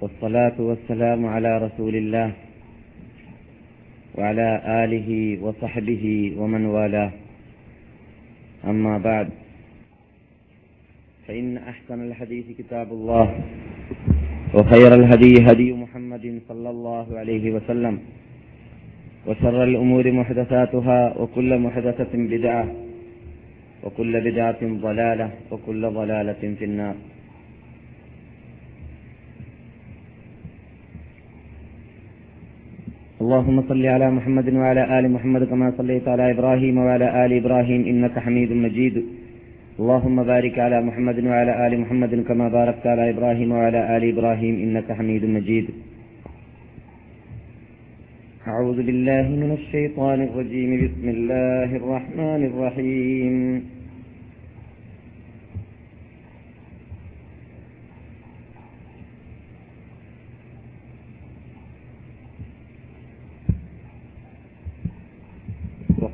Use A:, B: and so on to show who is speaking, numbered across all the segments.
A: والصلاة والسلام على رسول الله وعلى آله وصحبه ومن والاه. أما بعد فإن أحسن الحديث كتاب الله وخير الهدي هدي محمد صلى الله عليه وسلم وشر الأمور محدثاتها وكل محدثة بدعة وكل بدعة ضلالة وكل ضلالة في النار. اللهم صل على محمد وعلى آل محمد كما صليت على إبراهيم وعلى آل إبراهيم إنك حميد مجيد. اللهم بارك على محمد وعلى آل محمد كما باركت على إبراهيم وعلى آل إبراهيم إنك حميد مجيد. أعوذ بالله من الشيطان الرجيم. بسم الله الرحمن الرحيم.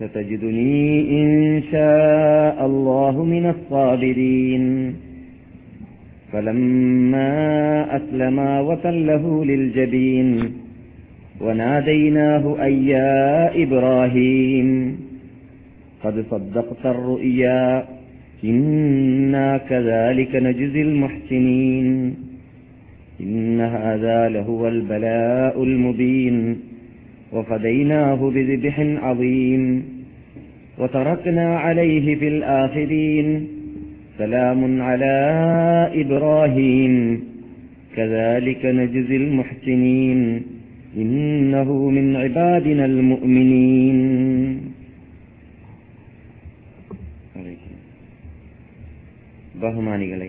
A: ستجدني إن شاء الله من الصابرين. فلما أسلما وتله للجبين وناديناه أي يا إبراهيم قد صدقت الرؤيا إنا كذلك نجزي المحسنين. إن هذا لهو البلاء المبين. وفديناه بذبح عظيم وتركنا عليه في الآخرين سلام على إبراهيم كذلك نجزي المحسنين إنه من عبادنا المؤمنين ബഹുമാനികളെ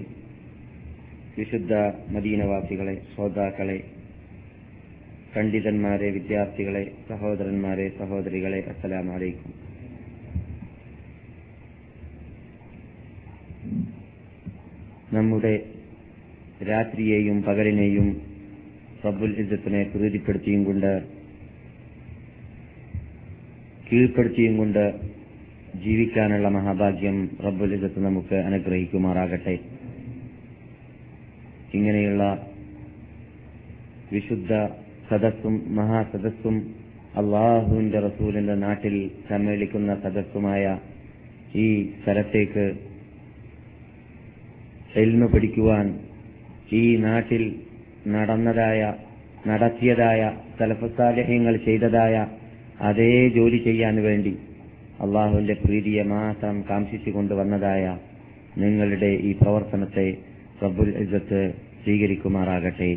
A: വിശുദ്ധ മദീനവാസികളെ ശ്രോതാക്കളെ പണ്ഡിതന്മാരെ വിദ്യാർത്ഥികളെ സഹോദരന്മാരെ സഹോദരികളെ അസ്സലാം വലൈക്കും നമ്മുടെ രാത്രിയെയും പകലിനെയും സബുൽ യുദ്ധത്തിനെ പ്രീതിപ്പെടുത്തിയും കൊണ്ട് കീഴ്പ്പെടുത്തിയും കൊണ്ട് ജീവിക്കാനുള്ള മഹാഭാഗ്യം റബ്ബുൽ യുദ്ധത്ത് നമുക്ക് അനുഗ്രഹിക്കുമാറാകട്ടെ. ഇങ്ങനെയുള്ള വിശുദ്ധ സദസ്സും മഹാസദസ്സും അള്ളാഹുവിന്റെ റസൂലിന്റെ നാട്ടിൽ സമ്മേളിക്കുന്ന സദസ്സുമായ ഈ സ്ഥലത്തേക്ക് എൽമ പിടിക്കുവാൻ ഈ നാട്ടിൽ നടന്നതായ നടത്തിയതായ സലഫസാലഹ്യങ്ങൾ ചെയ്തതായ അതേ ജോലി ചെയ്യാൻ വേണ്ടി അള്ളാഹുവിന്റെ പ്രീതിയെ മാത്രം കാംക്ഷിച്ചു കൊണ്ടുവന്നതായ നിങ്ങളുടെ ഈ പ്രവർത്തനത്തെ റബ്ബുൽ ഇസ്സത്ത് സ്വീകരിക്കുമാറാകട്ടെ.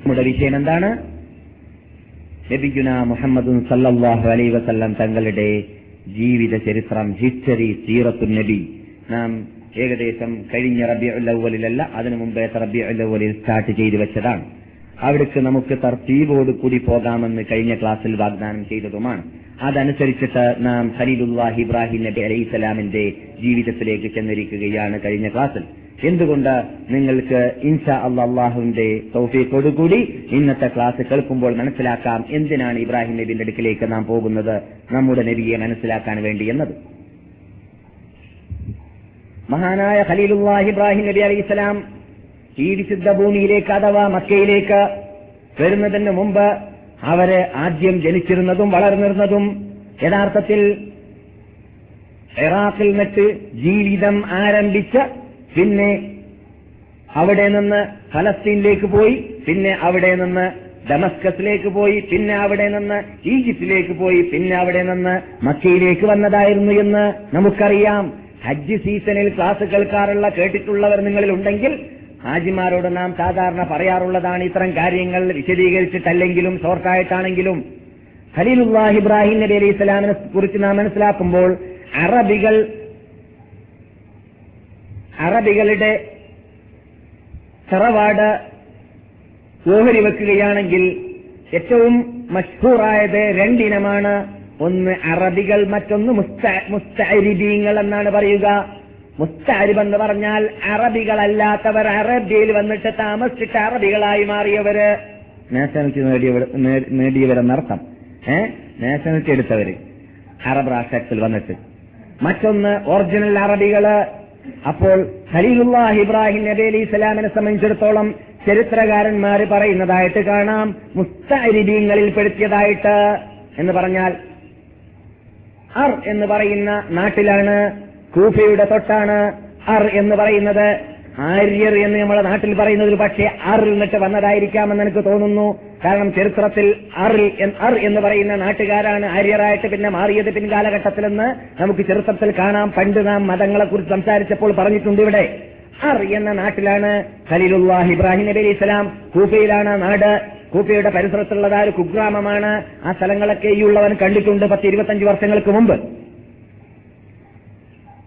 A: നമ്മുടെ വിഷയം എന്താണ്? നബിഗുന മുഹമ്മദും സല്ലാഹു അലൈ വസല്ലം തങ്ങളുടെ ജീവിത ചരിത്രം ഹിസ്റ്ററി സീറത്തു നബി. നാം ഏകദേശം കഴിഞ്ഞ റബിയുല്ലവലിലല്ല അതിനു മുമ്പേ റബിയുല്ലവലിൽ സ്റ്റാർട്ട് ചെയ്തു വെച്ചതാണ്. അവിടേക്ക് നമുക്ക് തർത്തീബോട് കൂടി പോകാമെന്ന് കഴിഞ്ഞ ക്ലാസ്സിൽ വാഗ്ദാനം ചെയ്തതുമാണ്. അതനുസരിച്ചിട്ട് നാം ഖലീലുല്ലാഹി ഇബ്രാഹിം നബി അലൈഹി സ്വലാമിന്റെ ജീവിതത്തിലേക്ക് ചെന്നിരിക്കുകയാണ് കഴിഞ്ഞ ക്ലാസ്സിൽ. എന്തുകൊണ്ട് നിങ്ങൾക്ക് ഇൻഷാ അള്ളാഹുവിന്റെ തൗഫീഖോടുകൂടി ഇന്നത്തെ ക്ലാസ് കേൾക്കുമ്പോൾ മനസ്സിലാക്കാം എന്തിനാണ് ഇബ്രാഹിം നബിന്റെ അടുക്കിലേക്ക് നാം പോകുന്നത്? നമ്മുടെ നബിയെ മനസ്സിലാക്കാൻ വേണ്ടി എന്നത്. മഹാനായ ഖലീലുല്ലാഹി ഇബ്രാഹിം നബി അലൈഹി സ്വലാം ഈ വിശുദ്ധ ഭൂമിയിലേക്ക് അഥവാ മക്കയിലേക്ക് വരുന്നതിന് മുമ്പ് അവർ ആദ്യം ജനിച്ചിരുന്നതും വളർന്നിരുന്നതും യഥാർത്ഥത്തിൽ ഇറാഖിൽ നിന്നിട്ട് ജീവിതം ആരംഭിച്ച് പിന്നെ അവിടെ നിന്ന് ഫലസ്തീനിലേക്ക് പോയി പിന്നെ അവിടെ നിന്ന് ഡമസ്കസിലേക്ക് പോയി പിന്നെ അവിടെ നിന്ന് ഈജിപ്തിലേക്ക് പോയി പിന്നെ അവിടെ നിന്ന് മക്കയിലേക്ക് വന്നതായിരുന്നു എന്ന് നമുക്കറിയാം. ഹജ്ജ് സീസണിൽ ക്ലാസ് കേൾക്കാറുള്ള കേട്ടിട്ടുള്ളവർ നിങ്ങളിൽ ഉണ്ടെങ്കിൽ ഹാജിമാരോട് നാം സാധാരണ പറയാറുള്ളതാണ് ഇത്തരം കാര്യങ്ങൾ വിശദീകരിച്ചിട്ടല്ലെങ്കിലും ഷോർട്ടായിട്ടാണെങ്കിലും. ഖലീലുല്ലാഹ് ഇബ്രാഹിം നബി അലൈഹി സ്വലാമിനെ കുറിച്ച് നാം മനസ്സിലാക്കുമ്പോൾ അറബികൾ അറബികളുടെ തറവാട് ഓഹരി വെക്കുകയാണെങ്കിൽ ഏറ്റവും മഷ്ഹൂറായത് രണ്ടിനമാണ്. ഒന്ന് അറബികൾ മറ്റൊന്ന് മുസ്തരിബീങ്ങൾ എന്നാണ് പറയുക. മുസ്താരിബ് എന്ന് പറഞ്ഞാൽ അറബികളല്ലാത്തവർ അറബിയിൽ വന്നിട്ട് താമസിച്ചിട്ട് അറബികളായി മാറിയവര്. നാഷണാലിറ്റി നേടിയവർ നേടിയവരെന്നർത്ഥം ഏഹ് നാഷണാലിറ്റി എടുത്തവര്. അറബ് രാഷ്ട്രത്തിൽ വന്നിട്ട്. മറ്റൊന്ന് ഒറിജിനൽ അറബികൾ. അപ്പോൾ ഖലീലുല്ലാഹ് ഇബ്രാഹിം നബി അലി ഇസ്ലാമിനെ സംബന്ധിച്ചിടത്തോളം ചരിത്രകാരന്മാർ പറയുന്നതായിട്ട് കാണാം മുസ്തരിബീങ്ങളിൽ പെടുത്തിയതായിട്ട് എന്ന് പറഞ്ഞാൽ അർ എന്ന് പറയുന്ന നാട്ടിലാണ് കൂഫയുടെ തൊട്ടാണ് അർ എന്ന് പറയുന്നത്. ആര്യർ എന്ന് നമ്മുടെ നാട്ടിൽ പറയുന്നത് പക്ഷേ അറിൽ നിന്നിട്ട് വന്നതായിരിക്കാമെന്ന് എനിക്ക് തോന്നുന്നു. കാരണം ചരിത്രത്തിൽ അറിൽ അർ എന്ന് പറയുന്ന നാട്ടുകാരാണ് ആര്യരായിട്ട് പിന്നെ മാറിയത് പിൻകാലഘട്ടത്തിലെന്ന് നമുക്ക് ചരിത്രത്തിൽ കാണാം. പണ്ട് നാം മതങ്ങളെക്കുറിച്ച് സംസാരിച്ചപ്പോൾ പറഞ്ഞിട്ടുണ്ട് ഇവിടെ. അർ എന്ന നാട്ടിലാണ് ഖലീലുല്ലാഹ് ഇബ്രാഹിം നബി അലി ഇസ്ലാം കൂഫയിലാണ് നാട്. കൂഫയുടെ പരിസരത്തുള്ളതായ കുഗ്രാമമാണ്. ആ സ്ഥലങ്ങളൊക്കെ ഈ ഉള്ളവൻ കണ്ടിട്ടുണ്ട് പത്ത് ഇരുപത്തഞ്ച് വർഷങ്ങൾക്ക് മുമ്പ്.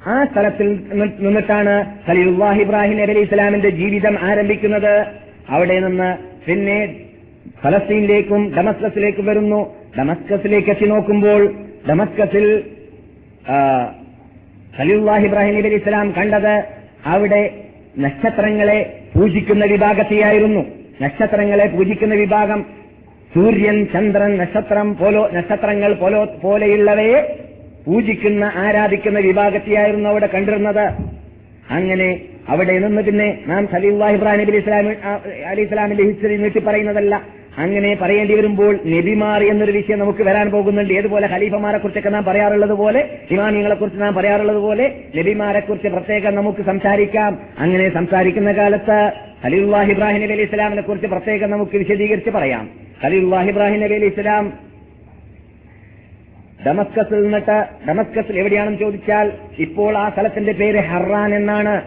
A: ആ സ്ഥലത്തിൽ നിന്ന് നിന്നിട്ടാണ് ഖലീലുല്ലാഹ് ഇബ്രാഹിം നബി അലി ഇസ്ലാമിന്റെ ജീവിതം ആരംഭിക്കുന്നത്. അവിടെ നിന്ന് പിന്നെ ഫലസ്തീനിലേക്കും ഡമസ്കസിലേക്കും വരുന്നു. ഡമസ്കസിലേക്ക് എത്തി നോക്കുമ്പോൾ ഡമസ്കസിൽ ആ, ഖലീലുല്ലാഹ് ഇബ്രാഹിം നബി അലി ഇസ്ലാം കണ്ടത് അവിടെ നക്ഷത്രങ്ങളെ പൂജിക്കുന്ന വിഭാഗത്തെയായിരുന്നു. നക്ഷത്രങ്ങളെ പൂജിക്കുന്ന വിഭാഗം സൂര്യൻ ചന്ദ്രൻ നക്ഷത്രം പോലോ നക്ഷത്രങ്ങൾ പോലോ പോലെയുള്ളവയെ പൂജിക്കുന്ന ആരാധിക്കുന്ന വിഭാഗത്തെയായിരുന്നു അവിടെ കണ്ടിരുന്നത്. അങ്ങനെ അവിടെ നിന്ന് പിന്നെ നാം ഖലീലുല്ലാഹ് ഇബ്രാഹിം നബി ഇസ്ലാമി അലി ഇസ്ലാമിന്റെ ഹിസ്റ്ററി നീട്ടി പറയുന്നതല്ല. അങ്ങനെ പറയേണ്ടി വരുമ്പോൾ നബിമാർ എന്നൊരു വിഷയം നമുക്ക് വരാൻ പോകുന്നുണ്ട്. ഏതുപോലെ ഖലീഫമാരെ കുറിച്ചൊക്കെ നാം പറയാറുള്ളത് പോലെ ഇമാമിയങ്ങളെ കുറിച്ച് നാം പറയാറുള്ളത് പോലെ നബിമാരെ കുറിച്ച് പ്രത്യേകം നമുക്ക് സംസാരിക്കാം. അങ്ങനെ സംസാരിക്കുന്ന കാലത്ത് ഖലീലുല്ലാഹ് ഇബ്രാഹിം നബി അലി ഇസ്ലാമിനെ കുറിച്ച് പ്രത്യേകം നമുക്ക് വിശദീകരിച്ച് പറയാം. ഖലീലുല്ലാഹ് ഇബ്രാഹിം നബി അലി ഇസ്ലാം ഡമസ്കസിൽ നിന്നിട്ട് ഡമസ്കസിൽ എവിടെയാണെന്ന് ചോദിച്ചാൽ ഇപ്പോൾ ആ സ്ഥലത്തിന്റെ പേര് ഹറാൻ എന്നാണ്.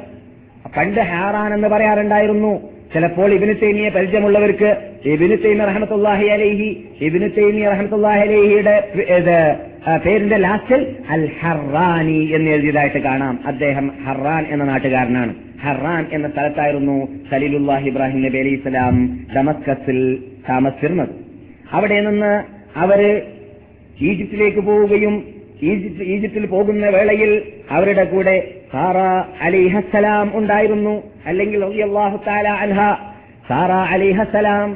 A: പണ്ട് ഹാറാൻ എന്ന് പറയാറുണ്ടായിരുന്നു. ചിലപ്പോൾ ഇബിന് തൈമിയെ പരിചയമുള്ളവർക്ക് ഇബിന് തൈമി റഹമത്തുല്ലാഹി അലൈഹി ഇബിന് തൈമി റഹമത്തുല്ലാഹി അലൈഹിയുടെ പേരിന്റെ ലാസ്റ്റിൽ അൽ ഹറാനി എന്ന് എഴുതിയതായിട്ട് കാണാം. അദ്ദേഹം ഹറാൻ എന്ന നാട്ടുകാരനാണ്. ഹറാൻ എന്ന സ്ഥലത്തായിരുന്നു സലീലുല്ലാഹി ഇബ്രാഹിം നബി അലൈഹി സ്വലാം ഡമസ്കസിൽ താമസിച്ചിരുന്നത്. അവിടെ നിന്ന് അവർ ഈജിപ്തിലേക്ക് പോവുകയും ഈജിപ്ത് ഈജിപ്തിൽ പോകുന്ന വേളയിൽ അവരുടെ കൂടെ സാറ അലിഹസലാം ഉണ്ടായിരുന്നു. അല്ലെങ്കിൽ അൻഹ സാറ അലിഹസലാം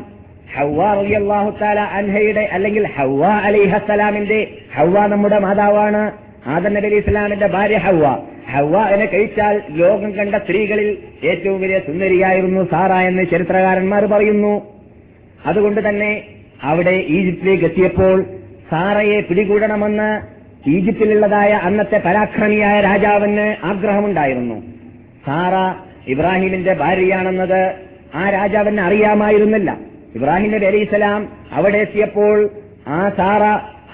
A: തആല അൻഹയുടെ അല്ലെങ്കിൽ ഹവ്വ അലിഹസലാമിന്റെ ഹവ്വ നമ്മുടെ മാതാവാണ് ആദം നബി അലി ഇസ്ലാമിന്റെ ഭാര്യ ഹവ്വ. ഹൗവ എന്നെ കഴിച്ചാൽ ലോകം കണ്ട സ്ത്രീകളിൽ ഏറ്റവും വലിയ സുന്ദരിയായിരുന്നു സാറ എന്ന് ചരിത്രകാരന്മാർ പറയുന്നു. അതുകൊണ്ട് തന്നെ അവിടെ ഈജിപ്തിലേക്ക് എത്തിയപ്പോൾ സാറയെ പിടികൂടണമെന്ന് ഈജിപ്തിലുള്ളതായ അന്നത്തെ പരാക്രമിയായ രാജാവിന് ആഗ്രഹമുണ്ടായിരുന്നു. സാറ ഇബ്രാഹിമിന്റെ ഭാര്യയാണെന്നത് ആ രാജാവിന് അറിയാമായിരുന്നില്ല. ഇബ്രാഹിം നബി അലൈഹി സ്വലാം അവിടെ എത്തിയപ്പോൾ ആ സാറ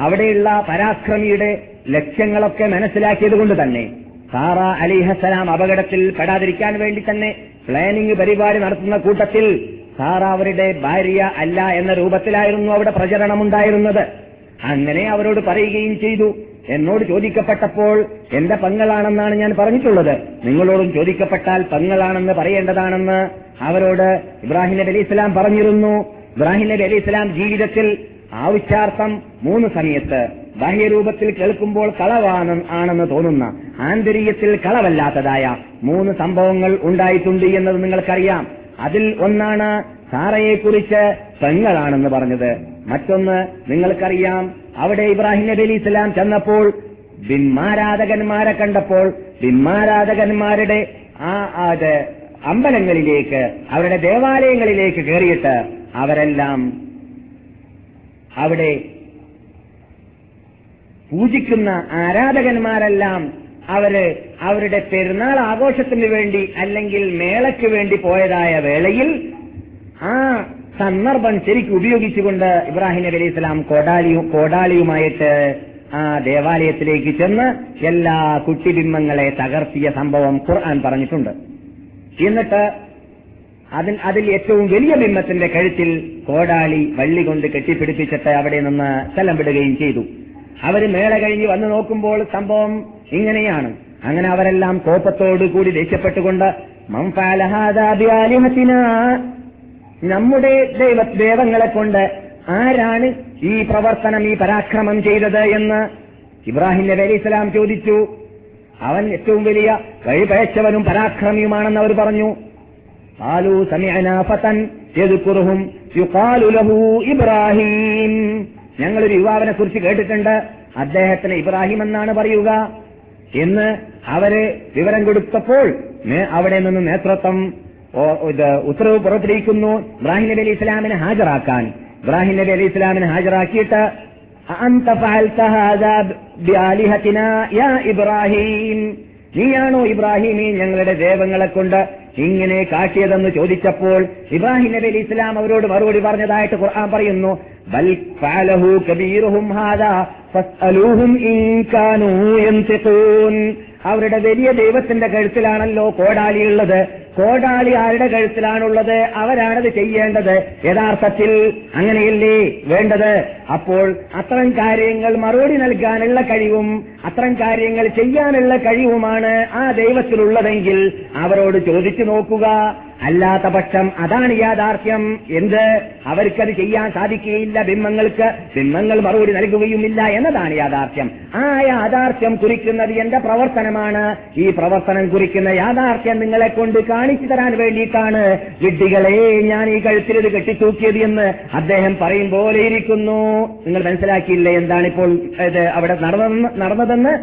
A: അവിടെയുള്ള പരാക്രമിയുടെ ലക്ഷ്യങ്ങളൊക്കെ മനസ്സിലാക്കിയത് കൊണ്ട് തന്നെ സാറ അലിഹസലാം അപകടത്തിൽ പെടാതിരിക്കാൻ വേണ്ടി തന്നെ പ്ലാനിംഗ് പരിപാടി നടത്തുന്ന കൂട്ടത്തിൽ സാറ അവരുടെ ഭാര്യ അല്ല എന്ന രൂപത്തിലായിരുന്നു അവിടെ പ്രചരണമുണ്ടായിരുന്നത്. അങ്ങനെ അവരോട് പറയുകയും ചെയ്തു. എന്നോട് ചോദിക്കപ്പെട്ടപ്പോൾ എന്റെ പങ്ങളാണെന്നാണ് ഞാൻ പറഞ്ഞിട്ടുള്ളത്. നിങ്ങളോടും ചോദിക്കപ്പെട്ടാൽ പങ്ങളാണെന്ന് പറയേണ്ടതാണെന്ന് അവരോട് ഇബ്രാഹിം നബി അലി ഇസ്ലാം പറഞ്ഞിരുന്നു. ഇബ്രാഹിം നബി അലി ഇസ്ലാം ജീവിതത്തിൽ ആവശ്യാർത്ഥം മൂന്ന് സമയത്ത് ബാഹ്യരൂപത്തിൽ കേൾക്കുമ്പോൾ കളവാണ് ആണെന്ന് തോന്നുന്ന ആന്തരീയത്തിൽ കളവല്ലാത്തതായ മൂന്ന് സംഭവങ്ങൾ ഉണ്ടായിട്ടുണ്ട് എന്നത് നിങ്ങൾക്കറിയാം. അതിൽ ഒന്നാണ് സാറയെക്കുറിച്ച് പെങ്ങളാണെന്ന് പറഞ്ഞത്. മറ്റൊന്ന് നിങ്ങൾക്കറിയാം അവിടെ ഇബ്രാഹിം നബി അലി ഇസ്ലാം ചെന്നപ്പോൾ ബിന്മാരാധകന്മാരെ കണ്ടപ്പോൾ ബിന്മാരാധകന്മാരുടെ ആ അത് അമ്പലങ്ങളിലേക്ക് അവരുടെ ദേവാലയങ്ങളിലേക്ക് കയറിയിട്ട് അവരെല്ലാം അവിടെ പൂജിക്കുന്ന ആരാധകന്മാരെല്ലാം അവർ അവരുടെ പെരുന്നാൾ ആഘോഷത്തിന് വേണ്ടി അല്ലെങ്കിൽ മേളയ്ക്ക് വേണ്ടി പോയതായ വേളയിൽ ആ സന്ദർഭം ശരിക്കും ഉപയോഗിച്ചുകൊണ്ട് ഇബ്രാഹിം നബി അലൈഹി സ്വലാം കോടാലിയും കോടാലിയുമായിട്ട് ആ ദേവാലയത്തിലേക്ക് ചെന്ന് എല്ലാ കുട്ടിബിംബങ്ങളെ തകർത്തിയ സംഭവം ഖുർആൻ പറഞ്ഞിട്ടുണ്ട്. എന്നിട്ട് അതിൽ അതിൽ ഏറ്റവും വലിയ ബിംബത്തിന്റെ കഴുത്തിൽ കോടാളി വള്ളി കൊണ്ട് കെട്ടിപ്പിടിപ്പിച്ചിട്ട് അവിടെ നിന്ന് സ്ഥലം വിടുകയും ചെയ്തു. അവർ മേള കഴിഞ്ഞ് വന്നു നോക്കുമ്പോൾ സംഭവം ഇങ്ങനെയാണ്. അങ്ങനെ അവരെല്ലാം കോപത്തോടുകൂടി ദേഷ്യപ്പെട്ടുകൊണ്ട് നമ്മുടെ ദൈവ ദൈവങ്ങളെ കൊണ്ട്
B: ആരാണ് ഈ പ്രവർത്തനം ഈ പരാക്രമം ചെയ്തത്? എന്ന് ഇബ്രാഹിം നബി അലി ഇസ്ലാം ചോദിച്ചു. അവൻ ഏറ്റവും വലിയ കഴിപയച്ചവനും പരാക്രമിയുമാണെന്ന് അവർ പറഞ്ഞു. ആലു സമയനാഫത്തൻ ഇബ്രാഹിം. ഞങ്ങളൊരു യുവാവിനെ കുറിച്ച് കേട്ടിട്ടുണ്ട്. അദ്ദേഹത്തിന് ഇബ്രാഹിം എന്നാണ് പറയുക. ഇന്ന് അവരെ വിവരം കൊടുത്തപ്പോൾ അവിടെ നിന്ന് നേതൃത്വം ഉത്തരവ് പുറപ്പെടുവിക്കുന്നു. ഇബ്രാഹിം നബി അലി ഇസ്ലാമിനെ ഹാജരാക്കാൻ. ഇബ്രാഹിം നബി അലി ഇസ്ലാമിനെ ഹാജരാക്കിയിട്ട് ഇബ്രാഹിം. നീയാണോ ഇബ്രാഹിമി? ഞങ്ങളുടെ ദേവങ്ങളെ കൊണ്ട് ഇങ്ങനെ കാട്ടിയതെന്ന് ചോദിച്ചപ്പോൾ ഇബ്രാഹിം നബി അലി ഇസ്ലാം അവരോട് മറുപടി പറഞ്ഞതായിട്ട് ഖുർആൻ പറയുന്നു. കബീറുഹും ഹാദാ ഇൻ കാനൂ അവരുടെ വലിയ ദൈവത്തിന്റെ കഴുത്തിലാണല്ലോ കോടാലിയുള്ളത്. കോടാളി ആരുടെ കഴുത്തിലാണുള്ളത്? അവരാണത് ചെയ്യേണ്ടത്. യഥാർത്ഥത്തിൽ അങ്ങനെയല്ലേ വേണ്ടത്? അപ്പോൾ അത്തരം കാര്യങ്ങൾ മറുപടി നൽകാനുള്ള കഴിവും അത്തരം കാര്യങ്ങൾ ചെയ്യാനുള്ള കഴിവുമാണ് ആ ദൈവത്തിലുള്ളതെങ്കിൽ അവരോട് ചോദിച്ചു നോക്കുക. അല്ലാത്ത പക്ഷം അതാണ് യാഥാർത്ഥ്യം എന്ത്? അവർക്കത് ചെയ്യാൻ സാധിക്കുകയില്ല ബിംബങ്ങൾക്ക് ബിംബങ്ങൾ മറുപടി നൽകുകയുമില്ല എന്നതാണ് യാഥാർത്ഥ്യം. ആ യാഥാർത്ഥ്യം കുറിക്കുന്നത് എന്റെ പ്രവർത്തനമാണ്. ഈ പ്രവർത്തനം കുറിക്കുന്ന യാഥാർത്ഥ്യം നിങ്ങളെ കൊണ്ട് കാണിച്ചു തരാൻ വേണ്ടിയിട്ടാണ്. വിഡ്ഢികളെ ഞാൻ ഈ കഴുത്തിൽ ഇത് കെട്ടിത്തൂക്കിയത് എന്ന് അദ്ദേഹം പറയും പോലെ ഇരിക്കുന്നു. നിങ്ങൾ മനസ്സിലാക്കിയില്ലേ എന്താണിപ്പോൾ അവിടെ നടന്ന നടന്നതെന്ന്?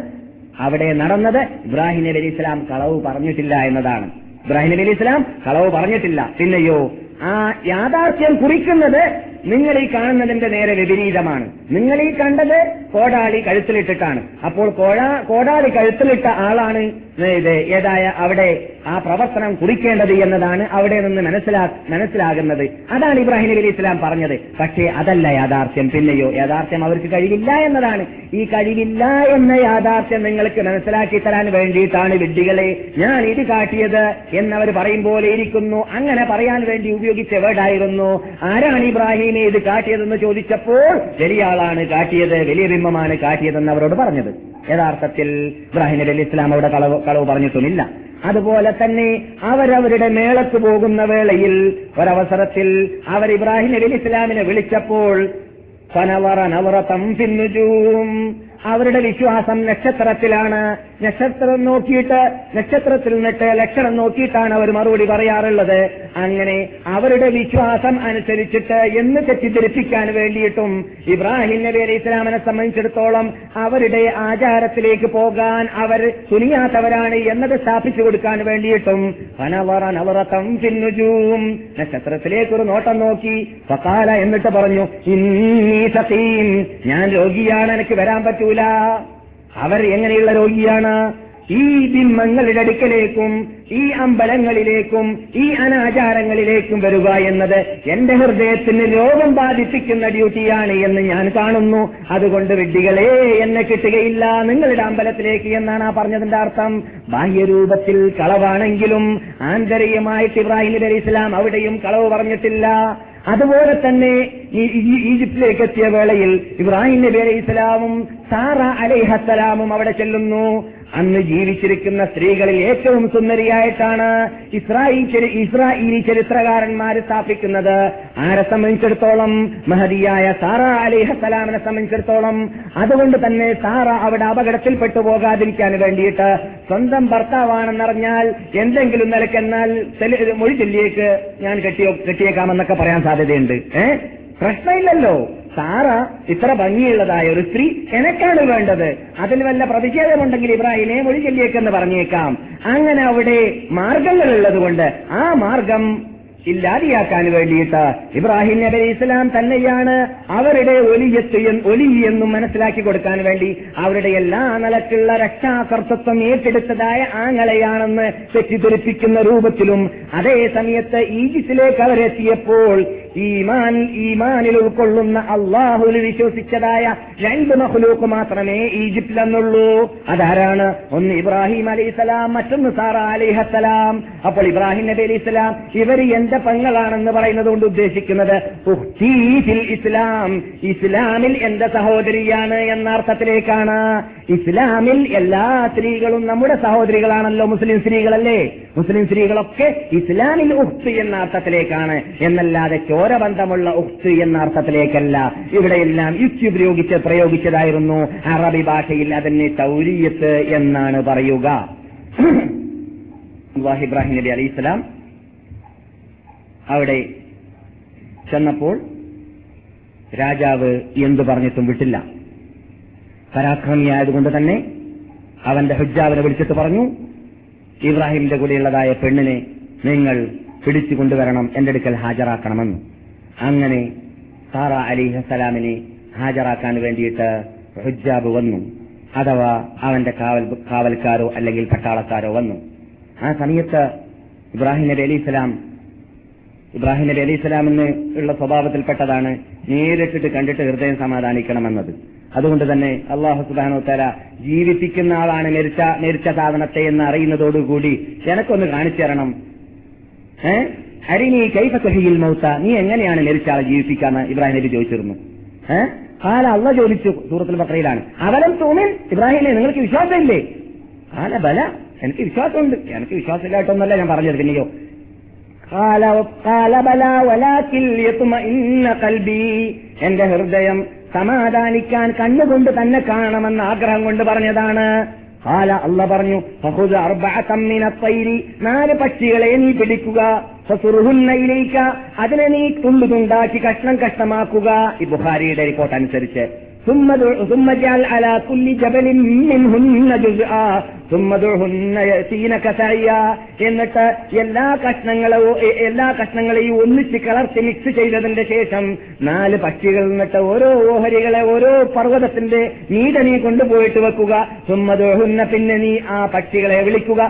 B: അവിടെ നടന്നത് ഇബ്രാഹിം നബി അലി ഇസ്ലാം കളവ് പറഞ്ഞിട്ടില്ല എന്നതാണ്. ഇബ്രാഹിം നബി അലി ഇസ്ലാം കളവ് പറഞ്ഞിട്ടില്ല. പിന്നെയോ? ആ യാഥാർത്ഥ്യം കുറിക്കുന്നത് നിങ്ങൾ ഈ കാണുന്നതിന്റെ നേരെ വിപരീതമാണ്. നിങ്ങൾ ഈ കണ്ടത് കോടാളി കഴുത്തിലിട്ടിട്ടാണ്. അപ്പോൾ കോടാളി കഴുത്തിലിട്ട ആളാണ് ഏതായ അവിടെ ആ പ്രവർത്തനം കുറിക്കേണ്ടത് എന്നതാണ് അവിടെ നിന്ന് മനസ്സിലാ മനസ്സിലാകുന്നത്. അതാണ് ഇബ്രാഹിം നബി ഇസ്ലാം പറഞ്ഞത്. പക്ഷേ അതല്ല യാഥാർത്ഥ്യം. പിന്നെയോ യാഥാർത്ഥ്യം അവർക്ക് കഴിവില്ല എന്നതാണ്. ഈ കഴിവില്ല എന്ന യാഥാർത്ഥ്യം നിങ്ങൾക്ക് മനസ്സിലാക്കി തരാൻ വേണ്ടിയിട്ടാണ് വിഡ്ഢികളെ ഞാൻ ഇത് കാട്ടിയത് എന്നവർ പറയും പോലെ ഇരിക്കുന്നു. അങ്ങനെ പറയാൻ വേണ്ടി ഉപയോഗിച്ച വേർഡായിരുന്നു ആരാണ് ഇബ്രാഹിമിനെ ഇത് കാട്ടിയതെന്ന് ചോദിച്ചപ്പോൾ വലിയ ആളാണ് കാട്ടിയത് വലിയ ബിംബമാണ് കാട്ടിയതെന്ന് അവരോട് പറഞ്ഞത്. യഥാർത്ഥത്തിൽ ഇബ്രാഹിം അലി ഇസ്ലാം അവിടെ കളവ് കളവ് പറഞ്ഞിട്ടുമില്ല. അതുപോലെ തന്നെ അവരവരുടെ മേളത്ത് പോകുന്ന വേളയിൽ ഒരവസരത്തിൽ അവർ ഇബ്രാഹിം അലി ഇസ്ലാമിനെ വിളിച്ചപ്പോൾ ഫനവറ തം പിന്നുജൂം അവരുടെ വിശ്വാസം നക്ഷത്രത്തിലാണ്. നക്ഷത്രം നോക്കിയിട്ട് നക്ഷത്രത്തിൽ നിന്നിട്ട് ലക്ഷണം നോക്കിയിട്ടാണ് അവർ മറുപടി പറയാറുള്ളത്. അങ്ങനെ അവരുടെ വിശ്വാസം അനുസരിച്ചിട്ട് എന്ന് തെറ്റിദ്ധരിപ്പിക്കാൻ വേണ്ടിയിട്ടും ഇബ്രാഹിം നബി അലൈഹി ഇസ്ലാമിനെ സംബന്ധിച്ചിടത്തോളം അവരുടെ ആചാരത്തിലേക്ക് പോകാൻ അവർ തുനിയാത്തവരാണ് എന്നത് സ്ഥാപിച്ചു കൊടുക്കാൻ വേണ്ടിയിട്ടും പനവറ നവറത്തം പിന്നുജൂം നക്ഷത്രത്തിലേക്ക് ഒരു നോട്ടം നോക്കി ഫക്കാല എന്നിട്ട് പറഞ്ഞു ഇന്നീ സഖീം ഞാൻ രോഗിയാണ് എനിക്ക് വരാൻ പറ്റൂല. അവർ എങ്ങനെയുള്ള രോഗിയാണ്? ഈ ബിംബങ്ങളുടെ അടുക്കലേക്കും ഈ അമ്പലങ്ങളിലേക്കും ഈ അനാചാരങ്ങളിലേക്കും വരിക എന്നത് എന്റെ ഹൃദയത്തിന് രോഗം ബാധിപ്പിക്കുന്ന ഡ്യൂട്ടിയാണ് എന്ന് ഞാൻ കാണുന്നു. അതുകൊണ്ട് വിഡ്ഢികളെ എന്നെ കിട്ടുകയില്ല. നിങ്ങളുടെ അമ്പലത്തിലേക്ക് എന്നാണ് ആ പറഞ്ഞതിന്റെ അർത്ഥം? ബാഹ്യരൂപത്തിൽ കളവാണെങ്കിലും ആന്തരികമായിട്ട് ഇബ്രാഹിം നബി ഇസ്ലാം അവിടെയും കളവ് പറഞ്ഞിട്ടില്ല. അതുപോലെ തന്നെ ഈജിപ്തിലേക്ക് എത്തിയ വേളയിൽ ഇബ്രാഹിം നബി അലൈഹി ഇസ്ലാമും സാറ അലൈഹസലാമും അവിടെ ചെല്ലുന്നു. അന്ന് ജീവിച്ചിരിക്കുന്ന സ്ത്രീകളിൽ ഏറ്റവും സുന്ദരിയായിട്ടാണ് ഇസ്രായേൽ ഇസ്രായേലി ചരിത്രകാരന്മാർ സ്ഥാപിക്കുന്നത്. ആരെ സംബന്ധിച്ചിടത്തോളം? മഹതിയായ സാറ അലിഹസലാമിനെ സംബന്ധിച്ചിടത്തോളം. അതുകൊണ്ട് തന്നെ സാറ അവിടെ അപകടത്തിൽപ്പെട്ടു പോകാതിരിക്കാൻ വേണ്ടിയിട്ട് സ്വന്തം ഭർത്താവാണെന്നറിഞ്ഞാൽ എന്തെങ്കിലും നിലക്കെന്നാൽ മൊഴി ചൊല്ലിയേക്ക് ഞാൻ കെട്ടിയോ കെട്ടിയേക്കാമെന്നൊക്കെ പറയാൻ സാധ്യതയുണ്ട്. ഏ? പ്രശ്നമില്ലല്ലോ. സാറ ഇത്ര ഭംഗിയുള്ളതായ ഒരു സ്ത്രീ എനക്കാണ് വേണ്ടത്? അതിൽ വല്ല പ്രതിഷേധമുണ്ടെങ്കിൽ ഇബ്രാഹിമെ മൊഴി ചൊല്ലിയേക്കെന്ന് പറഞ്ഞേക്കാം. അങ്ങനെ അവിടെ മാർഗങ്ങളുള്ളത് കൊണ്ട് ആ മാർഗം ഇല്ലാതെയാക്കാൻ വേണ്ടിയിട്ട് ഇബ്രാഹിം നബി ഇസ്ലാം തന്നെയാണ് അവരുടെ ഒലിയത്തെയും ഒലിയെന്നും മനസ്സിലാക്കി കൊടുക്കാൻ വേണ്ടി അവരുടെ എല്ലാ നിലക്കുള്ള രക്ഷാകർത്തൃത്വം ഏറ്റെടുത്തതായ ആങ്ങളെയാണെന്ന് തെറ്റിദ്ധരിപ്പിക്കുന്ന രൂപത്തിലും അതേ സമയത്ത് ഈജിപ്തിലേക്ക് അവരെത്തിയപ്പോൾ ഈമാൻ ഈമാനിൽ ഉൾക്കൊള്ളുന്ന അള്ളാഹുവിൽ വിശ്വസിച്ചതായ രണ്ട് മഹ്ലൂക്ക് മാത്രമേ ഈജിപ്തിലെന്നുള്ളൂ. അതാരാണ്? ഒന്ന് ഇബ്രാഹിം അലൈഹിസ്സലാം മറ്റൊന്ന് സാറ അലൈഹസലാം അപ്പോൾ ഇബ്രാഹിം നബി അലൈഹിസ്സലാം ഇവർ എന്റെ പെങ്ങളാണെന്ന് പറയുന്നത് കൊണ്ട് ഉദ്ദേശിക്കുന്നത് ഇസ്ലാം. ഇസ്ലാമിൽ എന്റെ സഹോദരിയാണ് എന്ന അർത്ഥത്തിലേക്കാണ്. ഇസ്ലാമിൽ എല്ലാ സ്ത്രീകളും നമ്മുടെ സഹോദരികളാണല്ലോ മുസ്ലിം സ്ത്രീകളല്ലേ? മുസ്ലിം സ്ത്രീകളൊക്കെ ഇസ്ലാമിൽ ഉഫ്തി എന്ന അർത്ഥത്തിലേക്കാണ്. എന്നല്ലാതെ ചോരബന്ധമുള്ള ഉക്സ് എന്ന അർത്ഥത്തിലേക്കല്ല. ഇവിടെയെല്ലാം യുക്തി ഉപയോഗിച്ച് പ്രയോഗിച്ചതായിരുന്നു അറബി ഭാഷയിൽ അതിനെ തൗരീയത്ത് എന്നാണ് പറയുക. ഇബ്രാഹിം നബി അലൈഹി സ്വലാം അവിടെ ചെന്നപ്പോൾ രാജാവ് എന്തു പറഞ്ഞിട്ടും വിട്ടില്ല. പരാക്രമിയായതുകൊണ്ട് തന്നെ അവന്റെ ഹുജാവിനെ വിളിച്ചിട്ട് പറഞ്ഞു ഇബ്രാഹിമിന്റെ കൂടെയുള്ളതായ പെണ്ണിനെ നിങ്ങൾ പിടിച്ചു കൊണ്ടുവരണം എന്റെ അടുക്കൽ ഹാജരാക്കണമെന്ന്. അങ്ങനെ സാറ അലിഹസലാമിനെ ഹാജരാക്കാൻ വേണ്ടിയിട്ട് ഹുജാബ് വന്നു. അഥവാ അവന്റെ കാവൽ കാവൽക്കാരോ അല്ലെങ്കിൽ പട്ടാളക്കാരോ വന്നു. ആ സമയത്ത് ഇബ്രാഹിം നബി അലി ഇസ്ലാം ഇബ്രാഹിം നബി അലി ഉള്ള സ്വഭാവത്തിൽപ്പെട്ടതാണ് നേരിട്ടിട്ട് കണ്ടിട്ട് ഹൃദയം സമാധാനിക്കണമെന്നത്. അതുകൊണ്ട് തന്നെ അള്ളാഹു സുബാനോ തല ജീവിപ്പിക്കുന്ന ആളാണ് മരിച്ച മരിച്ച സാധനത്തെ എന്ന് അറിയുന്നതോടുകൂടി എനക്കൊന്ന് കാണിച്ചു തരണം. ഏ? ഹരിനി കൈഫ മൗത്ത. നീ എങ്ങനെയാണ് മരിച്ച ആളെ ജീവിപ്പിക്കാന്ന് ഇബ്രാഹിം നബി ചോദിച്ചിരുന്നു. ഏഹ് കാല അള്ള ചോദിച്ചു സൂറത്തിൽ ബക്രയിലാണ് അവലം തോമിൻ. ഇബ്രാഹിമേ നിങ്ങൾക്ക് വിശ്വാസമില്ലേ? ഹാല ബല. എനിക്ക് വിശ്വാസമുണ്ട്. എനിക്ക് വിശ്വാസമില്ലാട്ടൊന്നല്ല ഞാൻ പറഞ്ഞത് പിന്നെയോ എന്റെ ഹൃദയം സമാധാനിക്കാൻ കണ്ണുകൊണ്ട് തന്നെ കാണണമെന്ന ആഗ്രഹം കൊണ്ട് പറഞ്ഞതാണ്. ഹാല അല്ല പറഞ്ഞു നാല് പക്ഷികളെ നീ പിടിക്കുക. അതിനെ നീ തുള്ളുതുണ്ടാക്കി കഷ്ണം കഷ്ണമാക്കുക. ഈ ബുഹാരിയുടെ റിപ്പോർട്ട് അനുസരിച്ച്. ثم دع- ثم اجعل على كل جبل منهن جزءا ثم دعهن يأتينك سعيا എന്നിട്ട് എല്ലാ കഷ്ണങ്ങളെയോ എ- എല്ലാ കഷ്ണങ്ങളെയും ഒന്നിച്ച് കളർത്തി മിക്സ് ചെയ്തതിന്റെ ശേഷം നാല് പക്ഷികൾ എന്നിട്ട് ഓരോ ഓഹരികളെ ഓരോ പർവ്വതത്തിന്റെ നീട നീ കൊണ്ടുപോയിട്ട് വെക്കുക സുമ്മദോഹുന്ന പിന്നെ നീ ആ പക്ഷികളെ വിളിക്കുക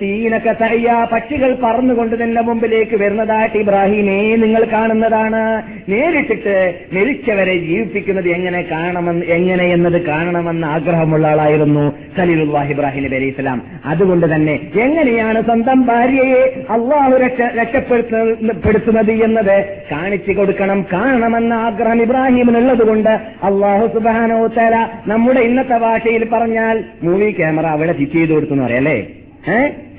B: തീനക്ക സയ്യ പക്ഷികൾ പറന്നുകൊണ്ട് നിന്റെ മുമ്പിലേക്ക് വരുന്നതായിട്ട് ഇബ്രാഹിമേ നിങ്ങൾ കാണുന്നതാണ് നേരിട്ടിട്ട് മരിച്ചവരെ ജീവിപ്പിക്കുന്നത് എങ്ങനെ കാണണമെന്ന് എങ്ങനെ എന്നത് കാണണമെന്ന് ആഗ്രഹമുള്ള ആളായിരുന്നു സലീലുല്ലാഹ് ഇബ്രാഹിം നബി അലൈഹി സ്വലാം. അതുകൊണ്ട് തന്നെ എങ്ങനെയാണ് സ്വന്തം ഭാര്യയെ അള്ളാഹു രക്ഷ രക്ഷപ്പെടുത്തുന്നത് എന്നത് കാണിച്ചു കൊടുക്കണം കാണണമെന്ന ആഗ്രഹം ഇബ്രാഹിമിനുള്ളത് കൊണ്ട് അള്ളാഹു സുബാനോ തല നമ്മുടെ ഇന്നത്തെ ഭാഷയിൽ പറഞ്ഞാൽ മൂവി ക്യാമറ അവിടെ ഫിറ്റ് ചെയ്ത് കൊടുത്തു എന്ന് പറയാം അല്ലേ?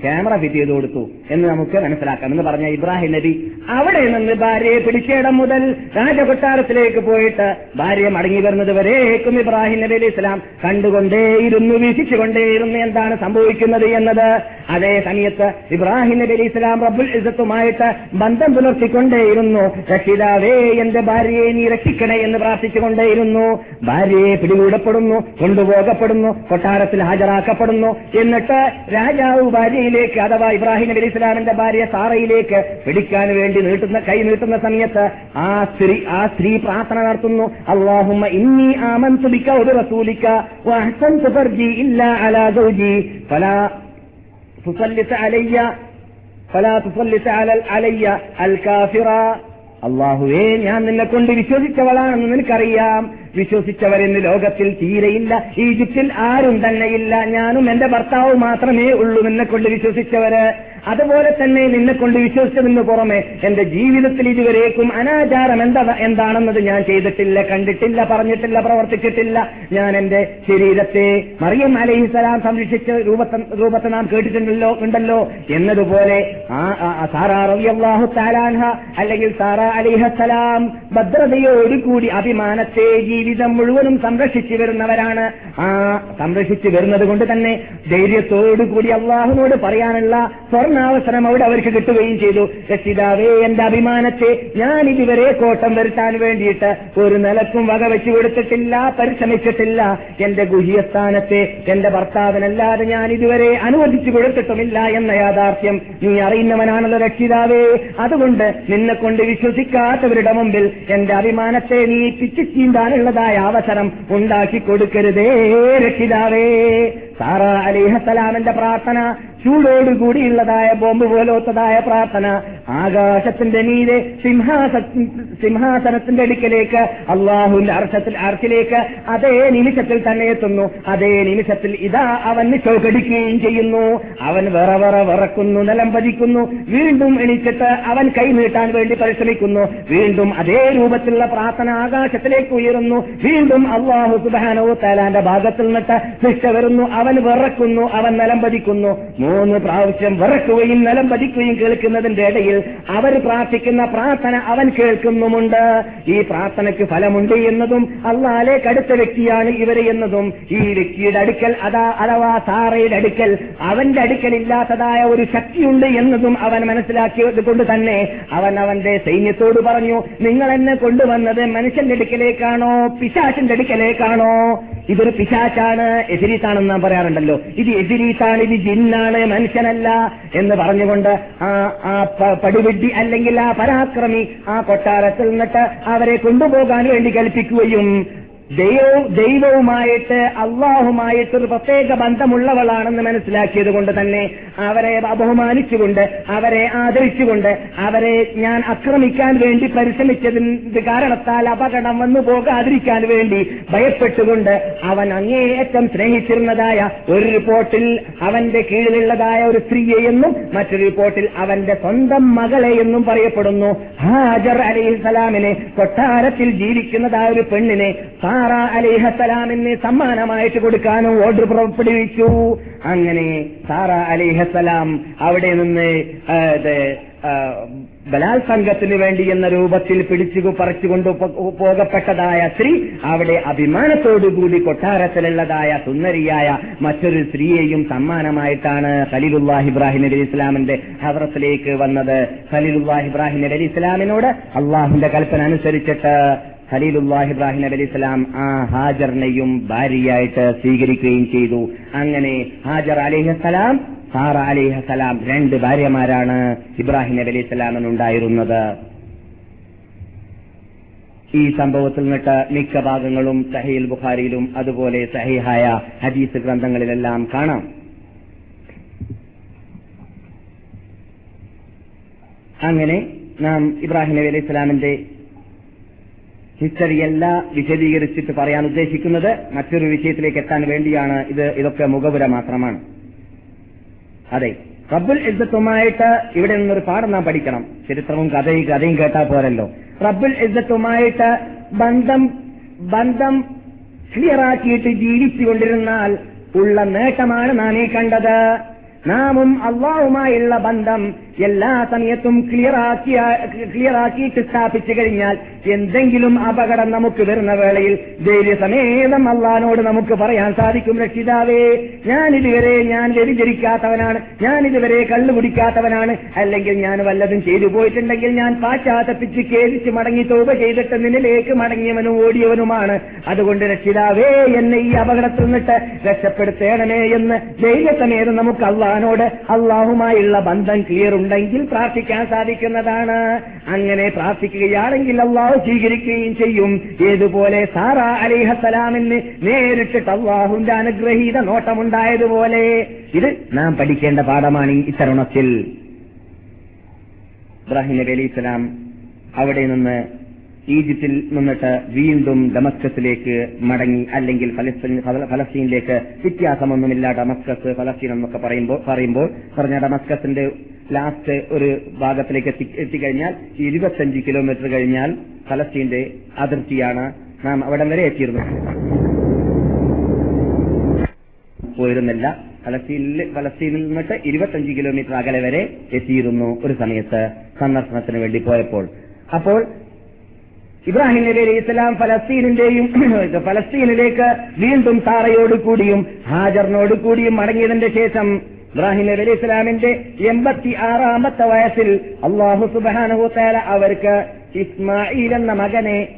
B: ക്യാമറ ഫിറ്റ് ചെയ്ത് കൊടുത്തു എന്ന് നമുക്ക് മനസ്സിലാക്കാം. എന്ന് പറഞ്ഞ ഇബ്രാഹിം നബി അവിടെ നിന്ന് ഭാര്യയെ പിടിച്ചിടം മുതൽ രാജകൊട്ടാരത്തിലേക്ക് പോയിട്ട് ഭാര്യ മടങ്ങി വരുന്നത് വരേക്കും ഇബ്രാഹിം നബി അലൈഹി ഇസ്ലാം കണ്ടുകൊണ്ടേയിരുന്നു വീക്ഷിച്ചുകൊണ്ടേയിരുന്നു എന്താണ് സംഭവിക്കുന്നത് എന്നത്. അതേ സമയത്ത് ഇബ്രാഹിം നബി അലൈഹി ഇസ്ലാം റബ്ബുൽ ഇസത്തുമായിട്ട് ബന്ധം പുലർത്തിക്കൊണ്ടേയിരുന്നു. രക്ഷിതാവേ എന്റെ ഭാര്യയെ നീ രക്ഷിക്കണേ എന്ന് പ്രാർത്ഥിച്ചുകൊണ്ടേയിരുന്നു. ഭാര്യയെ പിടികൂടപ്പെടുന്നു കൊണ്ടുപോകപ്പെടുന്നു കൊട്ടാരത്തിൽ ഹാജരാക്കപ്പെടുന്നു. എന്നിട്ട് രാജാവ് ഭാര്യയിലേക്ക് അഥവാ ഇബ്രാഹിം നബി ഇസ്ലാമിന്റെ ഭാര്യ സാറയിലേക്ക് പിടിക്കാൻ വേണ്ടി നീട്ടുന്ന കൈ നീട്ടുന്ന സമയത്ത് ആ സ്ത്രീ ആ സ്ത്രീ പ്രാർത്ഥന നടത്തുന്നു. അള്ളാഹുമ്മ ഇന്നി ആമൻ ബിക ഒരു റസൂലിക്ക ഇല്ല അലാ ഫലാ അലയ്യ ഫലാ അലയ്യ അൽ കാഫിറ. അള്ളാഹുവേ ഞാൻ നിന്നെ കൊണ്ട് വിശ്വസിച്ചവളാണെന്ന് നിനക്കറിയാം. വിശ്വസിച്ചവരെന്ന് ലോകത്തിൽ തീരെയില്ല ഈജിപ്തിൽ ആരും തന്നെയില്ല. ഞാനും എന്റെ ഭർത്താവ് മാത്രമേ ഉള്ളൂ നിന്നെ കൊണ്ട് വിശ്വസിച്ചവര്. അതുപോലെ തന്നെ നിന്നെ കൊണ്ട് വിശ്വസിച്ചതിന് പുറമെ എന്റെ ജീവിതത്തിൽ ഇതുവരേക്കും അനാചാരം എന്താ എന്താണെന്നത് ഞാൻ ചെയ്തിട്ടില്ല കണ്ടിട്ടില്ല പറഞ്ഞിട്ടില്ല പ്രവർത്തിച്ചിട്ടില്ല. ഞാൻ എന്റെ ശരീരത്തെ മറിയം അലഹിസലാം സംരക്ഷിച്ച രൂപത്തെ നാം കേട്ടിട്ടുണ്ടല്ലോ ഉണ്ടല്ലോ. എന്നതുപോലെ അല്ലെങ്കിൽ സാറ അലിഹസലാം ഭദ്രതയോടുകൂടി അഭിമാനത്തെ ജീവിതം മുഴുവനും സംരക്ഷിച്ചു വരുന്നവരാണ്. ആ സംരക്ഷിച്ചു വരുന്നത് കൊണ്ട് തന്നെ ധൈര്യത്തോടുകൂടി അള്ളാഹുനോട് പറയാനുള്ള സ്വർണാവസരം അവിടെ അവർക്ക് കിട്ടുകയും ചെയ്തു. രക്ഷിതാവേ എന്റെ അഭിമാനത്തെ ഞാൻ ഇതുവരെ കോട്ടം വരുത്താൻ വേണ്ടിയിട്ട് ഒരു നിലക്കും വക വെച്ചു കൊടുത്തിട്ടില്ല പരിശ്രമിച്ചിട്ടില്ല. എന്റെ ഗുഹ്യസ്ഥാനത്തെ എന്റെ ഭർത്താവിനല്ലാതെ ഞാൻ ഇതുവരെ അനുവദിച്ചു കൊടുത്തിട്ടുമില്ല എന്ന യാഥാർത്ഥ്യം നീ അറിയുന്നവനാണല്ലോ രക്ഷിതാവേ. അതുകൊണ്ട് നിന്നെ കൊണ്ട് വിശ്വസിക്കാത്തവരുടെ മുമ്പിൽ എന്റെ അഭിമാനത്തെ നീ പിച്ചു ചീന്താനുള്ളതായ അവസരം ഉണ്ടാക്കി കൊടുക്കരുതേ രക്ഷിതാവേ. സാറ അലിഹസലാമിന്റെ പ്രാർത്ഥന ചൂടോടുകൂടിയുള്ളതായ ബോംബ് പോലോത്തതായ പ്രാർത്ഥന. ആകാശത്തിന്റെ മീതെ സിംഹാസ സിംഹാസനത്തിന്റെ അടുക്കലേക്ക് അള്ളാഹുവിന്റെ അർഷത്തിൽ അർച്ചിലേക്ക് അതേ നിമിഷത്തിൽ തന്നെ എത്തുന്നു. അതേ നിമിഷത്തിൽ ഇതാ അവന് ചോകടിക്കുകയും ചെയ്യുന്നു. അവൻ വിറ വിറ വിറക്കുന്നു നിലം പതിക്കുന്നു. വീണ്ടും എണീച്ചിട്ട് അവൻ കൈനീട്ടാൻ വേണ്ടി പരിശ്രമിക്കുന്നു. വീണ്ടും അതേ രൂപത്തിലുള്ള പ്രാർത്ഥന ആകാശത്തിലേക്ക് ഉയരുന്നു. വീണ്ടും അള്ളാഹു സുബാനോ തലാന്റെ ഭാഗത്തിൽ നിന്നിട്ട് ശിക്ഷ വരുന്നു. അവൻ വിറക്കുന്നു അവൻ നിലം പതിക്കുന്നു. മൂന്ന് പ്രാവശ്യം വിറക്കുകയും നിലം പതിക്കുകയും കേൾക്കുന്നതിന്റെ ഇടയിൽ അവർ പ്രാർത്ഥിക്കുന്ന പ്രാർത്ഥന അവൻ കേൾക്കുന്നുമുണ്ട്. ഈ പ്രാർത്ഥനയ്ക്ക് ഫലമുണ്ട് എന്നതും അള്ളാലേക്ക് അടുത്ത വ്യക്തിയാണ് ഇവരെ എന്നതും ഈ വ്യക്തിയുടെ അടുക്കൽ അതാ അഥവാ സാറയുടെ അടുക്കൽ അവന്റെ അടുക്കൽ ഇല്ലാത്തതായ ഒരു ശക്തിയുണ്ട് എന്നതും അവൻ മനസ്സിലാക്കിയത് കൊണ്ട് തന്നെ അവൻ അവന്റെ സൈന്യത്തോട് പറഞ്ഞു നിങ്ങൾ എന്നെ കൊണ്ടുവന്നത് മനുഷ്യന്റെ അടുക്കലേക്കാണോ പിശാചിന്റെ അടുക്കലേക്കാണോ? ഇതൊരു പിശാച്ചാണ് എതിരീത്താണെന്ന് നാം പറയാറുണ്ടല്ലോ. ഇത് എതിരീത്താണ് ഇത് ജിന്നാണ് മനുഷ്യനല്ല എന്ന് പറഞ്ഞുകൊണ്ട് ആ ആ പ- അല്ലെങ്കിൽ ആ പരാക്രമി ആ കൊട്ടാരത്തിൽ നിന്നിട്ട് അവരെ കൊണ്ടുപോകാൻ വേണ്ടി കൽപ്പിക്കുകയും ദൈവവും ദൈവവുമായിട്ട് അള്ളാഹുമായിട്ട് ഒരു പ്രത്യേക ബന്ധമുള്ളവളാണെന്ന് മനസ്സിലാക്കിയത് കൊണ്ട് തന്നെ അവരെ ബഹുമാനിച്ചുകൊണ്ട് അവരെ ആദരിച്ചുകൊണ്ട് അവരെ ഞാൻ ആക്രമിക്കാൻ വേണ്ടി പരിശ്രമിച്ചതിന്റെ കാരണത്താൽ അപകടം വന്നു പോകാതിരിക്കാൻ വേണ്ടി ഭയപ്പെട്ടുകൊണ്ട് അവൻ അങ്ങേയറ്റം സ്നേഹിച്ചിരുന്നതായ ഒരു റിപ്പോർട്ടിൽ അവന്റെ കീഴിലുള്ളതായ ഒരു സ്ത്രീയെ എന്നും മറ്റൊരു റിപ്പോർട്ടിൽ അവന്റെ സ്വന്തം മകളെയെന്നും പറയപ്പെടുന്നു. ഹാജർ അലൈഹിസ്സലാമിനെ കൊട്ടാരത്തിൽ ജീവിക്കുന്നതായ ഒരു പെണ്ണിനെ സാറ അലിഹസലാമിന് സമ്മാനമായിട്ട് കൊടുക്കാനും ഓർഡർ പുറപ്പെടുവിച്ചു. അങ്ങനെ സാറ അലിഹസലാം അവിടെ നിന്ന് ബലാത്സംഗത്തിന് വേണ്ടി എന്ന രൂപത്തിൽ പിടിച്ചു പറിച്ചുകൊണ്ട് പോകപ്പെട്ടതായ സ്ത്രീ അവിടെ അഭിമാനത്തോടുകൂടി കൊട്ടാരത്തിലുള്ളതായ സുന്ദരിയായ മറ്റൊരു സ്ത്രീയെയും സമ്മാനമായിട്ടാണ് ഖലീലുല്ലാഹ് ഇബ്രാഹിം നബി ഇസ്ലാമിന്റെ ഹവറത്തിലേക്ക് വന്നത്. ഖലീലുല്ലാഹ് ഇബ്രാഹിം നബി ഇസ്ലാമിനോട് അള്ളാഹുന്റെ കൽപ്പന അനുസരിച്ചിട്ട് ഖലീലുല്ലാഹ് ഇബ്രാഹിം നബി ഇസ്ലാം ആ ഹാജറിനെയും ഭാര്യയായിട്ട് സ്വീകരിക്കുകയും ചെയ്തു. അങ്ങനെ ഹാജർ അലിഹസലാം സാറ അലിഹസലാം രണ്ട് ഭാര്യമാരാണ് ഇബ്രാഹിം നബി അലൈഹി സ്വലാമിനുണ്ടായിരുന്നത് ഈ സംഭവത്തിൽ നിന്നിട്ട് മിക്ക ഭാഗങ്ങളും സഹീൽ ബുഖാരിയിലും അതുപോലെ സഹിഹായ ഹദീസ് ഗ്രന്ഥങ്ങളിലെല്ലാം കാണാം. അങ്ങനെ നാം ഇബ്രാഹിം നബി അലൈഹി സ്വലാമിന്റെ ഹിസ്റ്ററിയല്ല വിശദീകരിച്ചിട്ട് പറയാൻ ഉദ്ദേശിക്കുന്നത് മറ്റൊരു വിഷയത്തിലേക്ക് എത്താൻ വേണ്ടിയാണ് ഇത് ഇതൊക്കെ മുഖപുര മാത്രമാണ്. അതെ. റബ്ബുൽ ഇസ്സത്തുമായിട്ട് ഇവിടെ നിന്നൊരു പാഠം നാം പഠിക്കണം. ചരിത്രവും കഥയും കഥയും കേട്ടാൽ പോരല്ലോ. റബ്ബുൽ ഇസ്സത്തുമായിട്ട് ബന്ധം ബന്ധം ക്ലിയറാക്കിയിട്ട് ജീവിച്ചുകൊണ്ടിരുന്നാൽ ഉള്ള നേട്ടമാണ് നാം ഈ കണ്ടത്. നാമും അള്ളാഹുമായുള്ള ബന്ധം എല്ലാ സമയത്തും ക്ലിയറാക്കി ക്ലിയറാക്കിയിട്ട് സ്ഥാപിച്ചു കഴിഞ്ഞാൽ എന്തെങ്കിലും അപകടം നമുക്ക് വരുന്ന വേളയിൽ ധൈര്യസമേതം അള്ളഹാനോട് നമുക്ക് പറയാൻ സാധിക്കും. രക്ഷിതാവേ ഞാൻ ഇതുവരെ ഞാൻ വ്യതിചരിക്കാത്തവനാണ് ഞാൻ ഇതുവരെ കള്ളു കുടിക്കാത്തവനാണ്. അല്ലെങ്കിൽ ഞാൻ വല്ലതും ചെയ്തു പോയിട്ടുണ്ടെങ്കിൽ ഞാൻ പാശ്ചാത്തപ്പിച്ച് കേസിച്ച് മടങ്ങി തോപ ചെയ്തിട്ട് നിന്നിലേക്ക് മടങ്ങിയവനും ഓടിയവനുമാണ്. അതുകൊണ്ട് രക്ഷിതാവേ എന്നെ ഈ അപകടത്തിൽ നിന്നിട്ട് രക്ഷപ്പെടുത്തേണമേ എന്ന് ധൈര്യസമേതം നമുക്ക് അള്ളഹാനോട് അള്ളാഹുമായുള്ള ബന്ധം ക്ലിയർ ഉണ്ടെങ്കിൽ പ്രാർത്ഥിക്കാൻ സാധിക്കുന്നതാണ്. അങ്ങനെ പ്രാർത്ഥിക്കുകയാണെങ്കിൽ അള്ളാഹു സ്വീകരിക്കുകയും ചെയ്യും. ഏതുപോലെ സാറ അലിഹസലാമിന് നേരിട്ടിട്ട് അള്ളാഹുന്റെ അനുഗ്രഹീത നോട്ടമുണ്ടായതുപോലെ. ഇത് നാം പഠിക്കേണ്ട പാഠമാണ് ഈ തരുണത്തിൽ ഇബ്രാഹിം നബി സ്വലാം അവിടെ നിന്ന് ഈജിപ്തിൽ നിന്നിട്ട് വീണ്ടും ഡമസ്കസിലേക്ക് മടങ്ങി അല്ലെങ്കിൽ ഫലസ്തീൻ ഫല- ഫലസ്തീനിലേക്ക് വ്യത്യാസമൊന്നുമില്ല. ഡമസ്കസ് ഫലസ്തീൻ എന്നൊക്കെ പറയുമ്പോൾ പറയുമ്പോൾ പറഞ്ഞ ഡമസ്കസിന്റെ ലാസ്റ്റ് ഒരു ഭാഗത്തിലേക്ക് എത്തി എത്തിക്കഴിഞ്ഞാൽ ഇരുപത്തഞ്ച് കിലോമീറ്റർ കഴിഞ്ഞാൽ ഫലസ്തീന്റെ അതിർത്തിയാണ് നാം അവിടെ വരെ എത്തിയിരുന്നത്. പോയിരുന്നില്ല. ഫലസ്തീനിൽ ഫലസ്തീനിൽ നിന്നിട്ട് ഇരുപത്തഞ്ച് കിലോമീറ്റർ അകലെ വരെ എത്തിയിരുന്നു ഒരു സമയത്ത് സന്ദർശനത്തിന് വേണ്ടി പോയപ്പോൾ. അപ്പോൾ ഇബ്രാഹിം നബി അലൈഹി ഇസ്ലാം ഫലസ്തീനിന്റെയും ഫലസ്തീനിലേക്ക് വീണ്ടും താറയോടുകൂടിയും ഹാജറിനോട് കൂടിയും മടങ്ങിയതിന്റെ ശേഷം ഇബ്രാഹിം നബി അലി ഇസ്ലാമിന്റെ എൺപത്തി ആറാമത്തെ വയസ്സിൽ അള്ളാഹു സുബാനുഹുത്തേല അവർക്ക് ഇസ്മായിൽ എന്ന മകനെ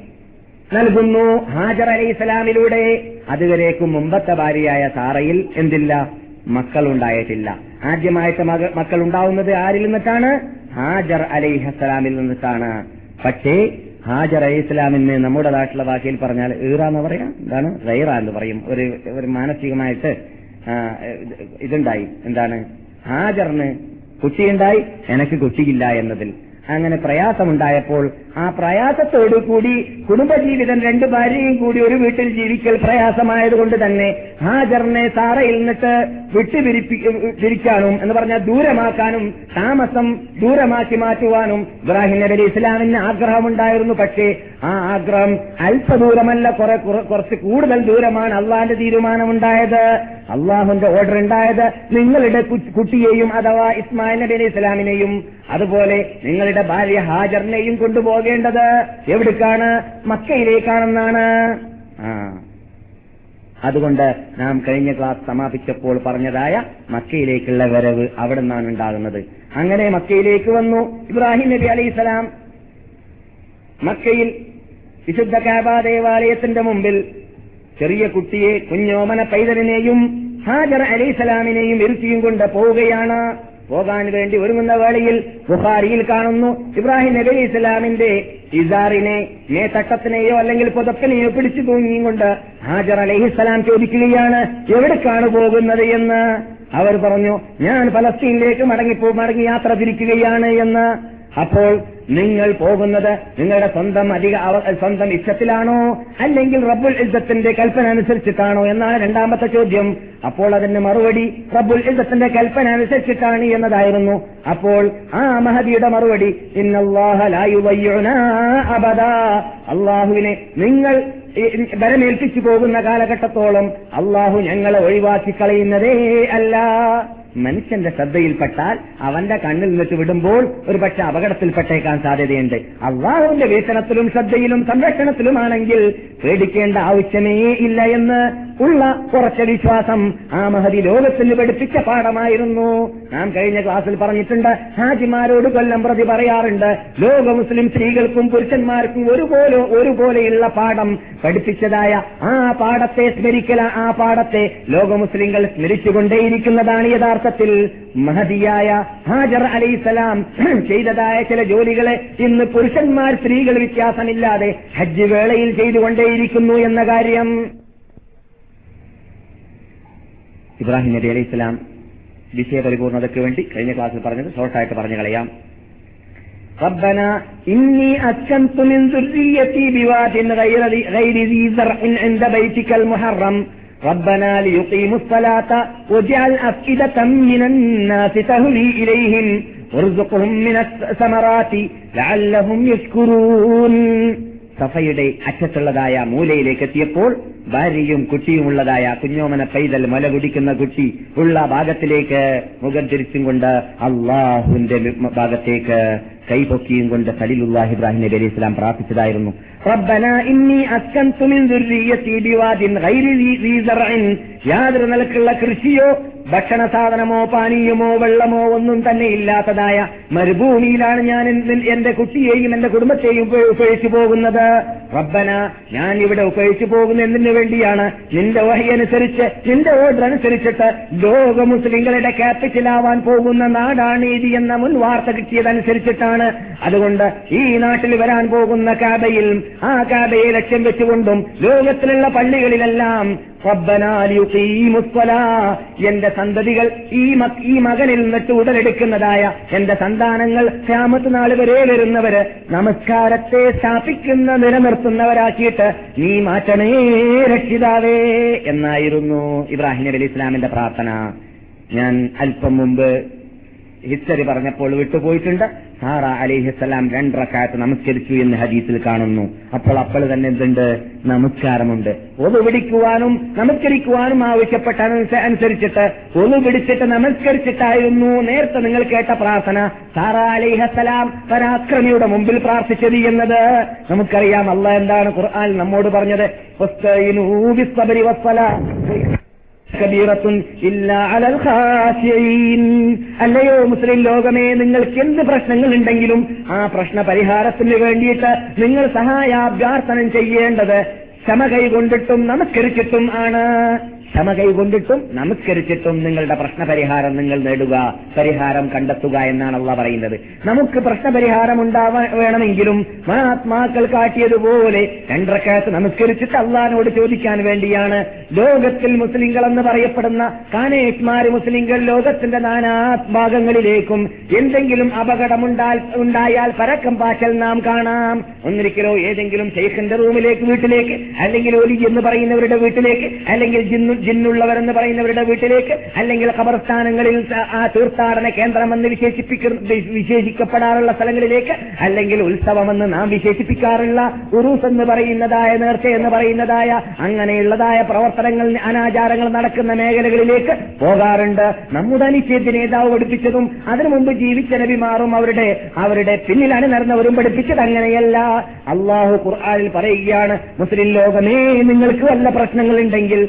B: നൽകുന്നു. ഹാജർ അലി ഇസ്ലാമിലൂടെ അതുവരേക്കും മുമ്പത്തെ ഭാര്യയായ സാറയിൽ എന്തില്ല? മക്കളുണ്ടായിട്ടില്ല. ആദ്യമായിട്ട് മക മക്കൾ ഉണ്ടാവുന്നത് ആരിൽ നിന്നിട്ടാണ്? ഹാജർ അലി ഹസ്സലാമിൽ നിന്നിട്ടാണ്. പക്ഷേ ഹാജർ അലി ഇസ്ലാമിന് നമ്മുടെ നാട്ടിലെ ഭാഷയിൽ പറഞ്ഞാൽ ഈറ എന്ന് പറയാം എന്താണ്? റൈറ എന്ന് പറയും. ഒരു ഒരു മാനസികമായിട്ട് ഇതുണ്ടായി. എന്താണ്? ഹാജറിന് കുട്ടിയുണ്ടായി എനിക്ക് കുട്ടിയില്ല എന്നതിൽ. അങ്ങനെ പ്രയാസമുണ്ടായപ്പോൾ ആ പ്രയാസത്തോടു കൂടി കുടുംബജീവിതം രണ്ടു ഭാര്യയും കൂടി ഒരു വീട്ടിൽ ജീവിക്കൽ പ്രയാസമായതുകൊണ്ട് തന്നെ ഹാജറിനെ സാറയിൽ നിന്നിട്ട് വിട്ടുപിരിപ്പിരിക്കാനും എന്ന് പറഞ്ഞാൽ ദൂരമാക്കാനും താമസം ദൂരമാക്കി മാറ്റുവാനും ഇബ്രാഹിം നബി ഇസ്ലാമിന് ആഗ്രഹമുണ്ടായിരുന്നു. പക്ഷേ ആ ആഗ്രഹം അല്പദൂരമല്ല കുറെ കുറെ- കുറച്ച് കൂടുതൽ ദൂരമാണ് അള്ളാന്റെ തീരുമാനമുണ്ടായത്. അള്ളാഹുന്റെ ഓർഡർ ഉണ്ടായത് നിങ്ങളുടെ കുട്ടിയെയും അഥവാ ഇസ്മായിൽ നബി അലി ഇസ്ലാമിനെയും അതുപോലെ നിങ്ങളുടെ ഭാര്യ ഹാജറിനെയും കൊണ്ടുപോകേണ്ടത് എവിടേക്കാണ്? മക്കയിലേക്കാണെന്നാണ്. ആ. അതുകൊണ്ട് നാം കഴിഞ്ഞ ക്ലാസ് സമാപിച്ചപ്പോൾ പറഞ്ഞതായ മക്കയിലേക്കുള്ള വരവ് അവിടെ നിന്നാണ് ഉണ്ടാകുന്നത്. അങ്ങനെ മക്കയിലേക്ക് വന്നു ഇബ്രാഹിം നബി അലൈഹിസലാം മക്കയിൽ വിശുദ്ധ കാബ ദേവാലയത്തിന്റെ മുമ്പിൽ ചെറിയ കുട്ടിയെ കുഞ്ഞോമന പൈതലിനെയും ഹാജർ അലൈസലാമിനെയും ഇരുത്തിയും കൊണ്ട് പോവുകയാണ്. പോകാൻ വേണ്ടി ഒരുങ്ങുന്ന വേളയിൽ ബുഹാരിയിൽ കാണുന്നു ഇബ്രാഹിം നബി ഇസ്ലാമിന്റെ ഇസാറിനെ മേത്തട്ടത്തിനെയോ അല്ലെങ്കിൽ പുതപ്പിനെയോ പിടിച്ചു തൂങ്ങിയും കൊണ്ട് ഹാജർ അലൈഹിസ്സലാം ചോദിക്കുകയാണ് എവിടേക്കാണ് പോകുന്നത് എന്ന്? അവർ പറഞ്ഞു ഞാൻ ഫലസ്തീനിലേക്ക് മടങ്ങിപ്പോ മടങ്ങി യാത്ര തിരിക്കുകയാണ് എന്ന്. അപ്പോൾ നിങ്ങൾ പോകുന്നത് നിങ്ങളുടെ സ്വന്തം അധിക സ്വന്തം ഇഷ്ടത്തിലാണോ? അല്ലെങ്കിൽ റബ്ബുൽ ഇസ്സത്തിന്റെ കൽപ്പന അനുസരിച്ചിട്ടാണോ എന്നാണ് രണ്ടാമത്തെ ചോദ്യം. അപ്പോൾ അതിന് മറുപടി റബ്ബുൽ ഇസ്സത്തിന്റെ കൽപ്പന അനുസരിച്ചിട്ടാണ് എന്നതായിരുന്നു. അപ്പോൾ ആ മഹദിയുടെ മറുപടി അള്ളാഹുവിനെ നിങ്ങൾ വരമേൽപ്പിച്ചു പോകുന്ന കാലഘട്ടത്തോളം അള്ളാഹു ഞങ്ങളെ ഒഴിവാക്കി കളയുന്നതേ അല്ല. മനുഷ്യന്റെ ശ്രദ്ധയിൽപ്പെട്ടാൽ അവന്റെ കണ്ണിൽ നിന്നിട്ട് വിടുമ്പോൾ ഒരു പക്ഷെ അപകടത്തിൽപ്പെട്ടേക്കാൻ സാധ്യതയുണ്ട്. അള്ളാഹുവിന്റെ വീക്ഷണത്തിലും ശ്രദ്ധയിലും സംരക്ഷണത്തിലുമാണെങ്കിൽ പേടിക്കേണ്ട ആവശ്യമേ ഇല്ല എന്ന് ഉള്ള കുറച്ച് വിശ്വാസം ആ മഹതി ലോകത്തിൽ പഠിപ്പിച്ച പാഠമായിരുന്നു. നാം കഴിഞ്ഞ ക്ലാസ്സിൽ പറഞ്ഞിട്ടുണ്ട് ഹാജിമാരോട് കൊല്ലം പ്രതി പറയാറുണ്ട് ലോക മുസ്ലിം സ്ത്രീകൾക്കും പുരുഷന്മാർക്കും ഒരുപോലെ ഒരുപോലെയുള്ള പാഠം പഠിപ്പിച്ചതായ ആ പാഠത്തെ സ്മരിക്കല ആ പാഠത്തെ ലോക മുസ്ലിങ്ങൾ സ്മരിച്ചുകൊണ്ടേയിരിക്കുന്നതാണ് യഥാർത്ഥത്തിൽ മഹതിയായ ഹാജർ അലൈസലാം ചെയ്തതായ ചില ജോലികളെ ഇന്ന് പുരുഷന്മാർ സ്ത്രീകൾ വ്യത്യാസമില്ലാതെ ഹജ്ജ് വേളയിൽ ചെയ്തുകൊണ്ടേയിരിക്കുന്നു എന്ന കാര്യം ഇബ്രാഹിം നബി അലൈഹി സ്വലാം വിഷയപരിപൂർണതയ്ക്ക് വേണ്ടി കഴിഞ്ഞ ക്ലാസ്സിൽ പറഞ്ഞത് ഷോർട്ടായിട്ട് പറഞ്ഞു കളയാം ربنا إني أسكنت من ذريتي بواد غير ذي- غير ذي زرع عند بيتك المحرم ربنا ليقيموا الصلاة واجعل أفئدة من الناس تهوي إليهم وارزقهم من الثمرات لعلهم يشكرون സഫയുടെ അറ്റത്തുള്ളതായ മൂലയിലേക്ക് എത്തിയപ്പോൾ ഭാര്യയും കുട്ടിയുമുള്ളതായ കുഞ്ഞോമന പൈതൽ മല കുടിക്കുന്ന കുട്ടി ഉള്ള ഭാഗത്തിലേക്ക് മുഖം തിരിച്ചും കൊണ്ട് അള്ളാഹുവിന്റെ ഭാഗത്തേക്ക് കൈപൊക്കിയും കൊണ്ട് ഖലീലുല്ലാഹി ഇബ്രാഹിം നബി അലൈഹി ഇസ്ലാം പ്രാർത്ഥിച്ചതായിരുന്നു ربنا إني أسكنت من ذريتي بواد غير ذي ذي زرع യാതൊരു നിലക്കുള്ള കൃഷിയോ ഭക്ഷണ സാധനമോ പാനീയമോ വെള്ളമോ ഒന്നും തന്നെ ഇല്ലാത്തതായ മരുഭൂമിയിലാണ് ഞാൻ എൻ- എന്റെ കുട്ടിയെയും എന്റെ കുടുംബത്തെയും ഉപ- ഉപേക്ഷിച്ചു പോകുന്നത് റബ്ബന ഞാൻ ഇവിടെ ഉപേക്ഷിച്ചു പോകുന്ന എന്തിനു വേണ്ടിയാണ് നിന്റെ വഹി അനുസരിച്ച് നിന്റെ ഓർഡർ അനുസരിച്ചിട്ട് ലോക മുസ്ലിങ്ങളുടെ ക്യാപിറ്റലാവാൻ പോകുന്ന നാടാണ് ഇത് എന്ന മുൻ വാർത്ത കിട്ടിയതനുസരിച്ചിട്ടാണ് അതുകൊണ്ട് ഈ നാട്ടിൽ വരാൻ പോകുന്ന കാബയിൽ ആ കാബയെ ലക്ഷ്യം വെച്ചുകൊണ്ടും ലോകത്തിലുള്ള പള്ളികളിലെല്ലാം. എന്റെ സന്തതികൾ ഈ ഈ മകനിൽ നിന്നിട്ട് ഉടലെടുക്കുന്നതായ എന്റെ സന്താനങ്ങൾ ക്ഷാമത്ത് നാൾ വരെ വരുന്നവര് നമസ്കാരത്തെ സ്ഥാപിക്കുന്ന നിലനിർത്തുന്നവരാക്കിയിട്ട് നീ മാറ്റണേ രക്ഷിതാവേ എന്നായിരുന്നു ഇബ്രാഹിം നബി ഇസ്ലാമിന്റെ പ്രാർത്ഥന ഞാൻ അല്പം മുമ്പ് ഹിസ്റ്ററി പറഞ്ഞപ്പോൾ വിട്ടുപോയിട്ടുണ്ട്. സാറ അലിഹിസ്സലാം രണ്ടറക്കാത്ത് നമസ്കരിച്ചു എന്ന് ഹദീസിൽ കാണുന്നു. അപ്പോൾ അപ്പോൾ തന്നെ എന്തുണ്ട്? നമസ്കാരമുണ്ട്. ഒന്ന് പിടിക്കുവാനും നമസ്കരിക്കുവാനും ആവശ്യപ്പെട്ട അനുസ- അനുസരിച്ചിട്ട് ഒന്ന് പിടിച്ചിട്ട് നമസ്കരിച്ചിട്ടായിരുന്നു നേരത്തെ നിങ്ങൾ കേട്ട പ്രാർത്ഥന. സാറ അലിഹസ്സലാം പരാക്രമിയുടെ മുമ്പിൽ പ്രാർത്ഥിച്ചത് എന്നത്. നമുക്കറിയാം അല്ല എന്താണ് ഖുർആൻ നമ്മോട് പറഞ്ഞത്. അല്ലയോ മുസ്ലിം ലോകമേ നിങ്ങൾക്ക് എന്ത് പ്രശ്നങ്ങൾ ഉണ്ടെങ്കിലും ആ പ്രശ്ന പരിഹാരത്തിന് വേണ്ടിയിട്ട് നിങ്ങൾ സഹായാഭ്യർത്ഥനം ചെയ്യേണ്ടത് ക്ഷമ കൈകൊണ്ടിട്ടും നമസ്കരിച്ചിട്ടും ആണ്. ക്ഷമ കൈകൊണ്ടിട്ടും നമസ്കരിച്ചിട്ടും നിങ്ങളുടെ പ്രശ്നപരിഹാരം നിങ്ങൾ നേടുക പരിഹാരം കണ്ടെത്തുക എന്നാണ് അള്ള പറയുന്നത്. നമുക്ക് പ്രശ്നപരിഹാരം ഉണ്ടാവാൻ വേണമെങ്കിലും മഹാത്മാക്കൾ കാട്ടിയതുപോലെ രണ്ടരക്കാലത്ത് നമസ്കരിച്ചിട്ട് അള്ളഹാനോട് ചോദിക്കാൻ വേണ്ടിയാണ് ലോകത്തിൽ മുസ്ലിങ്ങൾ എന്ന് പറയപ്പെടുന്ന കാനേഷ്മാര് മുസ്ലിങ്ങൾ ലോകത്തിന്റെ നാനാ ഭാഗങ്ങളിലേക്കും എന്തെങ്കിലും അപകടമുണ്ടാ ഉണ്ടായാൽ പരക്കം പാച്ചൽ നാം കാണാം. ഒന്നിരിക്കലോ ഏതെങ്കിലും ഷെയ്ഖിന്റെ റൂമിലേക്ക് വീട്ടിലേക്ക് അല്ലെങ്കിൽ ഒലി എന്ന് പറയുന്നവരുടെ വീട്ടിലേക്ക് അല്ലെങ്കിൽ ജിന്നു ജിന്നുള്ളവരെന്ന് പറയുന്നവരുടെ വീട്ടിലേക്ക് അല്ലെങ്കിൽ ഖബർസ്ഥാനങ്ങളിൽ ആ തീർത്ഥാടന കേന്ദ്രമെന്ന് വിശേഷിപ്പിക്കുന്ന വിശേഷിക്കപ്പെടാറുള്ള സ്ഥലങ്ങളിലേക്ക് അല്ലെങ്കിൽ ഉത്സവമെന്ന് നാം വിശേഷിപ്പിക്കാറുള്ള ഉറൂസ് എന്ന് പറയുന്നതായ നേർച്ച എന്ന് പറയുന്നതായ അങ്ങനെയുള്ളതായ പ്രവർത്തനങ്ങൾ അനാചാരങ്ങൾ നടക്കുന്ന മേഖലകളിലേക്ക് പോകാറുണ്ട്. നമ്മുടെ അനിശ്ചയത്തിന് നേതാവ് പഠിപ്പിച്ചതും അതിനു മുമ്പ് ജീവിച്ച നബിമാറും അവരുടെ അവരുടെ പിന്നിൽ നടന്നവരും പഠിപ്പിച്ചത് അങ്ങനെയല്ല. അള്ളാഹു ഖുർആാനിൽ പറയുകയാണ് മുസ്ലിം ലോകമേ നിങ്ങൾക്ക് വല്ല പ്രശ്നങ്ങളുണ്ടെങ്കിൽ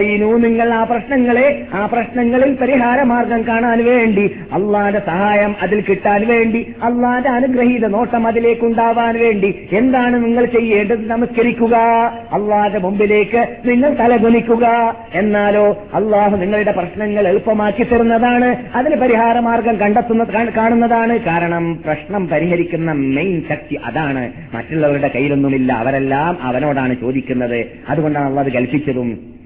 B: ഇസ്തഈനു നിങ്ങൾ ആ പ്രശ്നങ്ങളെ ആ പ്രശ്നങ്ങളിൽ പരിഹാരമാർഗം കാണാൻ വേണ്ടി അള്ളാന്റെ സഹായം അതിൽ കിട്ടാൻ വേണ്ടി അള്ളാന്റെ അനുഗ്രഹീത നോട്ടം അതിലേക്കുണ്ടാവാൻ വേണ്ടി എന്താണ് നിങ്ങൾ ചെയ്യേണ്ടത് നമസ്കരിക്കുക. അള്ളാന്റെ മുമ്പിലേക്ക് നിങ്ങൾ തലകുനിക്കുക. എന്നാലോ അള്ളാഹു നിങ്ങളുടെ പ്രശ്നങ്ങൾ എളുപ്പമാക്കി തരുന്നതാണ് അതിന് പരിഹാരമാർഗം കണ്ടെത്തുന്ന കാണുന്നതാണ്. കാരണം പ്രശ്നം പരിഹരിക്കുന്ന മെയിൻ ശക്തി അതാണ്. മറ്റുള്ളവരുടെ കയ്യിലൊന്നുമില്ല. അവരെല്ലാം അവനോടാണ് ചോദിക്കുന്നത്. അതുകൊണ്ടാണ് അള്ളാഹ് കൽപ്പിച്ചതും.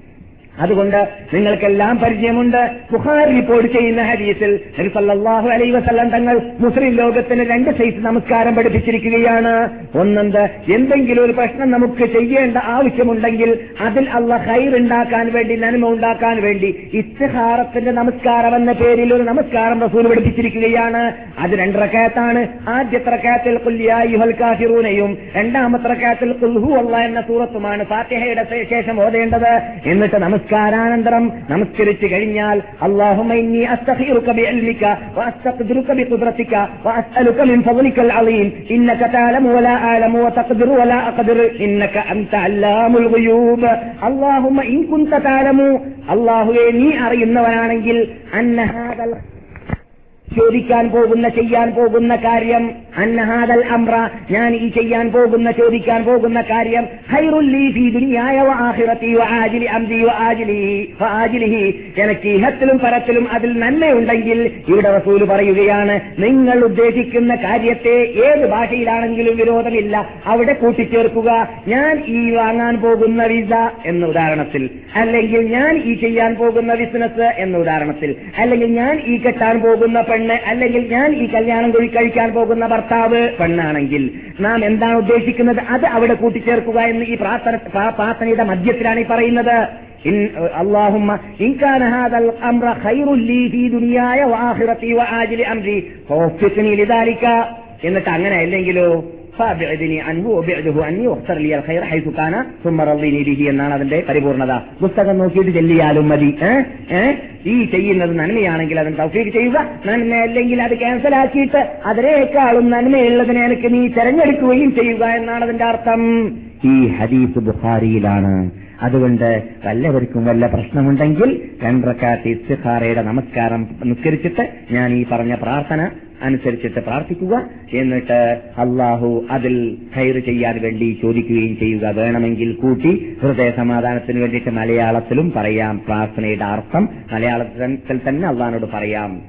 B: അതുകൊണ്ട് നിങ്ങൾക്കെല്ലാം പരിചയമുണ്ട് ബുഖാരി റിപ്പോർട്ട് ചെയ്യുന്ന ഹദീസിൽ ഹരിസല്ലാഹു അലൈ വസല്ലം തങ്ങൾ മുസ്ലിം ലോകത്തിന് രണ്ട് സൈസ് നമസ്കാരം പഠിപ്പിച്ചിരിക്കുകയാണ്. ഒന്നെന്ത്? എന്തെങ്കിലും ഒരു പ്രശ്നം നമുക്ക് ചെയ്യേണ്ട ആവശ്യമുണ്ടെങ്കിൽ അതിൽ അള്ള ഹൈർ ഉണ്ടാക്കാൻ വേണ്ടി നന്മ ഉണ്ടാക്കാൻ വേണ്ടി ഇസ്തിഹാറത്തിന്റെ നമസ്കാരം എന്ന പേരിൽ ഒരു നമസ്കാരം റസൂൽ പഠിപ്പിച്ചിരിക്കുകയാണ്. അത് രണ്ടരക്കയത്താണ് ആദ്യത്തെ ആദ്യത്ര കുല്യായുഹൽ കാഫിറൂനയും രണ്ടാമത്തെ റക്കയത്തിൽ കുൽഹു അള്ള എന്ന സൂറത്തുമാണ് ഫാത്തിഹയുടെ ശേഷം ഓതേണ്ടത്. എന്നിട്ട് നമസ്കാരാനന്തരം നമസ്കരിച്ചു കഴിഞ്ഞാൽ അള്ളാഹുമ താലമു അള്ളാഹുവെ നീ അറിയുന്നവനാണെങ്കിൽ അന്നഹാദൽ ചോദിക്കാൻ പോകുന്ന ചെയ്യാൻ പോകുന്ന കാര്യം. അന്നഹാദൽ അമ്ര ഞാൻ ഈ ചെയ്യാൻ പോകുന്ന ചോദിക്കാൻ പോകുന്ന കാര്യം. ഹൈറുൽ എനിക്ക് ഇഹത്തിലും പരത്തിലും അതിൽ നന്മയുണ്ടെങ്കിൽ ഇവിടെ റസൂൽ പറയുകയാണ് നിങ്ങൾ ഉദ്ദേശിക്കുന്ന കാര്യത്തെ ഏത് ഭാഷയിലാണെങ്കിലും വിരോധമില്ല. അവിടെ കൂട്ടിച്ചേർക്കുക. ഞാൻ ഈ വാങ്ങാൻ പോകുന്ന വിസ എന്ന ഉദാഹരണത്തിൽ. അല്ലെങ്കിൽ ഞാൻ ഈ ചെയ്യാൻ പോകുന്ന ബിസിനസ് എന്ന ഉദാഹരണത്തിൽ. അല്ലെങ്കിൽ ഞാൻ ഈ കെട്ടാൻ പോകുന്ന പെണ്ണ് അല്ലെങ്കിൽ ഞാൻ ഈ കല്യാണം കഴി കഴിക്കാൻ പോകുന്ന ഭർത്താവ് പെണ്ണാണെങ്കിൽ നാം എന്താണ് ഉദ്ദേശിക്കുന്നത് അത് അവിടെ കൂട്ടിച്ചേർക്കുക എന്ന് ഈ പ്രാർത്ഥന പ്രാ- പ്രാർത്ഥനയുടെ മധ്യത്തിലാണ് ഈ പറയുന്നത് إن اللهم إن كان هذا الأمر خير لي في دنياي وآخرتي وآجل أمري فوفقني لذلك എന്നിട്ട് അങ്ങനെ അല്ലെങ്കിലോ ഫാബിഅദിനി അൻഹു ഒബിഅദുഹു അന്നി ഒക്തർ ലിയൽ ഖൈർ ഹൈസു കാന സുമ്മ റദ്ദീനി ബിഹി എന്നാണ് അതിന്റെ പരിപൂർണത. പുസ്തകം നോക്കിയിട്ട് ചെല്ലിയാലും മതി. ഈ ചെയ്യുന്നത് നന്മയാണെങ്കിൽ അതിന് തൗഫീക്ക് ചെയ്യുക. നന്മ അല്ലെങ്കിൽ അത് ക്യാൻസൽ ആക്കിയിട്ട് അതിനേക്കാളും നന്മയുള്ളതിനെ എനിക്ക് നീ തെരഞ്ഞെടുക്കുകയും ചെയ്യുക എന്നാണ് അതിന്റെ അർത്ഥം. ഈ ഹദീസ് ബുഖാരിയിലാണ്. അതുകൊണ്ട് വല്ലവർക്കും വല്ല പ്രശ്നമുണ്ടെങ്കിൽ രണ്ടരക്കാട്ട് ഇസ്തിഖാറയുടെ നമസ്കാരം നിസ്കരിച്ചിട്ട് ഞാൻ ഈ പറഞ്ഞ പ്രാർത്ഥന അനുസരിച്ചിട്ട് പ്രാർത്ഥിക്കുക. എന്നിട്ട് അള്ളാഹു അതിൽ ഹൈർ ചെയ്യാൻ വേണ്ടി ചോദിക്കുകയും ചെയ്യുക. വേണമെങ്കിൽ കൂട്ടി ഹൃദയ സമാധാനത്തിന് വേണ്ടിയിട്ട് മലയാളത്തിലും പറയാം. പ്രാർത്ഥനയുടെ അർത്ഥം മലയാളത്തിൽ തന്നെ അള്ളഹാനോട് പറയാം.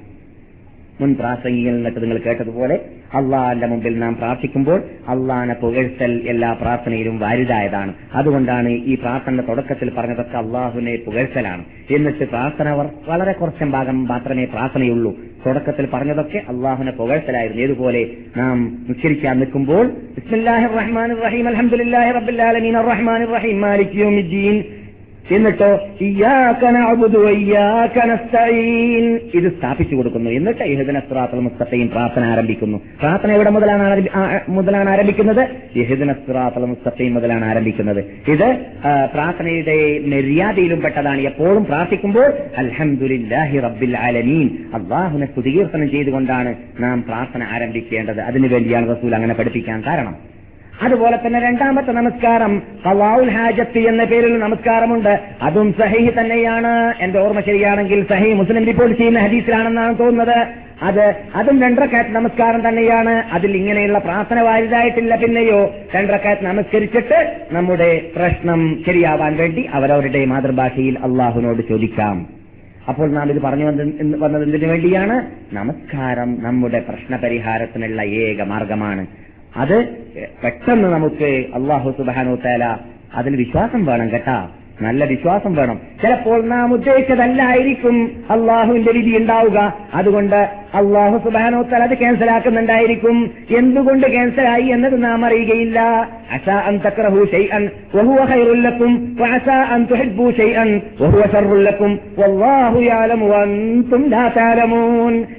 B: മുൻ പ്രാസംഗികളിൽ നിന്നൊക്കെ നിങ്ങൾ കേട്ടതുപോലെ അള്ളാഹിന്റെ മുമ്പിൽ നാം പ്രാർത്ഥിക്കുമ്പോൾ അള്ളാനെ പുകഴ്ത്തൽ എല്ലാ പ്രാർത്ഥനയിലും വാരിതായതാണ് അതുകൊണ്ടാണ് ഈ പ്രാർത്ഥന തുടക്കത്തിൽ പറഞ്ഞതൊക്കെ അള്ളാഹുവിനെ പുകഴ്ത്തലാണ് എന്നിട്ട് പ്രാർത്ഥന വളരെ കുറച്ചും ഭാഗം മാത്രമേ പ്രാർത്ഥനയുള്ളൂ. തുടക്കത്തിൽ പറഞ്ഞതൊക്കെ അള്ളാഹുനെ പുകഴ്ത്തലായിരുന്നു ഏതുപോലെ നാം ഉച്ചരിക്കാൻ നിൽക്കുമ്പോൾ റഹീം റഹീം എന്നിട്ടോ ഇത് സ്ഥാപിച്ചു കൊടുക്കുന്നു. എന്നിട്ട് യഹുദിന സിറാത്തുൽ മുസ്തഖീം പ്രാർത്ഥന ആരംഭിക്കുന്നു. പ്രാർത്ഥന എവിടെ മുതലാണ് മുതലാണ് ആരംഭിക്കുന്നത്? യഹുദിന സിറാത്തുൽ മുസ്തഖീം മുതലാണ് ആരംഭിക്കുന്നത്. ഇത് പ്രാർത്ഥനയുടെ മര്യാദയിലും പെട്ടതാണ്. എപ്പോഴും പ്രാർത്ഥിക്കുമ്പോൾ അൽഹംദുലില്ലാഹി റബ്ബിൽ ആലമീൻ. അള്ളാഹുനെ സ്തുതികീർത്തനം ചെയ്തുകൊണ്ടാണ് നാം പ്രാർത്ഥന ആരംഭിക്കേണ്ടത്. അതിനുവേണ്ടിയാണ് റസൂൽ അങ്ങനെ പഠിപ്പിക്കാൻ കാരണം. അതുപോലെ തന്നെ രണ്ടാമത്തെ നമസ്കാരം ഹവാഉൽ ഹാജത്തി എന്ന പേരിൽ നമസ്കാരമുണ്ട്. അതും സഹി തന്നെയാണ്. എന്റെ ഓർമ്മ ശരിയാണെങ്കിൽ സഹി മുസ്ലിം റിപ്പോർട്ട് ചെയ്യുന്ന ഹദീസിലാണെന്നാണ് തോന്നുന്നത്. അത് അതും രണ്ടരക്കാറ്റ് നമസ്കാരം തന്നെയാണ്. അതിൽ ഇങ്ങനെയുള്ള പ്രാർത്ഥന വാരിതായിട്ടില്ല പിന്നെയോ രണ്ടരക്കാറ്റ് നമസ്കരിച്ചിട്ട് നമ്മുടെ പ്രശ്നം ശരിയാവാൻ വേണ്ടി അവരവരുടെ മാതൃഭാഷയിൽ അള്ളാഹുനോട് ചോദിക്കാം. അപ്പോൾ നാം ഇത് പറഞ്ഞു വന്ന- വന്നത് എന്തിനു വേണ്ടിയാണ്? നമസ്കാരം നമ്മുടെ പ്രശ്നപരിഹാരത്തിനുള്ള ഏക മാർഗമാണ്. അത് പെട്ടെന്ന് നമുക്ക് അള്ളാഹു സുബാനോ തേല അതിൽ വിശ്വാസം വേണം കേട്ടാ. നല്ല വിശ്വാസം വേണം. ചിലപ്പോൾ നാം ഉദ്ദേശിച്ചതല്ലായിരിക്കും അള്ളാഹുവിന്റെ വിധി ഉണ്ടാവുക. അതുകൊണ്ട് അള്ളാഹു സുബാനോ തല അത് ക്യാൻസലാക്കുന്നുണ്ടായിരിക്കും എന്തുകൊണ്ട് ക്യാൻസലായി എന്നത് നാം അറിയുകയില്ല. അൻ തക്രഹു ഷൈഅൻ അൻ ഷൈഅൻ വല്ലാഹു ലാ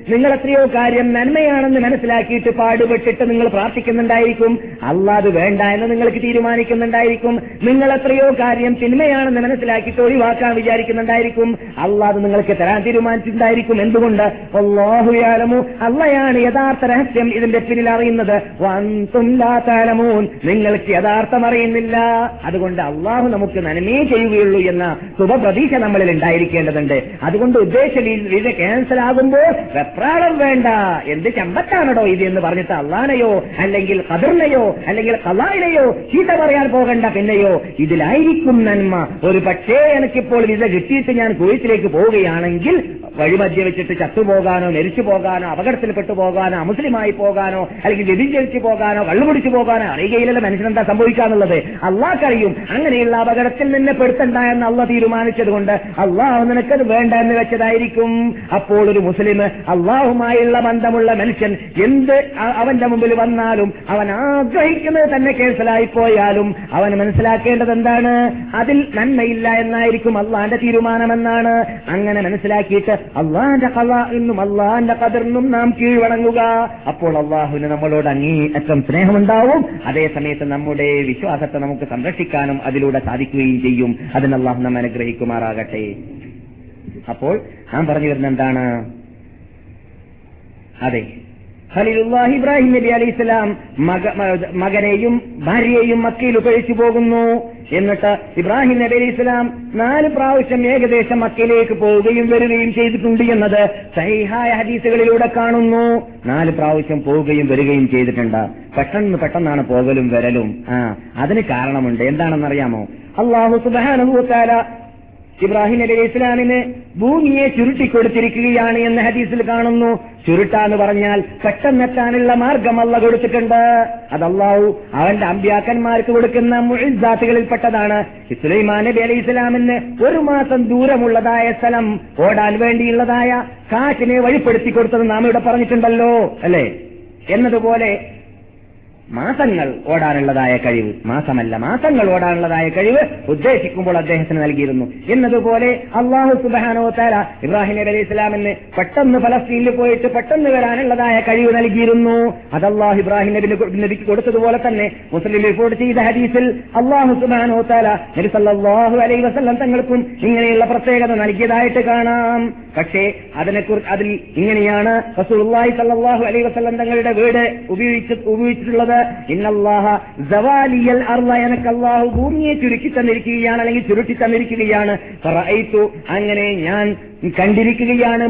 B: നിങ്ങൾ എത്രയോ കാര്യം നന്മയാണെന്ന് മനസ്സിലാക്കിയിട്ട് പാടുപെട്ടിട്ട് നിങ്ങൾ പ്രാർത്ഥിക്കുന്നുണ്ടായിരിക്കും. അള്ളാഹ് അത് വേണ്ട എന്ന് നിങ്ങൾക്ക് തീരുമാനിക്കുന്നുണ്ടായിരിക്കും. നിങ്ങൾ എത്രയോ കാര്യം തിന്മയാണെന്ന് മനസ്സിലാക്കിയിട്ട് ഒഴിവാക്കാൻ വിചാരിക്കുന്നുണ്ടായിരിക്കും. അള്ളാഹ് അത് നിങ്ങൾക്ക് തരാൻ തീരുമാനിച്ചിട്ടുണ്ടായിരിക്കും. എന്തുകൊണ്ട്? യാലമു. അള്ളയാണ് യഥാർത്ഥ രഹസ്യം ഇതിന്റെ പിന്നിൽ അറിയുന്നത്. വൻതും തഅലമൂൻ. നിങ്ങൾക്ക് യഥാർത്ഥം അറിയുന്നില്ല. അതുകൊണ്ട് അള്ളാഹു നമുക്ക് നന്മേ ചെയ്യുകയുള്ളൂ എന്ന ശുഭപ്രതീക്ഷ നമ്മളിൽ ഉണ്ടായിരിക്കേണ്ടതുണ്ട്. അതുകൊണ്ട് ഉദ്ദേശ ഇത് ക്യാൻസൽ ആകുമ്പോൾ വെപ്രാളം വേണ്ട. എന്ത് ചമ്പത്താണോ ഇത് എന്ന് പറഞ്ഞിട്ട് അള്ളാനയോ അല്ലെങ്കിൽ കതിർനയോ അല്ലെങ്കിൽ കലായിലെയോ ചീത്ത പറയാൻ പോകണ്ട പിന്നെയോ. ഇതിലായിരിക്കും നന്മ. ഒരു പക്ഷേ എനിക്കിപ്പോൾ വിസ കിട്ടിയിട്ട് ഞാൻ കുവൈത്തിലേക്ക് പോവുകയാണെങ്കിൽ വഴിമധ്യ വെച്ചിട്ട് ചത്തുപോകാനോ മരിച്ചു പോകാനോ അപകടത്തിൽപ്പെട്ടു പോകാനോ അമുസ്ലിമായി പോകാനോ അല്ലെങ്കിൽ വ്യതിചരിച്ചു പോകാനോ കള്ളുപിടിച്ചു പോകാനോ അറിയുകയില്ലല്ലോ മനുഷ്യനെന്താ സംഭവിക്കാന്നുള്ളത്. അള്ളാഹ്ക്കറിയും. അങ്ങനെയുള്ള അപകടത്തിൽ നിന്നെ പെടുത്തണ്ട എന്ന് അള്ള തീരുമാനിച്ചതുകൊണ്ട് അള്ളാഹു നിനക്കത് വേണ്ട എന്ന് വെച്ചതായിരിക്കും. അപ്പോൾ ഒരു മുസ്ലിം അള്ളാഹുമായുള്ള ബന്ധമുള്ള മനുഷ്യൻ എന്ത് അവന്റെ മുമ്പിൽ വന്നാലും അവൻ ആഗ്രഹിക്കുന്നത് തന്നെ കേസലായി പോയാലും അവൻ മനസ്സിലാക്കേണ്ടത് എന്താണ്? അതിൽ നന്മയില്ല എന്നായിരിക്കും അള്ളാന്റെ തീരുമാനമെന്നാണ്. അങ്ങനെ മനസ്സിലാക്കിയിട്ട് അള്ളാന്റെ കഥ എന്നും അള്ളാന്റെ കതിർന്നും നാം കീഴ്വണങ്ങുക. അപ്പോൾ അള്ളാഹുവിന് നമ്മളോട് അങ്ങേയറ്റം സ്നേഹമുണ്ടാവും. അതേസമയത്ത് നമ്മുടെ വിശ്വാസത്തെ നമുക്ക് സംരക്ഷിക്കാനും അതിലൂടെ സാധിക്കുകയും ചെയ്യും. അതിന് അള്ളാഹു നാം അനുഗ്രഹിക്കുമാറാകട്ടെ. അപ്പോൾ നാം പറഞ്ഞു വരുന്ന എന്താണ്? അതെ. ഖലീലുല്ലാഹി ഇബ്രാഹിം നബി അലൈഹി സ്വലാം മകനെയും ഭാര്യയെയും മക്കയിൽ ഉപേക്ഷിച്ചു പോകുന്നു. എന്നിട്ട് ഇബ്രാഹിം നബി അലൈഹി സ്വലാം നാല് പ്രാവശ്യം ഏകദേശം മക്കയിലേക്ക് പോവുകയും വരികയും ചെയ്തിട്ടുണ്ട് എന്നത് സഹിഹായ ഹദീസുകളിലൂടെ കാണുന്നു. നാല് പ്രാവശ്യം പോവുകയും വരികയും ചെയ്തിട്ടുണ്ട്. പെട്ടെന്ന് പെട്ടെന്നാണ് പോകലും വരലും. ആ അതിന് കാരണമുണ്ട്. എന്താണെന്നറിയാമോ? അള്ളാഹു സുബാനുഭൂത്താല ഇബ്രാഹിം നബി ഇസ്ലാമിന് ഭൂമിയെ ചുരുട്ടിക്കൊടുത്തിരിക്കുകയാണ് എന്ന് ഹദീസിൽ കാണുന്നു. ചുരുട്ടാന്ന് പറഞ്ഞാൽ പെട്ടെന്നെത്താനുള്ള മാർഗം അല്ല കൊടുത്തിട്ടുണ്ട്. അതല്ലാവു അവന്റെ അമ്പ്യാക്കന്മാർക്ക് കൊടുക്കുന്ന മുഴിസാത്തുകളിൽപ്പെട്ടതാണ് ഇസ്ലൈമാൻ നബി അലൈഹി ഇസ്ലാമിന് ഒരു മാസം ദൂരമുള്ളതായ സ്ഥലം ഓടാൻ വേണ്ടിയുള്ളതായ കാറ്റിനെ വഴിപ്പെടുത്തി കൊടുത്തത് നാം ഇവിടെ പറഞ്ഞിട്ടുണ്ടല്ലോ അല്ലേ? എന്നതുപോലെ മാസങ്ങൾ ഓടാനുള്ളതായ കഴിവ്. മാസമല്ല മാസങ്ങൾ ഓടാനുള്ളതായ കഴിവ് ഉദ്ദേശിക്കുമ്പോൾ അദ്ദേഹത്തിന് നൽകിയിരുന്നു. എന്നതുപോലെ അള്ളാഹു സുബാനോ താര ഇബ്രാഹിം നബി അലൈഹി ഇസ്ലാമിന് പെട്ടെന്ന് ഫലസ്തീനിൽ പോയിട്ട് പെട്ടെന്ന് വരാനുള്ളതായ കഴിവ് നൽകിയിരുന്നു. അത് അള്ളാഹു ഇബ്രാഹിം നബി നബിക്ക് കൊടുത്തതുപോലെ തന്നെ മുസ്ലിം റിപ്പോർട്ട് ചെയ്ത ഹദീസിൽ അള്ളാഹു സുബാനോ താല നബി അലൈഹി വസല്ലം തങ്ങൾക്കും ഇങ്ങനെയുള്ള പ്രത്യേകത നൽകിയതായിട്ട് കാണാം. പക്ഷേ അതിനെക്കുറിച്ച് അതിൽ ഇങ്ങനെയാണ് സല്ലല്ലാഹു അലൈഹി വസല്ലം തങ്ങളുടെ വീട് ഉപയോഗിച്ച് ഉപയോഗിച്ചിട്ടുള്ളത്. ഇന്നല്ലാഹ സവാലിയൽ അർള എനക്ക് അല്ലാഹു ഭൂമിയെ ചുരുക്കി തന്നിരിക്കുകയാണ് അല്ലെങ്കിൽ ചുരുട്ടി തന്നിരിക്കുകയാണ്. അങ്ങനെ ഞാൻ കണ്ടിരിക്കുകയാണ്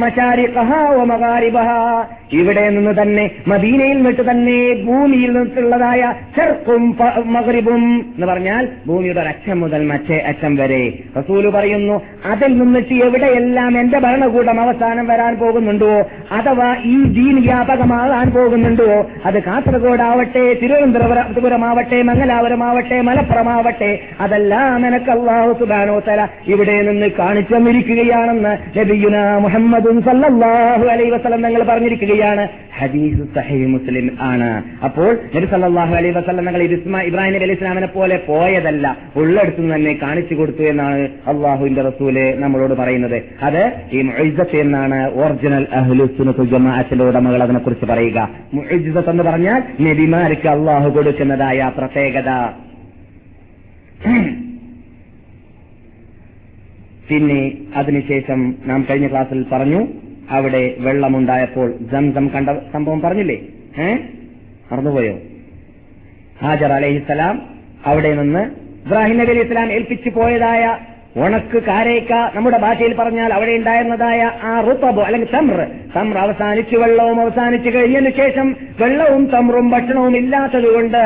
B: ഇവിടെ നിന്ന് തന്നെ മദീനയിൽ നിന്നിട്ട് തന്നെ ഭൂമിയിൽ നിന്നിട്ടുള്ളതായ ചെറുപ്പും മകരിബും എന്ന് പറഞ്ഞാൽ ഭൂമിയുടെ ഒരച്ഛം മുതൽ മറ്റേ അച്ഛം വരെ. റസൂൽ പറയുന്നു അതിൽ നിന്നിട്ട് എവിടെയെല്ലാം എന്റെ ഭരണകൂടം അവസാനം വരാൻ പോകുന്നുണ്ടോ? അഥവാ ഈ ദീൻ വ്യാപകമാകാൻ പോകുന്നുണ്ടോ? അത് കാസർഗോഡാവട്ടെ തിരുവനന്തപുരമാവട്ടെ മംഗലാപുരമാവട്ടെ മലപ്പുറമാവട്ടെ അതെല്ലാം എനക്ക് അള്ളാഹു സുബാനോ തല ഇവിടെ നിന്ന് കാണിച്ചു തന്നിരിക്കുകയാണെന്ന് നബിയുന മുഹമ്മദും സല്ലാഹു അലൈ വസ്ലം നിങ്ങൾ പറഞ്ഞിരിക്കുകയാണ്. ഹദീസ് സഹീ മുസ്ലിം ആണ്. അപ്പോൾ നബി സല്ലാഹു അലൈ വസ്ലം ഇസ്മാ ഇബ്രാഹിം നബി അലൈഹി ഇസ്ലാമിനെ പോലെ പോയതല്ല. ഉള്ളെടുത്തു തന്നെ കാണിച്ചു കൊടുത്തു എന്നാണ് അള്ളാഹുവിന്റെ റസൂൽ നമ്മളോട് പറയുന്നത്. അത് ഈ മുഇസ്സത്ത് എന്നാണ് ഒറിജിനൽ അഹ്ലുസ് ജമാഅത്തിലെ ഉടമകൾ അതിനെക്കുറിച്ച് പറയുക. മുഇസ്സത്ത് എന്ന് പറഞ്ഞാൽ നബിമാർക്ക് അള്ളാഹു കൊടുക്കുന്നതായ പ്രത്യേകത. പിന്നെ അതിനുശേഷം നാം കഴിഞ്ഞ ക്ലാസ്സിൽ പറഞ്ഞു അവിടെ വെള്ളമുണ്ടായപ്പോൾ ജംസം കണ്ട സംഭവം പറഞ്ഞില്ലേ? ഏ? മറന്നുപോയോ? ഹാജർ അലഹിസ്സലാം അവിടെ നിന്ന് ഇബ്രാഹിം നബി അലൈഹി ഇസ്ലാം ഏൽപ്പിച്ചു പോയതായ ഉണക്ക് കാരേക്ക നമ്മുടെ ഭാഷയിൽ പറഞ്ഞാൽ അവിടെ ഉണ്ടായിരുന്നതായ ആ റുത്തബ് അല്ലെങ്കിൽ തമ്ര തമ്ര അവസാനിച്ചു വെള്ളവും അവസാനിച്ചു കഴിഞ്ഞതിനു ശേഷം വെള്ളവും തമ്രും ഭക്ഷണവും ഇല്ലാത്തതുകൊണ്ട്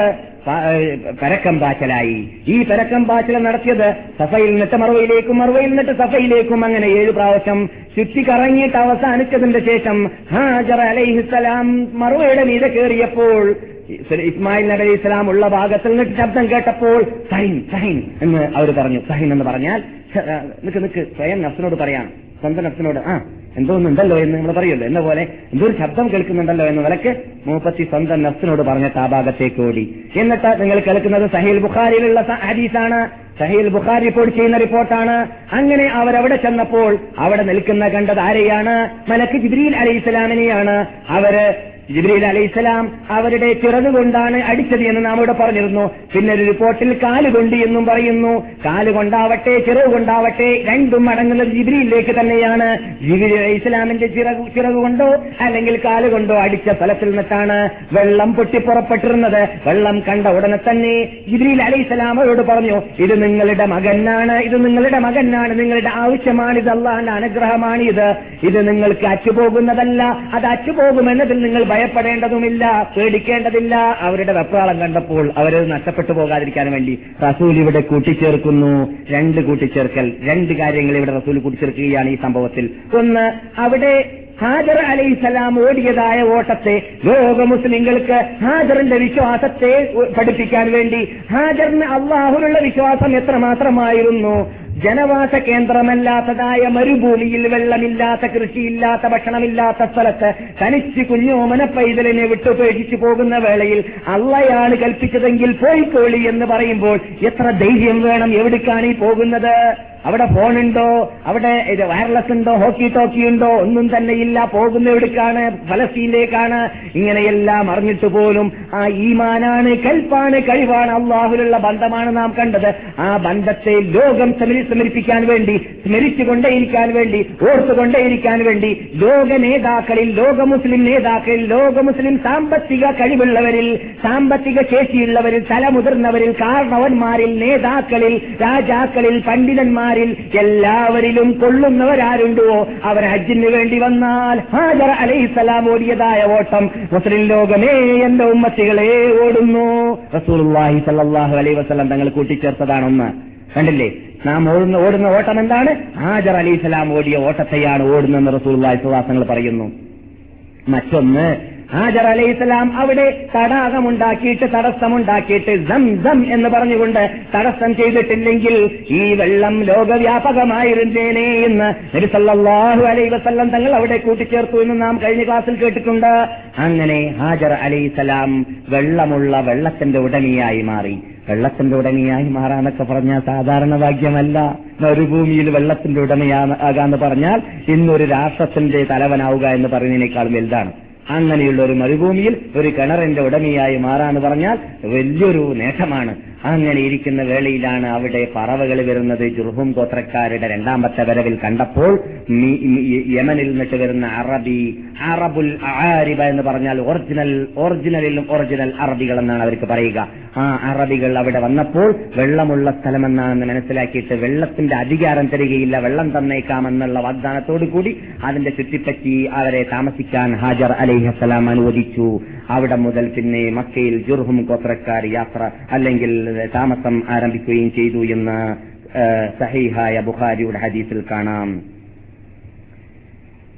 B: പരക്കം പാച്ചലായി. ഈ പരക്കം പാച്ചൽ നടത്തിയത് സഫയിൽ നിന്നിട്ട് മറുവയിലേക്കും മറുവയിൽ നിന്നിട്ട് സഫയിലേക്കും അങ്ങനെ ഏഴു പ്രാവശ്യം ചുറ്റി കറങ്ങിയിട്ട് അവസാനിച്ചതിന്റെ ശേഷം ഹാജർ അലൈഹിസ്സലാം മറുവയുടെ മീതെ കയറിയപ്പോൾ ഇസ്മായിൽ നബി അലൈഹി ഇസ്ലാം ഉള്ള ഭാഗത്തിൽ നിന്ന് ശബ്ദം കേട്ടപ്പോൾ സഹിൻ സഹിൻ എന്ന് അവർ പറഞ്ഞു. സഹിൻ എന്ന് പറഞ്ഞാൽ "ഛ, ആ, നിക്ക് നിക്ക് സ്വയം നഫ്സിനോട് പറയാം സ്വന്തം നഫ്സിനോട് ആ എന്തോ ഒന്നുണ്ടല്ലോ എന്ന് നമ്മൾ പറയുമല്ലോ. എന്ന പോലെ എന്തോ ഒരു ശബ്ദം കേൾക്കുന്നുണ്ടല്ലോ എന്ന് നിലയ്ക്ക് മൂപ്പത്തി സ്വന്തം നഫ്സിനോട് പറഞ്ഞിട്ട് ആ ഭാഗത്തേക്ക് ഓടി. എന്നിട്ട് നിങ്ങൾ കേൾക്കുന്നത് സഹീൽ ബുഖാരിയിലുള്ള ഹദീസാണ്. സഹീൽ ബുഖാരി റിപ്പോർട്ട് ചെയ്യുന്ന റിപ്പോർട്ടാണ്. അങ്ങനെ അവരവിടെ ചെന്നപ്പോൾ അവിടെ നിൽക്കുന്ന കണ്ടത് ആരെയാണ്? മലക്ക് ജിബ്രീൽ അലി ഇസ്ലാമിനെയാണ് അവർ ജിബ്രീൽ അലൈഹിസ്സലാം അവരുടെ ചിറകുകൊണ്ടാണ് അടിച്ചത് എന്ന് നാം ഇവിടെ പറഞ്ഞിരുന്നു. പിന്നെ ഒരു റിപ്പോർട്ടിൽ കാലുകൊണ്ട് എന്നും പറയുന്നു. കാലുകൊണ്ടാവട്ടെ ചിറകുകൊണ്ടാവട്ടെ രണ്ടും അടങ്ങുന്നത് ജിബ്രീലിലേക്ക് തന്നെയാണ്. ജിബ്രീൽ അലൈഹിസ്സലാമിന്റെ ചിറകു ചിറക് കൊണ്ടോ അല്ലെങ്കിൽ കാലുകൊണ്ടോ അടിച്ച സ്ഥലത്തിൽ നിന്നിട്ടാണ് വെള്ളം പൊട്ടിപ്പുറപ്പെട്ടിരുന്നത് വെള്ളം കണ്ട ഉടനെ തന്നെ ജിബ്രീൽ അലൈഹിസ്സലാം അവരോട് പറഞ്ഞു ഇത് നിങ്ങളുടെ മകനാണ് ഇത് നിങ്ങളുടെ മകനാണ് നിങ്ങളുടെ ആവശ്യമാണ് ഇത് അനുഗ്രഹമാണ് ഇത് ഇത് നിങ്ങൾക്ക് അച്ചുപോകുന്നതല്ല അത് അച്ചുപോകുമെന്നതിൽ നിങ്ങൾ ഭയപ്പെടേണ്ടതുമില്ല പേടിക്കേണ്ടതില്ല. അവരുടെ വെപ്രാളം കണ്ടപ്പോൾ അവരത് നഷ്ടപ്പെട്ടു പോകാതിരിക്കാൻ വേണ്ടി റസൂൽ ഇവിടെ കൂട്ടിച്ചേർക്കുന്നു. രണ്ട് കൂട്ടിച്ചേർക്കൽ രണ്ട് കാര്യങ്ങൾ ഇവിടെ റസൂൽ കൂട്ടിച്ചേർക്കുകയാണ് ഈ സംഭവത്തിൽ. ഒന്ന് അവിടെ ഹാജർ അലൈഹിസലാം ഓടിയതായ ഓട്ടത്തെ ലോക മുസ്ലിങ്ങൾക്ക് ഹാജറിന്റെ വിശ്വാസത്തെ പഠിപ്പിക്കാൻ വേണ്ടി ഹാജറിന് അള്ളാഹുലുള്ള വിശ്വാസം എത്രമാത്രമായിരുന്നു? ജനവാസ കേന്ദ്രമല്ലാത്തതായ മരുഭൂമിയിൽ വെള്ളമില്ലാത്ത കൃഷിയില്ലാത്ത ഭക്ഷണമില്ലാത്ത സ്ഥലത്ത് തനിച്ച് കുഞ്ഞോമന പൈതലിനെ വിട്ടുപേക്ഷിച്ചു പോകുന്ന വേളയിൽ അള്ളയാണ് കൽപ്പിച്ചതെങ്കിൽ പോയി പോയിക്കോളി എന്ന് പറയുമ്പോൾ എത്ര ധൈര്യം വേണം എവിടേക്കാണ് ഈ പോകുന്നത്? അവിടെ ഫോണുണ്ടോ? അവിടെ ഇത് വയർലെസ് ഉണ്ടോ? ഹോക്കി ടോക്കി ഉണ്ടോ? ഒന്നും തന്നെ ഇല്ല. പോകുന്ന എവിടേക്കാണ്? ഫലസ്തീനിലേക്കാണ്. ഇങ്ങനെയെല്ലാം അറിഞ്ഞിട്ട് പോലും ആ ഈമാനാണ് കൽപ്പാണ് കഴിവാണ് അള്ളാഹുലുള്ള ബന്ധമാണ് നാം കണ്ടത്. ആ ബന്ധത്തെ ലോകം സ്മരി- സ്മരിപ്പിക്കാൻ വേണ്ടി സ്മരിച്ചുകൊണ്ടേയിരിക്കാൻ വേണ്ടി ഓർത്തുകൊണ്ടേയിരിക്കാൻ വേണ്ടി ലോക നേതാക്കളിൽ ലോക മുസ്ലിം നേതാക്കളിൽ ലോക മുസ്ലിം സാമ്പത്തിക കഴിവുള്ളവരിൽ സാമ്പത്തിക ശേഷിയുള്ളവരിൽ തലമുതിർന്നവരിൽ കാരണവന്മാരിൽ നേതാക്കളിൽ രാജാക്കളിൽ പണ്ഡിതന്മാരിൽ എല്ലാവരിലും കൊള്ളുന്നവരാരുണ്ടോ അവർ ഹജ്ജിന് വേണ്ടി വന്നാൽ ഹാജർ അലൈഹിസ്സലാം ഓടിയതായ ഓട്ടം മുസ്ലിം ലോകമേ എന്റെ ഉമ്മത്തികളെ ഓടുന്നു. സല്ലല്ലാഹു അലൈഹി വസല്ലം തങ്ങൾ കൂട്ടിച്ചേർത്തതാണൊന്ന് കണ്ടില്ലേ? നാം ഓടുന്ന ഓടുന്ന ഓട്ടം എന്താണ്? ഹാജർ അലൈഹിസ്സലാം ഓടിയ ഓട്ടത്തെയാണ് ഓടുന്നതെന്ന് റസൂലുള്ളാഹി സ്വലാസങ്ങൾ പറയുന്നു. മറ്റൊന്ന് ഹാജർ അലൈഹിസ്സലാം അവിടെ തടാകമുണ്ടാക്കിയിട്ട് തടസ്സമുണ്ടാക്കിയിട്ട് ദം ദം എന്ന് പറഞ്ഞുകൊണ്ട് തടസ്സം ചെയ്തിട്ടില്ലെങ്കിൽ ഈ വെള്ളം ലോകവ്യാപകമായിരുന്നേനെ എന്ന് നബി അലൈ അലൈഹി വസല്ലം തങ്ങൾ അവിടെ കൂട്ടിച്ചേർത്തു എന്ന് നാം കഴിഞ്ഞ ക്ലാസ്സിൽ കേട്ടിട്ടുണ്ട്. അങ്ങനെ ഹാജർ അലൈഹിസ്സലാം വെള്ളമുള്ള വെള്ളത്തിന്റെ ഉടമയായി മാറി. വെള്ളത്തിന്റെ ഉടമയായി മാറാന്നൊക്കെ പറഞ്ഞാൽ സാധാരണ ഭാഗ്യമല്ല. മരുഭൂമിയിൽ വെള്ളത്തിന്റെ ഉടമയാകാന്ന് പറഞ്ഞാൽ ഇന്നൊരു രാഷ്ട്രത്തിന്റെ തലവനാവുക എന്ന് പറയുന്നതിനേക്കാൾ വലുതാണ്. അങ്ങനെയുള്ള ഒരു മരുഭൂമിയിൽ ഒരു കിണറിന്റെ ഉടമയായി മാറാന്ന് പറഞ്ഞാൽ വലിയൊരു നേട്ടമാണ്. അങ്ങനെ ഇരിക്കുന്ന വേളയിലാണ് അവിടെ പറവകൾ വരുന്നത്. ജുർഹും ഗോത്രക്കാരുടെ രണ്ടാമത്തെ വരവിൽ കണ്ടപ്പോൾ യമനിൽ നിന്നിട്ട് വരുന്ന അറബി അറബുൽ ആരിബ എന്ന് പറഞ്ഞാൽ ഒറിജിനൽ ഒറിജിനലിലും ഒറിജിനൽ അറബികൾ എന്നാണ് അവർക്ക് പറയുക. ആ അറബികൾ അവിടെ വന്നപ്പോൾ വെള്ളമുള്ള സ്ഥലമെന്നാണെന്ന് മനസ്സിലാക്കിയിട്ട് വെള്ളത്തിന്റെ അധികാരം തരികയില്ല വെള്ളം തന്നേക്കാമെന്നുള്ള വാഗ്ദാനത്തോടു കൂടി അതിന്റെ ചുറ്റിപ്പറ്റി അവരെ താമസിക്കാൻ ഹാജർ അലിഹസ്സലാം അനുവദിച്ചു. അവിടെ മുതൽ പിന്നെ മക്കയിൽ ജുർഹും ഗോത്രക്കാർ യാത്ര അല്ലെങ്കിൽ താമസം ആരംഭിക്കുകയും ചെയ്തു എന്ന് സഹീഹായ ബുഖാരിയുടെ ഹദീസിൽ കാണാം.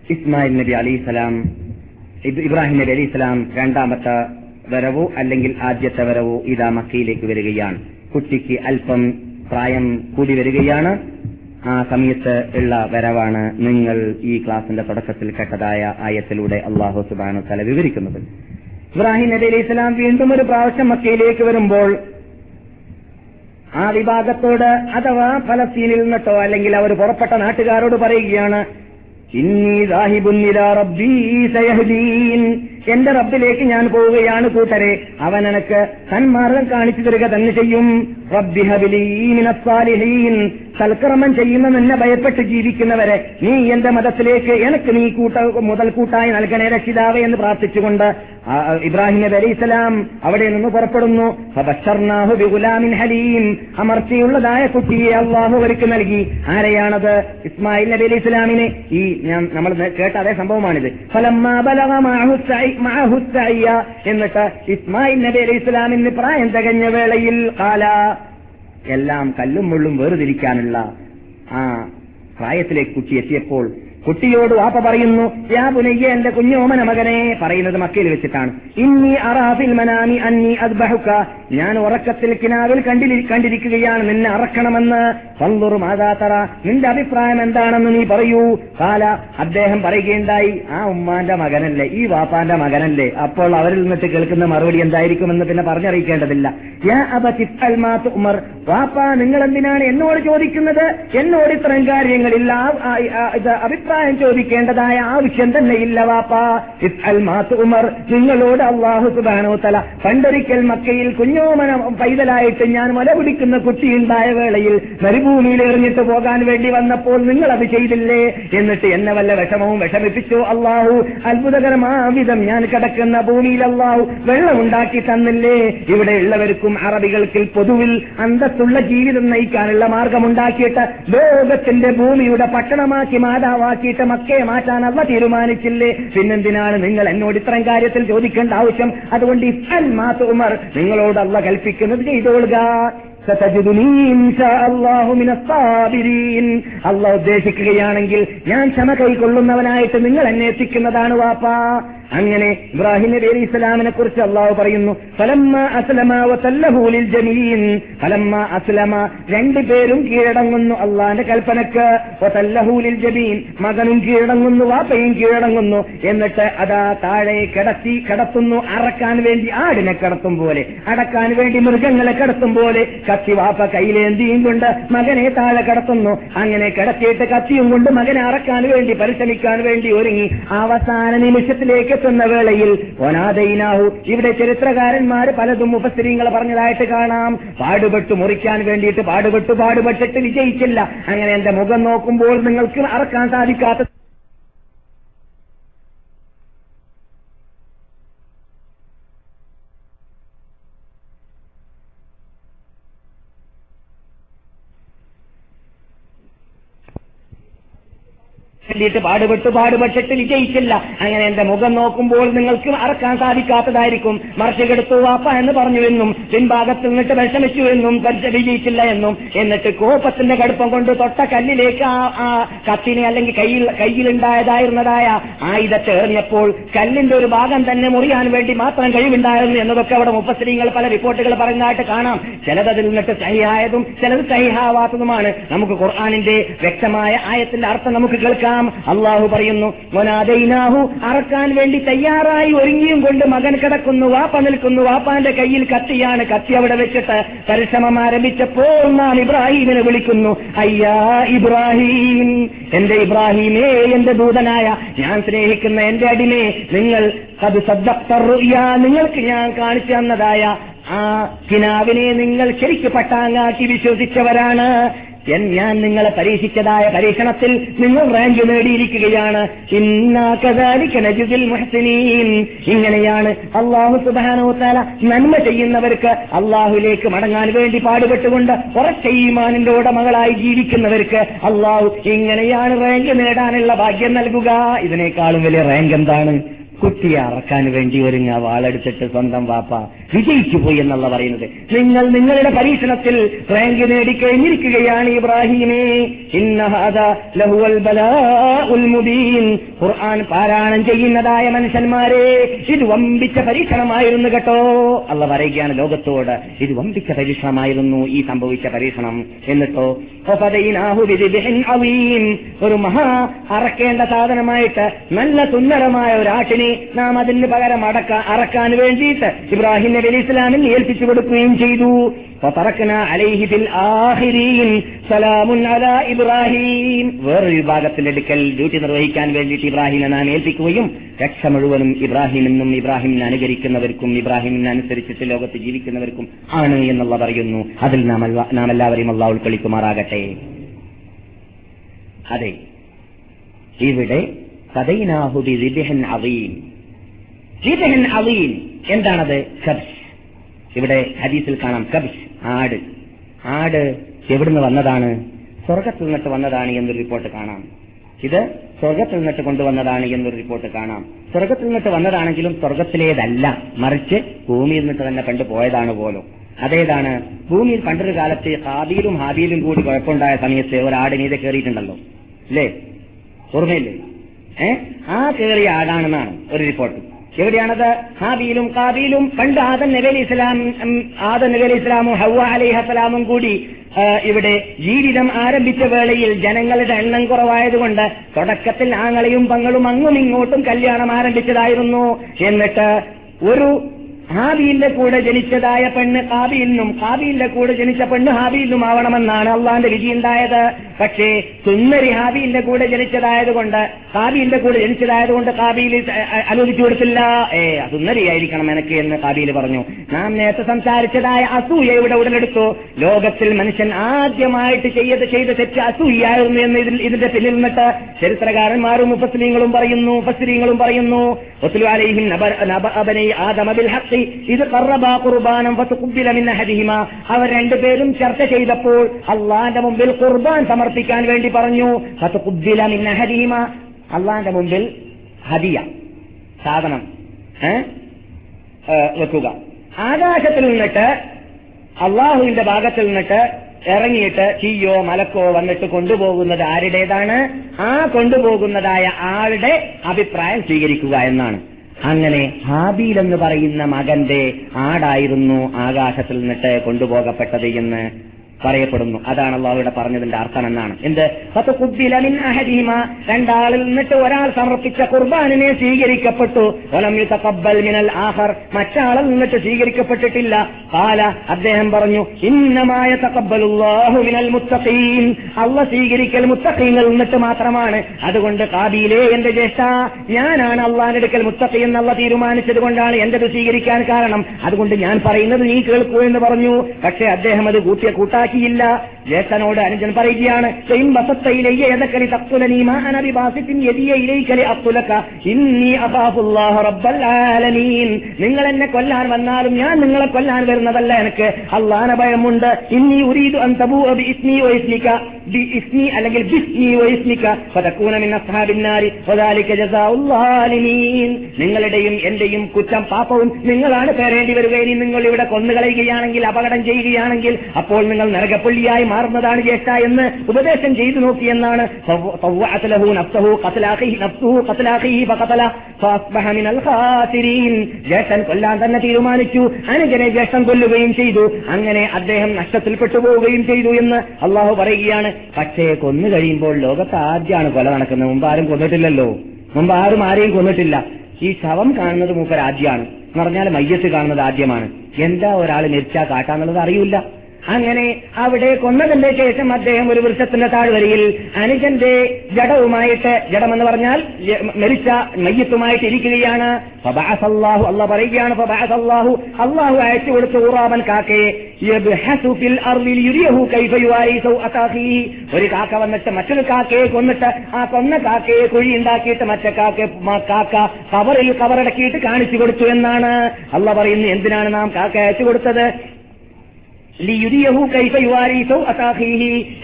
B: ഇസ്മായിൽ നബി അലിസ്ലാം ഇബ്രാഹിം നബി അലിസ്ലാം രണ്ടാമത്തെ വരവോ അല്ലെങ്കിൽ ആദ്യത്തെ വരവോ ഇതാ മക്കയിലേക്ക് വരികയാണ്. കുട്ടിക്ക് അല്പം പ്രായം കൂടി വരികയാണ്. ആ സമയത്ത് ഉള്ള വരവാണ് നിങ്ങൾ ഈ ക്ലാസിന്റെ തുടക്കത്തിൽ കേട്ടതായ ആയത്തിലൂടെ അള്ളാഹു സുബാനു തല വിവരിക്കുന്നത്. ഇബ്രാഹിം നബി അലൈഹി സ്വലാം വീണ്ടും ഒരു പ്രാവശ്യം മക്കയിലേക്ക് വരുമ്പോൾ ആ വിഭാഗത്തോട് അഥവാ ഫലസ്തീനിൽ നിന്നിട്ടോ അല്ലെങ്കിൽ അവർ പുറപ്പെട്ട നാട്ടുകാരോട് പറയുകയാണ് എന്റെ റബ്ബിലേക്ക് ഞാൻ പോവുകയാണ് കൂട്ടരെ. അവൻ എനക്ക് സന്മാർഗം കാണിച്ചു തരിക തന്നെ ചെയ്യും. ഹബിലീ ചെയ്യുന്ന നിന്നെ ഭയപ്പെട്ട് ജീവിക്കുന്നവരെ നീ എന്റെ മതത്തിലേക്ക് എനിക്ക് നീ കൂട്ട മുതൽ കൂട്ടായി നൽകണേ രക്ഷിതാവേ എന്ന് പ്രാർത്ഥിച്ചുകൊണ്ട് ഇബ്രാഹിം നബി അലൈഹി അവിടെ നിന്ന് പുറപ്പെടുന്നു. ഹലീം. അമർച്ചയുള്ളതായ കുട്ടിയെ അള്ളാഹു അവർക്ക് നൽകി. ആരെയാണത്? ഇസ്മായിൽ നബി അലൈഹി സ്വലാമിനെ. ഈ ഞാൻ നമ്മൾ കേട്ട അതേ സംഭവമാണിത്. എന്നിട്ട് ഇസ്മായിൽ നബി അലൈഹി സ്വലാമിന് പ്രായം തികഞ്ഞ വേളയിൽ കാല എല്ലാം കല്ലും മുള്ളും വേർതിരിക്കാനുള്ള ആ പ്രായത്തിലേക്ക് കുട്ടി എത്തിയപ്പോൾ കുട്ടിയോട് വാപ്പ പറയുന്നു യാ പുനയ്യ എന്റെ കുഞ്ഞോമന മകനെ പറയുന്നത് മക്കയിൽ വെച്ചിട്ടാണ്. ഇന്നി അറാഫിൽ മനാമി അന്നി അദ്ബഹുക്ക ഞാൻ ഉറക്കത്തിൽ കിനാവിൽ കണ്ടിരി കണ്ടിരിക്കുകയാണ് നിന്നെ അറക്കണമെന്ന്. പന്തുറു മാതാത്തറ നിന്റെ അഭിപ്രായം എന്താണെന്ന് നീ പറയൂ. കാല അദ്ദേഹം പറയുകയുണ്ടായി ആ ഉമ്മാന്റെ മകനല്ലേ ഈ വാപ്പാന്റെ മകനല്ലേ. അപ്പോൾ അവരിൽ നിന്നിട്ട് കേൾക്കുന്ന മറുപടി എന്തായിരിക്കുമെന്ന് പിന്നെ പറഞ്ഞറിയിക്കേണ്ടതില്ല. യാ ഉമർ. വാപ്പ നിങ്ങൾ എന്തിനാണ് എന്നോട് ചോദിക്കുന്നത്? എന്നോട് ഇത്തരം കാര്യങ്ങളില്ല ഇത് അഭിപ്രായം ചോദിക്കേണ്ടതായ ആവശ്യം തന്നെ ഇല്ല വാപ്പ. ഉമർ. നിങ്ങളോട് അള്ളാഹു സുബാനോ തല പണ്ടൊരിക്കൽ മക്കയിൽ കുഞ്ഞോമന പൈതലായിട്ട് ഞാൻ മല പിടിക്കുന്ന കുട്ടിയുണ്ടായ വേളയിൽ മരുഭൂമിയിൽ എറിഞ്ഞിട്ട് പോകാൻ വേണ്ടി വന്നപ്പോൾ നിങ്ങൾ അത് ചെയ്തില്ലേ? എന്നിട്ട് എന്നെ വല്ല വിഷമവും വിഷമിപ്പിച്ചു അള്ളാഹു? അത്ഭുതകരമാവിധം ഞാൻ കിടക്കുന്ന ഭൂമിയിൽ അള്ളാഹു വെള്ളമുണ്ടാക്കി തന്നില്ലേ? ഇവിടെ ഉള്ളവർക്കും അറബികൾക്ക് പൊതുവിൽ അന്തസ്സുള്ള ജീവിതം നയിക്കാനുള്ള മാർഗമുണ്ടാക്കിയിട്ട് ലോകത്തിന്റെ ഭൂമിയുടെ പട്ടണമാക്കി മാതാവാക്കിയിട്ട് മക്കയെ മാറ്റാൻ അവ തീരുമാനിച്ചില്ലേ? പിന്നെന്തിനാണ് നിങ്ങൾ എന്നോട് ഇത്തരം കാര്യത്തിൽ ചോദിക്കേണ്ട ആവശ്യം? അതുകൊണ്ട് ഇപ്പൻ മാത്ത ഉമർ നിങ്ങളോട് അല്ല കൽപ്പിക്കുന്നത് ചെയ്തോളുക. അള്ളാഹ് ഉദ്ദേശിക്കുകയാണെങ്കിൽ ഞാൻ ക്ഷമ കൈക്കൊള്ളുന്നവനായിട്ട് നിങ്ങൾ എന്നെ എത്തിക്കുന്നതാണ് വാപ്പാ. അങ്ങനെ ഇബ്രാഹിം നബി അലി ഇസ്ലാമിനെ കുറിച്ച് അള്ളാഹു പറയുന്നു ഫലമ്മ അസ്ലമ വതല്ലഹു ലിൽ ജമീൻ. ഫലമ്മ അസ്ലമ രണ്ടുപേരും കീഴടങ്ങുന്നു അള്ളാന്റെ കൽപ്പനക്ക്. വതല്ലഹു ലിൽ ജമീൻ. മകനും കീഴടങ്ങുന്നു വാപ്പയും കീഴടങ്ങുന്നു. എന്നിട്ട് അതാ താഴെ കിടത്തി കിടത്തുന്നു അറക്കാൻ വേണ്ടി ആടിനെ കിടത്തും പോലെ അടക്കാൻ വേണ്ടി മൃഗങ്ങളെ കിടത്തും പോലെ. കത്തി വാപ്പ കയ്യിലേന്തിയും കൊണ്ട് മകനെ താഴെ കടത്തുന്നു. അങ്ങനെ കിടത്തിയിട്ട് കത്തിയും കൊണ്ട് മകനെ അറക്കാൻ വേണ്ടി പരിശ്രമിക്കാൻ വേണ്ടി ഒരുങ്ങി. അവസാന നിമിഷത്തിലേക്ക് എത്തുന്ന വേളയിൽ ഒനാദൈനാഹു ഇവിടെ ചരിത്രകാരന്മാർ പലതും ഉപസ്ത്രീങ്ങൾ പറഞ്ഞതായിട്ട് കാണാം. പാടുപെട്ട് മുറിക്കാൻ വേണ്ടിയിട്ട് പാടുപെട്ട് പാടുപെട്ടിട്ട് വിജയിച്ചില്ല. അങ്ങനെ എന്റെ മുഖം നോക്കുമ്പോൾ നിങ്ങൾക്ക് അറക്കാൻ സാധിക്കാത്ത വേണ്ടിയിട്ട് പാടുപെട്ട് പാടുപെട്ടിട്ട് വിജയിച്ചില്ല. അങ്ങനെ എന്റെ മുഖം നോക്കുമ്പോൾ നിങ്ങൾക്ക് അറക്കാൻ സാധിക്കാത്തതായിരിക്കും. മറച്ചുകെടുത്തു വാപ്പ എന്ന് പറഞ്ഞു എന്നും പിൻഭാഗത്ത് നിന്നിട്ട് വിഷമിച്ചു എന്നും വിജയിച്ചില്ല എന്നും. എന്നിട്ട് കോപ്പത്തിന്റെ കടുപ്പം കൊണ്ട് തൊട്ട കല്ലിലേക്ക് ആ കത്തിനെ അല്ലെങ്കിൽ കയ്യിൽ കയ്യിലുണ്ടായതായിരുന്നതായ ആയുധത്തെ എറിഞ്ഞപ്പോൾ കല്ലിന്റെ ഒരു ഭാഗം തന്നെ മുറിയാൻ വേണ്ടി മാത്രം കഴിവുണ്ടായിരുന്നു എന്നതൊക്കെ അവിടെ മുപ്പസ്ത്രീകൾ പല റിപ്പോർട്ടുകൾ പറയുന്നതായിട്ട് കാണാം. ചിലത് അതിൽ നിന്നിട്ട് സഹിയായതും ചിലത് സഹിഹാവാത്തതുമാണ്. നമുക്ക് ഖുർആാനിന്റെ വ്യക്തമായ ആയത്തിന്റെ അർത്ഥം നമുക്ക് കേൾക്കാം. അള്ളാഹു പറയുന്നു "വനാദൈനാഹു അറക്കാൻ വേണ്ടി തയ്യാറായി ഒരുങ്ങിയും കൊണ്ട് മകൻ കിടക്കുന്നു വാപ്പ നിൽക്കുന്നു വാപ്പാന്റെ കയ്യിൽ കത്തിയാണ് കത്തി അവിടെ വെച്ചിട്ട് പരിശ്രമം ആരംഭിച്ചപ്പോൾ നാം ഇബ്രാഹിമിനെ വിളിക്കുന്നു. അയ്യാ ഇബ്രാഹിം എന്റെ ഇബ്രാഹിമേ എന്റെ ദൂതനായ ഞാൻ സ്നേഹിക്കുന്ന എന്റെ അടിമേ നിങ്ങൾ അത് സദ്ദക്തറുയ നിങ്ങൾക്ക് ഞാൻ കാണിച്ചു തന്നതായ ആ കിനാവിനെ നിങ്ങൾ ശരിക്ക് പട്ടാങ്ങാക്കി വിശ്വസിച്ചവരാണ്. ഞാൻ നിങ്ങളെ പരീക്ഷിച്ചതായ പരീക്ഷണത്തിൽ നിങ്ങൾ റാങ്ക് നേടിയിരിക്കുകയാണ്. ഇങ്ങനെയാണ് അള്ളാഹു സുബാനോത്താല നന്മ ചെയ്യുന്നവർക്ക് അള്ളാഹുലേക്ക് മടങ്ങാൻ വേണ്ടി പാടുപെട്ടുകൊണ്ട് ഉറച്ച ഈമാനിന്റെ ഉടമകളായി ജീവിക്കുന്നവർക്ക് അള്ളാഹു ഇങ്ങനെയാണ് റാങ്ക് നേടാനുള്ള ഭാഗ്യം നൽകുക. ഇതിനേക്കാളും വലിയ റാങ്ക് എന്താണ്? കുട്ടിയെ അറക്കാൻ വേണ്ടി ഒരുങ്ങ വാളെടുത്തിട്ട് സ്വന്തം വാപ്പ വിജയിച്ചു പോയി എന്നുള്ള പറയുന്നത്. നിങ്ങൾ നിങ്ങളുടെ പരീക്ഷണത്തിൽ റാങ്ക് നേടിക്കഴിഞ്ഞിരിക്കുകയാണ് ഇബ്രാഹിമേ. ഖുർആൻ പാരായണം ചെയ്യുന്നതായ മനുഷ്യന്മാരെ ഇത് വമ്പിച്ച പരീക്ഷണമായിരുന്നു കേട്ടോ. അല്ല പറയുകയാണ് ലോകത്തോട് ഇത് വമ്പിച്ച പരീക്ഷണമായിരുന്നു ഈ സംഭവിച്ച പരീക്ഷണം എന്നിട്ടോ. ഒരു മഹാ അറക്കേണ്ട സാധനമായിട്ട് നല്ല സുന്ദരമായ ഒരു ആട്ടിനെ നാം അതിന് പകരം അടക്ക അറക്കാൻ വേണ്ടിയിട്ട് ഇബ്രാഹിം അലി ഇസ്ലാമിൽ ഏൽപ്പിച്ചു കൊടുക്കുകയും ചെയ്തു. ഇബ്രാഹിം. വേറൊരു വിഭാഗത്തിന്റെ അടുക്കൽ ഡ്യൂട്ടി നിർവഹിക്കാൻ വേണ്ടിയിട്ട് ഇബ്രാഹിമിനെ നാം ഏൽപ്പിക്കുകയും രക്ഷ മുഴുവനും ഇബ്രാഹിമെന്നും ഇബ്രാഹിമിനെ അനുകരിക്കുന്നവർക്കും ഇബ്രാഹിമിനെ അനുസരിച്ചിട്ട് ലോകത്ത് ജീവിക്കുന്നവർക്കും ആണ് എന്നുള്ള പറയുന്നു. അതിൽ നാം എല്ലാവരെയും അള്ളാഹ് ഉൾക്കൊള്ളിക്കുമാറാകട്ടെ. അതെ ഇവിടെ അവീൻ അവീൻ എന്താണത്? കബ്ഷ് ഇവിടെ ഹദീസിൽ കാണാം കബിഷ് ആട്. ആട് എവിടുന്ന് വന്നതാണ്? സ്വർഗത്തിൽ നിന്നിട്ട് വന്നതാണ് എന്നൊരു റിപ്പോർട്ട് കാണാം. ഇത് സ്വർഗത്തിൽ നിന്നിട്ട് കൊണ്ടുവന്നതാണ് എന്നൊരു റിപ്പോർട്ട് കാണാം. സ്വർഗത്തിൽ നിന്നിട്ട് വന്നതാണെങ്കിലും സ്വർഗത്തിലേതല്ല മറിച്ച് ഭൂമിയിൽ നിന്നിട്ട് തന്നെ കണ്ടു പോയതാണ് പോലും. അതേതാണ് ഭൂമിയിൽ പണ്ടൊരു കാലത്ത് ഹാബീലും ഹാബീലും കൂടി കുഴപ്പമുണ്ടായ സമയത്ത് ഒരാട് നീതെ കയറിയിട്ടുണ്ടല്ലോ. അല്ലേ ഓർമ്മയില്ലേ? ഏ? ആ കയറിയ ആടാണെന്നാണ് ഒരു റിപ്പോർട്ട് എവിടെയാണത്? ഹാബീലും കാബീലും പണ്ട് ആദം നബി അലി ഇസ്ലാം ആദൻ ആദം നബി അലി ഇസ്ലാമും ഹവ അലിഹസലാമും കൂടി ഇവിടെ ജീവിതം ആരംഭിച്ച വേളയിൽ ജനങ്ങളുടെ എണ്ണം കുറവായതുകൊണ്ട് തുടക്കത്തിൽ ആങ്ങളെയും പങ്ങളും അങ്ങും ഇങ്ങോട്ടും കല്യാണം ആരംഭിച്ചതായിരുന്നു. എന്നിട്ട് ഒരു ഹാബിയിന്റെ കൂടെ ജനിച്ചതായ പെണ്ണ് കാബിയിലും കാബിയിന്റെ കൂടെ ജനിച്ച പെണ്ണ് ഹാബിയിലും ആവണമെന്നാണ് അള്ളാന്റെ വിധി ഉണ്ടായത് പക്ഷേ സുന്ദരി ഹാബിയിന്റെ കൂടെ ജനിച്ചതായതുകൊണ്ട് കാബിയിന്റെ കൂടെ ജനിച്ചതായതുകൊണ്ട് കാബിയിൽ അനുവദിച്ചു കൊടുത്തില്ല. ഏ സുന്ദരിയായിരിക്കണം എനിക്ക് എന്ന് കാബിയിൽ പറഞ്ഞു. നാം നേരത്തെ സംസാരിച്ചതായ അസൂയയുടെ ഉടലെടുത്തു. ലോകത്തിൽ മനുഷ്യൻ ആദ്യമായിട്ട് ചെയ്ത് ചെയ്ത തെറ്റ് അസൂയായിരുന്നു എന്ന് ഇതിന്റെ പിന്നിൽ നിന്നിട്ട് ചരിത്രകാരന്മാരും ഉപസ്ത്രീകളും പറയുന്നു ഉപസ്ത്രീകളും പറയുന്നു. അലൈഹിം നബ അബനൈ ആദമ ബിൽ ഇത് കറബാ കുർബാനം ഹദിഹിമ അവർ രണ്ടുപേരും ചർച്ച ചെയ്തപ്പോൾ അള്ളാന്റെ മുമ്പിൽ കുർബാൻ സമർപ്പിക്കാൻ വേണ്ടി പറഞ്ഞു ഫത്തുബില മിന്ന അള്ളാന്റെ മുമ്പിൽ ഹദിയ സാധനം വെക്കുക. ആകാശത്തിൽ നിന്നിട്ട് അള്ളാഹുവിന്റെ ഭാഗത്തിൽ നിന്നിട്ട് ഇറങ്ങിയിട്ട് ചീയോ മലക്കോ വന്നിട്ട് കൊണ്ടുപോകുന്നത് ആരുടേതാണ്? ആ കൊണ്ടുപോകുന്നതായ ആളുടെ അഭിപ്രായം സ്വീകരിക്കുക എന്നാണ്. അങ്ങനെ ഹാബീൽ എന്ന് പറയുന്ന മകന്റെ ആടായിരുന്നു ആകാശത്തിൽ നിന്നിട്ട് കൊണ്ടുപോകപ്പെട്ടത് എന്ന് പറയപ്പെടുന്നു. അതാണ് അള്ളാഹുവിടെ പറഞ്ഞതിന്റെ അർത്ഥം എന്നാണ്. എന്ത്? അഹദിഹിമ. രണ്ടാളിൽ നിന്നിട്ട് ഒരാൾ സമർപ്പിച്ച കുർബാനിനെ സ്വീകരിക്കപ്പെട്ടു. യുതഖബ്ബൽ മിനൽ ആഖർ. മറ്റാളിൽ നിന്നിട്ട് സ്വീകരിക്കപ്പെട്ടിട്ടില്ല. പാല അദ്ദേഹം പറഞ്ഞു ഇന്നമായ തഖബ്ബലുല്ലാഹു മിനൽ മുത്തഖീൻ. അള്ള സ്വീകരിക്കൽ മുത്തഖീങ്ങളിൽ നിന്നിട്ട് മാത്രമാണ്. അതുകൊണ്ട് കാബീലേ എന്റെ ജ്യേഷ്ഠ ഞാനാണ് അള്ളാഹിനെടുക്കൽ മുത്തഖി എന്നുള്ള തീരുമാനിച്ചത് കൊണ്ടാണ് എന്റേത് സ്വീകരിക്കാൻ കാരണം. അതുകൊണ്ട് ഞാൻ പറയുന്നത് നീ കേൾക്കൂ എന്ന് പറഞ്ഞു. പക്ഷേ അദ്ദേഹം അത് കൂട്ടിയ കൂട്ടാക്കിയില്ല ജ്യേഷ്ഠനോട് അനുജൻ പറയുകയാണ് "ലഇൻ ബസത്ത ഇലയ്യ യദക ലിതഖ്തുലനി മാ അന ബിബാസിത്തിൻ യദിയ ഇന്നി അഖാഫുല്ലാഹ റബ്ബൽ ആലമീൻ. നിങ്ങൾ എന്നെ കൊല്ലാൻ വന്നാലും ഞാൻ നിങ്ങളെ കൊല്ലാൻ വരുന്നതല്ല എനിക്ക്. അള്ളാഹന ഭയമുണ്ട്. ഇന്നി ഉരീദു വഇസ്മിക ബിഇസ്മി അല്ലെങ്കിൽ ബിസ്മി നിങ്ങളുടെയും എന്റെയും കുറ്റം പാപവും നിങ്ങളാണ് പേരേണ്ടി വരിക. ഇനി നിങ്ങൾ ഇവിടെ കൊന്നുകളയുകയാണെങ്കിൽ അപകടം ചെയ്യുകയാണെങ്കിൽ അപ്പോൾ നിങ്ങൾ നരകപ്പള്ളിയായി മാറുന്നതാണ് ജ്യേഷ്ഠ എന്ന് ഉപദേശം ചെയ്തു നോക്കിയെന്നാണ് ജ്യേഷ്ഠൻ കൊല്ലാൻ തന്നെ തീരുമാനിച്ചു. അനുജനെ ജ്യേഷ്ഠൻ കൊല്ലുകയും ചെയ്തു. അങ്ങനെ അദ്ദേഹം നഷ്ടത്തിൽ പെട്ടുപോവുകയും ചെയ്തു എന്ന് അള്ളാഹു പറയുകയാണ്. പക്ഷേ കൊന്നു കഴിയുമ്പോൾ ലോകത്ത് ആദ്യമാണ് കൊല നടക്കുന്നത്. മുമ്പ് ആരും കൊന്നിട്ടില്ലല്ലോ. മുമ്പ് ആരും ആരെയും കൊന്നിട്ടില്ല. ഈ ശവം കാണുന്നത് മൂപ്പരാദ്യമാണ്. എന്ന് പറഞ്ഞാൽ മയ്യത്ത് കാണുന്നത് ആദ്യമാണ്. എന്താ ഒരാൾ മരിച്ചാൽ കാട്ടാന്നുള്ളത് അറിയില്ല. അങ്ങനെ അവിടെ കൊന്നതിന്റെ ശേഷം അദ്ദേഹം ഒരു വൃക്ഷത്തിന്റെ താഴ്വരയിൽ അനുജന്റെ ജഡവുമായിട്ട് ജഡമെന്ന് പറഞ്ഞാൽ മരിച്ച മയ്യത്തുമായിട്ട് ഇരിക്കുകയാണ്. അള്ളാഹു അള്ള പറയുകയാണ് ഫബഅസല്ലാഹു അള്ളാഹു അയച്ചു കൊടുത്ത ഊറാബൻ കാക്കയെ. ഒരു കാക്ക വന്നിട്ട് മറ്റൊരു കാക്കയെ കൊന്നിട്ട് ആ കൊന്ന കാക്കയെ കുഴി ഉണ്ടാക്കിയിട്ട് മറ്റേ കാക്ക കാക്ക കവറിൽ കവറടക്കിയിട്ട് കാണിച്ചു കൊടുത്തു എന്നാണ്. അള്ള പറയുന്നത് എന്തിനാണ് നാം കാക്ക അയച്ചു കൊടുത്തത്?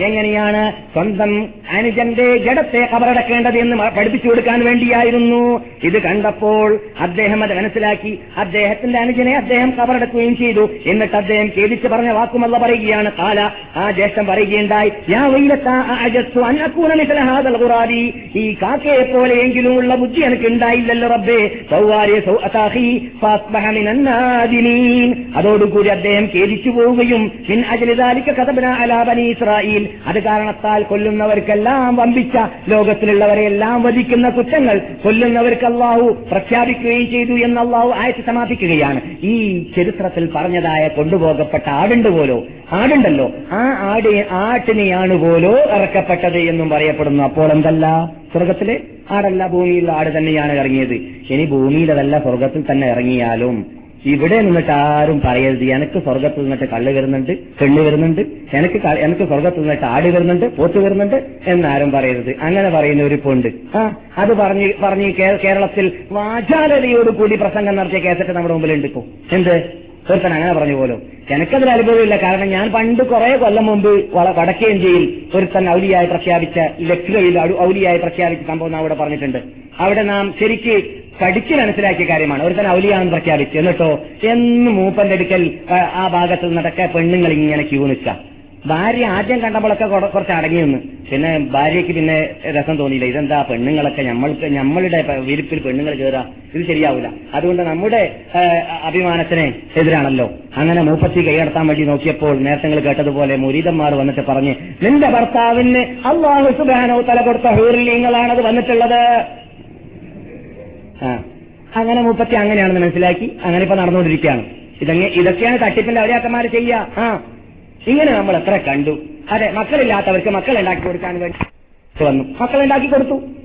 B: എങ്ങനെയാണ് സ്വന്തം അനുജന്റെ ജഡത്തെ കബറടക്കേണ്ടത് എന്ന് പഠിപ്പിച്ചു കൊടുക്കാൻ വേണ്ടിയായിരുന്നു. ഇത് കണ്ടപ്പോൾ അദ്ദേഹം അത് മനസ്സിലാക്കി. അദ്ദേഹത്തിന്റെ അനുജനെ അദ്ദേഹം കബറടക്കുകയും ചെയ്തു. എന്നിട്ട് അദ്ദേഹം ഖേദിച്ച് പറഞ്ഞ വാക്കുമല്ല പറയുകയാണ്. കാല ആ ജ്യേഷ്ഠം പറയുകയുണ്ടായി ഈ കാക്കയെ പോലെയെങ്കിലും ഉള്ള ബുദ്ധി എനിക്ക് ഉണ്ടായില്ലല്ലോ റബ്ബേ സൗവാരിയ അതോടുകൂടി അദ്ദേഹം ഖേദിച്ചു പോവുകയും ബനി ഇസ്രായേൽ അത് കാരണത്താൽ കൊല്ലുന്നവർക്കെല്ലാം വമ്പിച്ച ലോകത്തിലുള്ളവരെല്ലാം വധിക്കുന്ന കുറ്റങ്ങൾ കൊല്ലുന്നവർക്ക് അള്ളാഹു പ്രഖ്യാപിക്കുകയും ചെയ്തു എന്ന് അള്ളാഹു ആയത്ത് സമാപിക്കുകയാണ്. ഈ ചരിത്രത്തിൽ പറഞ്ഞതായ കൊണ്ടുപോകപ്പെട്ട ആടുണ്ട് പോലോ? ആടുണ്ടല്ലോ. ആ ആട് ആട്ടിനെയാണ് പോലോ ഇറക്കപ്പെട്ടത് എന്നും പറയപ്പെടുന്നു. അപ്പോൾ എന്തല്ല? സ്വർഗത്തിലെ ആടല്ല ഭൂമിയിലുള്ള ആട് തന്നെയാണ് ഇറങ്ങിയത്. ഇനി ഭൂമിയിലതല്ല സ്വർഗത്തിൽ തന്നെ ഇറങ്ങിയാലും ഇവിടെ നിന്നിട്ട് ആരും പറയരുത്. എനിക്ക് സ്വർഗത്തിൽ നിന്നിട്ട് കള്ള് വരുന്നുണ്ട് പെണ്ണ് വരുന്നുണ്ട് എനിക്ക് എനിക്ക് സ്വർഗത്തിൽ നിന്നിട്ട് ആട് വരുന്നുണ്ട് പോത്ത് വരുന്നുണ്ട് എന്നാരും പറയരുത്. അങ്ങനെ പറയുന്ന ഒരു പൊണ്ട് ആ അത് പറഞ്ഞ് പറഞ്ഞ് കേരളത്തിൽ വാചാലതയോട് കൂടി പ്രസംഗം നടത്തിയ കേസറ്റ് നമ്മുടെ മുമ്പിലുണ്ട് ഇപ്പോ. എന്ത്? ഒരുത്തൻ അങ്ങനെ പറഞ്ഞു പോലും. എനിക്കതിൽ അനുഭവമില്ല. കാരണം ഞാൻ പണ്ട് കുറെ കൊല്ലം മുമ്പ് വടക്കേ ഇന്ത്യയിൽ ഒരുത്തൻ ഔലിയായി പ്രഖ്യാപിച്ച ലക്നൌവിൽ ഔലിയായി പ്രഖ്യാപിച്ച സംഭവം അവിടെ പറഞ്ഞിട്ടുണ്ട്. അവിടെ നാം ശരിക്ക് പഠിച്ച് മനസ്സിലാക്കിയ കാര്യമാണ്. ഒരുത്തൻ അവലിയാണെന്ന് പ്രഖ്യാപിച്ചു. എന്നിട്ടോ എന്ന് മൂപ്പന്റെ അടുക്കൽ ആ, ഭാഗത്ത് നടക്ക പെണ്ണുങ്ങൾ ഇങ്ങനെ ക്യൂ നിൽക്കാം ഭാര്യ ആദ്യം കണ്ടപ്പോഴൊക്കെ കുറ- കുറച്ച് അടങ്ങി നിന്ന്. പിന്നെ ഭാര്യയ്ക്ക് പിന്നെ രസം തോന്നിയില്ല. ഇതെന്താ പെണ്ണുങ്ങളൊക്കെ നമ്മൾക്ക് നമ്മളുടെ വിരിപ്പിൽ പെണ്ണുങ്ങൾ കയറുക ഇത് ശരിയാവില്ല അതുകൊണ്ട് നമ്മുടെ അഭിമാനത്തിന് എതിരാണല്ലോ. അങ്ങനെ മൂപ്പത്തി കൈയടത്താൻ വേണ്ടി നോക്കിയപ്പോൾ നേരത്തെ കേട്ടതുപോലെ മുരീതന്മാർ വന്നിട്ട് പറഞ്ഞ് നിന്റെ ഭർത്താവിന് അള്ളാഹു സുബാനോ തല കൊടുത്ത ഹൂറിലിങ്ങളാണത് വന്നിട്ടുള്ളത്. അങ്ങനെ മുപ്പത്തി അങ്ങനെയാണെന്ന് മനസ്സിലാക്കി അങ്ങനെ ഇപ്പൊ നടന്നുകൊണ്ടിരിക്കുകയാണ്. ഇതങ്ങ ഇതൊക്കെയാണ് തട്ടിപ്പിന്റെ അവരാക്കന്മാർ ചെയ്യുക. ആ. ഇങ്ങനെ നമ്മൾ എത്ര കണ്ടു. അതെ മക്കളില്ലാത്തവർക്ക് മക്കൾ ഉണ്ടാക്കി കൊടുക്കാൻ വേണ്ടി വന്നു. മക്കൾ ഉണ്ടാക്കി കൊടുത്തു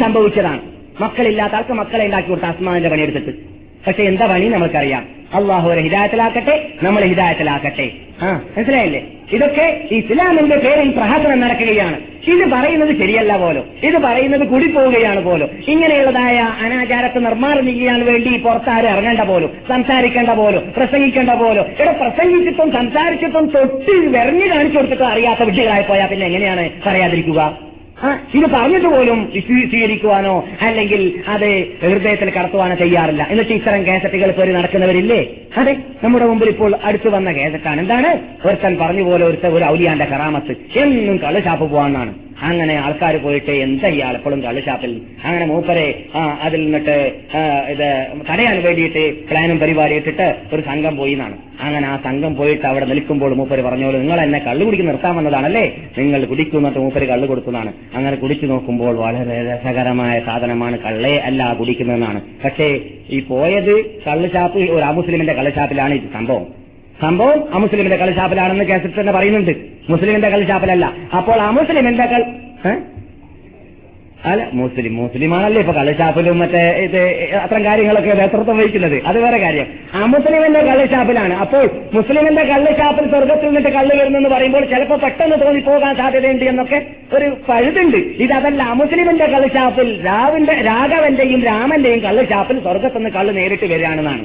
B: സംഭവിച്ചതാണ്. മക്കളില്ലാത്ത ആൾക്ക് മക്കളെ ഉണ്ടാക്കി കൊടുത്ത അസ്മാന്റെ പണിയെടുത്തിട്ട്. പക്ഷെ എന്താ പണി നമുക്കറിയാം അള്ളാഹു ഒരു ഹിദായത്തിലാക്കട്ടെ നമ്മൾ ഹിദായത്തിലാക്കട്ടെ. ആ മനസ്സിലായില്ലേ? ഇതൊക്കെ ഇസ്ലാമിന്റെ പേരിൽ പ്രഹസനം നടക്കുകയാണ്. ഇത് പറയുന്നത് ശരിയല്ല പോലും. ഇത് പറയുന്നത് കൂടിപ്പോവുകയാണ് പോലും. ഇങ്ങനെയുള്ളതായ അനാചാരത്തെ നിർമ്മാണം ചെയ്യാൻ വേണ്ടി പുറത്താരും ഇറങ്ങേണ്ട പോലും സംസാരിക്കേണ്ട പോലും പ്രസംഗിക്കേണ്ട പോലും. ഇവിടെ പ്രസംഗിച്ചിട്ടും സംസാരിച്ചിട്ടും തൊട്ട് വെറഞ്ഞു കാണിച്ചു കൊടുത്തിട്ടും അറിയാത്ത വിഷയങ്ങളായി പോയാൽ പിന്നെ എങ്ങനെയാണ് പറയാതിരിക്കുക? ഇത് പറഞ്ഞിട്ട് പോലും സ്വീ- സ്വീകരിക്കുവാനോ അല്ലെങ്കിൽ അത് ഹൃദയത്തിൽ കടത്തുവാനോ ചെയ്യാറില്ല എന്നിട്ട് ഇത്തരം കേസറ്റുകൾ പേര് നടക്കുന്നവരില്ലേ? അതെ നമ്മുടെ മുമ്പിൽ ഇപ്പോൾ അടുത്തു വന്ന കേസറ്റാണ് എന്താണ്? ഒരുത്തൻ പറഞ്ഞു പോലെ ഒരു ഔലിയാന്റെ കറാമത്ത്. എന്നും കള്ളുഷാപ്പ് പോവാന്നാണ് അങ്ങനെ ആൾക്കാർ പോയിട്ട് എന്താ ഇയാൾ എപ്പോഴും കള്ളുഷാപ്പിൽ അങ്ങനെ മൂപ്പരെ അതിൽ നിന്നിട്ട് ഇത് തടയാൻ വേണ്ടിയിട്ട് പ്ലാനും പരിപാടി ഇട്ടിട്ട് ഒരു സംഘം പോയി എന്നാണ് അങ്ങനെ ആ സംഘം പോയിട്ട് അവിടെ നിൽക്കുമ്പോൾ മൂപ്പര് പറഞ്ഞോളൂ നിങ്ങൾ എന്നെ കള്ളു കുടിക്ക് നിർത്താൻ വന്നതാണല്ലേ? നിങ്ങൾ കുടിക്കുന്നിട്ട് മൂപ്പര് കള്ളു കൊടുക്കുന്നതാണ് അങ്ങനെ കുടിച്ചു നോക്കുമ്പോൾ വളരെ രസകരമായ സാധനമാണ് കള്ളേ അല്ല കുടിക്കുന്നതെന്നാണ്. പക്ഷേ ഈ പോയത് കള്ളുഷാപ്പ് ഒരു അമുസ്ലിമിന്റെ കള്ളുഷാപ്പിലാണ് ഇത് സംഭവം. സംഭവം അമുസ്ലിമിന്റെ കളിശാപ്പലാണെന്ന് കേസറ്റ് തന്നെ പറയുന്നുണ്ട്. മുസ്ലിമിന്റെ കളിശാപ്പലല്ല അപ്പോൾ അമുസ്ലിമിന്റെ കൾ? അല്ല മുസ്ലിം മുസ്ലിമാണല്ലേ ഇപ്പൊ കളിശാപ്പിലും മറ്റേ ഇത് അത്തരം കാര്യങ്ങളൊക്കെ നേതൃത്വം വഹിക്കുന്നത്. അത് വേറെ കാര്യം. ആ മുസ്ലിമിന്റെ കള്ളുഷാപ്പിലാണ് അപ്പോൾ മുസ്ലിമിന്റെ കള്ളിഷാപ്പിൽ സ്വർഗത്തിൽ നിന്നിട്ട് കള്ള് വരുന്നെന്ന് പറയുമ്പോൾ ചിലപ്പോൾ പെട്ടെന്ന് തോന്നിപ്പോകാൻ സാധ്യതയുണ്ട് എന്നൊക്കെ ഒരു പഴുതുണ്ട്. ഇതല്ല മുസ്ലിമിന്റെ കള്ളിഷാപ്പിൽ രാവിന്റെ രാഘവന്റെയും രാമന്റെയും കള്ളിഷാപ്പിൽ സ്വർഗത്തിൽ നിന്ന് കള്ള് നേരിട്ട് വരികയാണെന്നാണ്.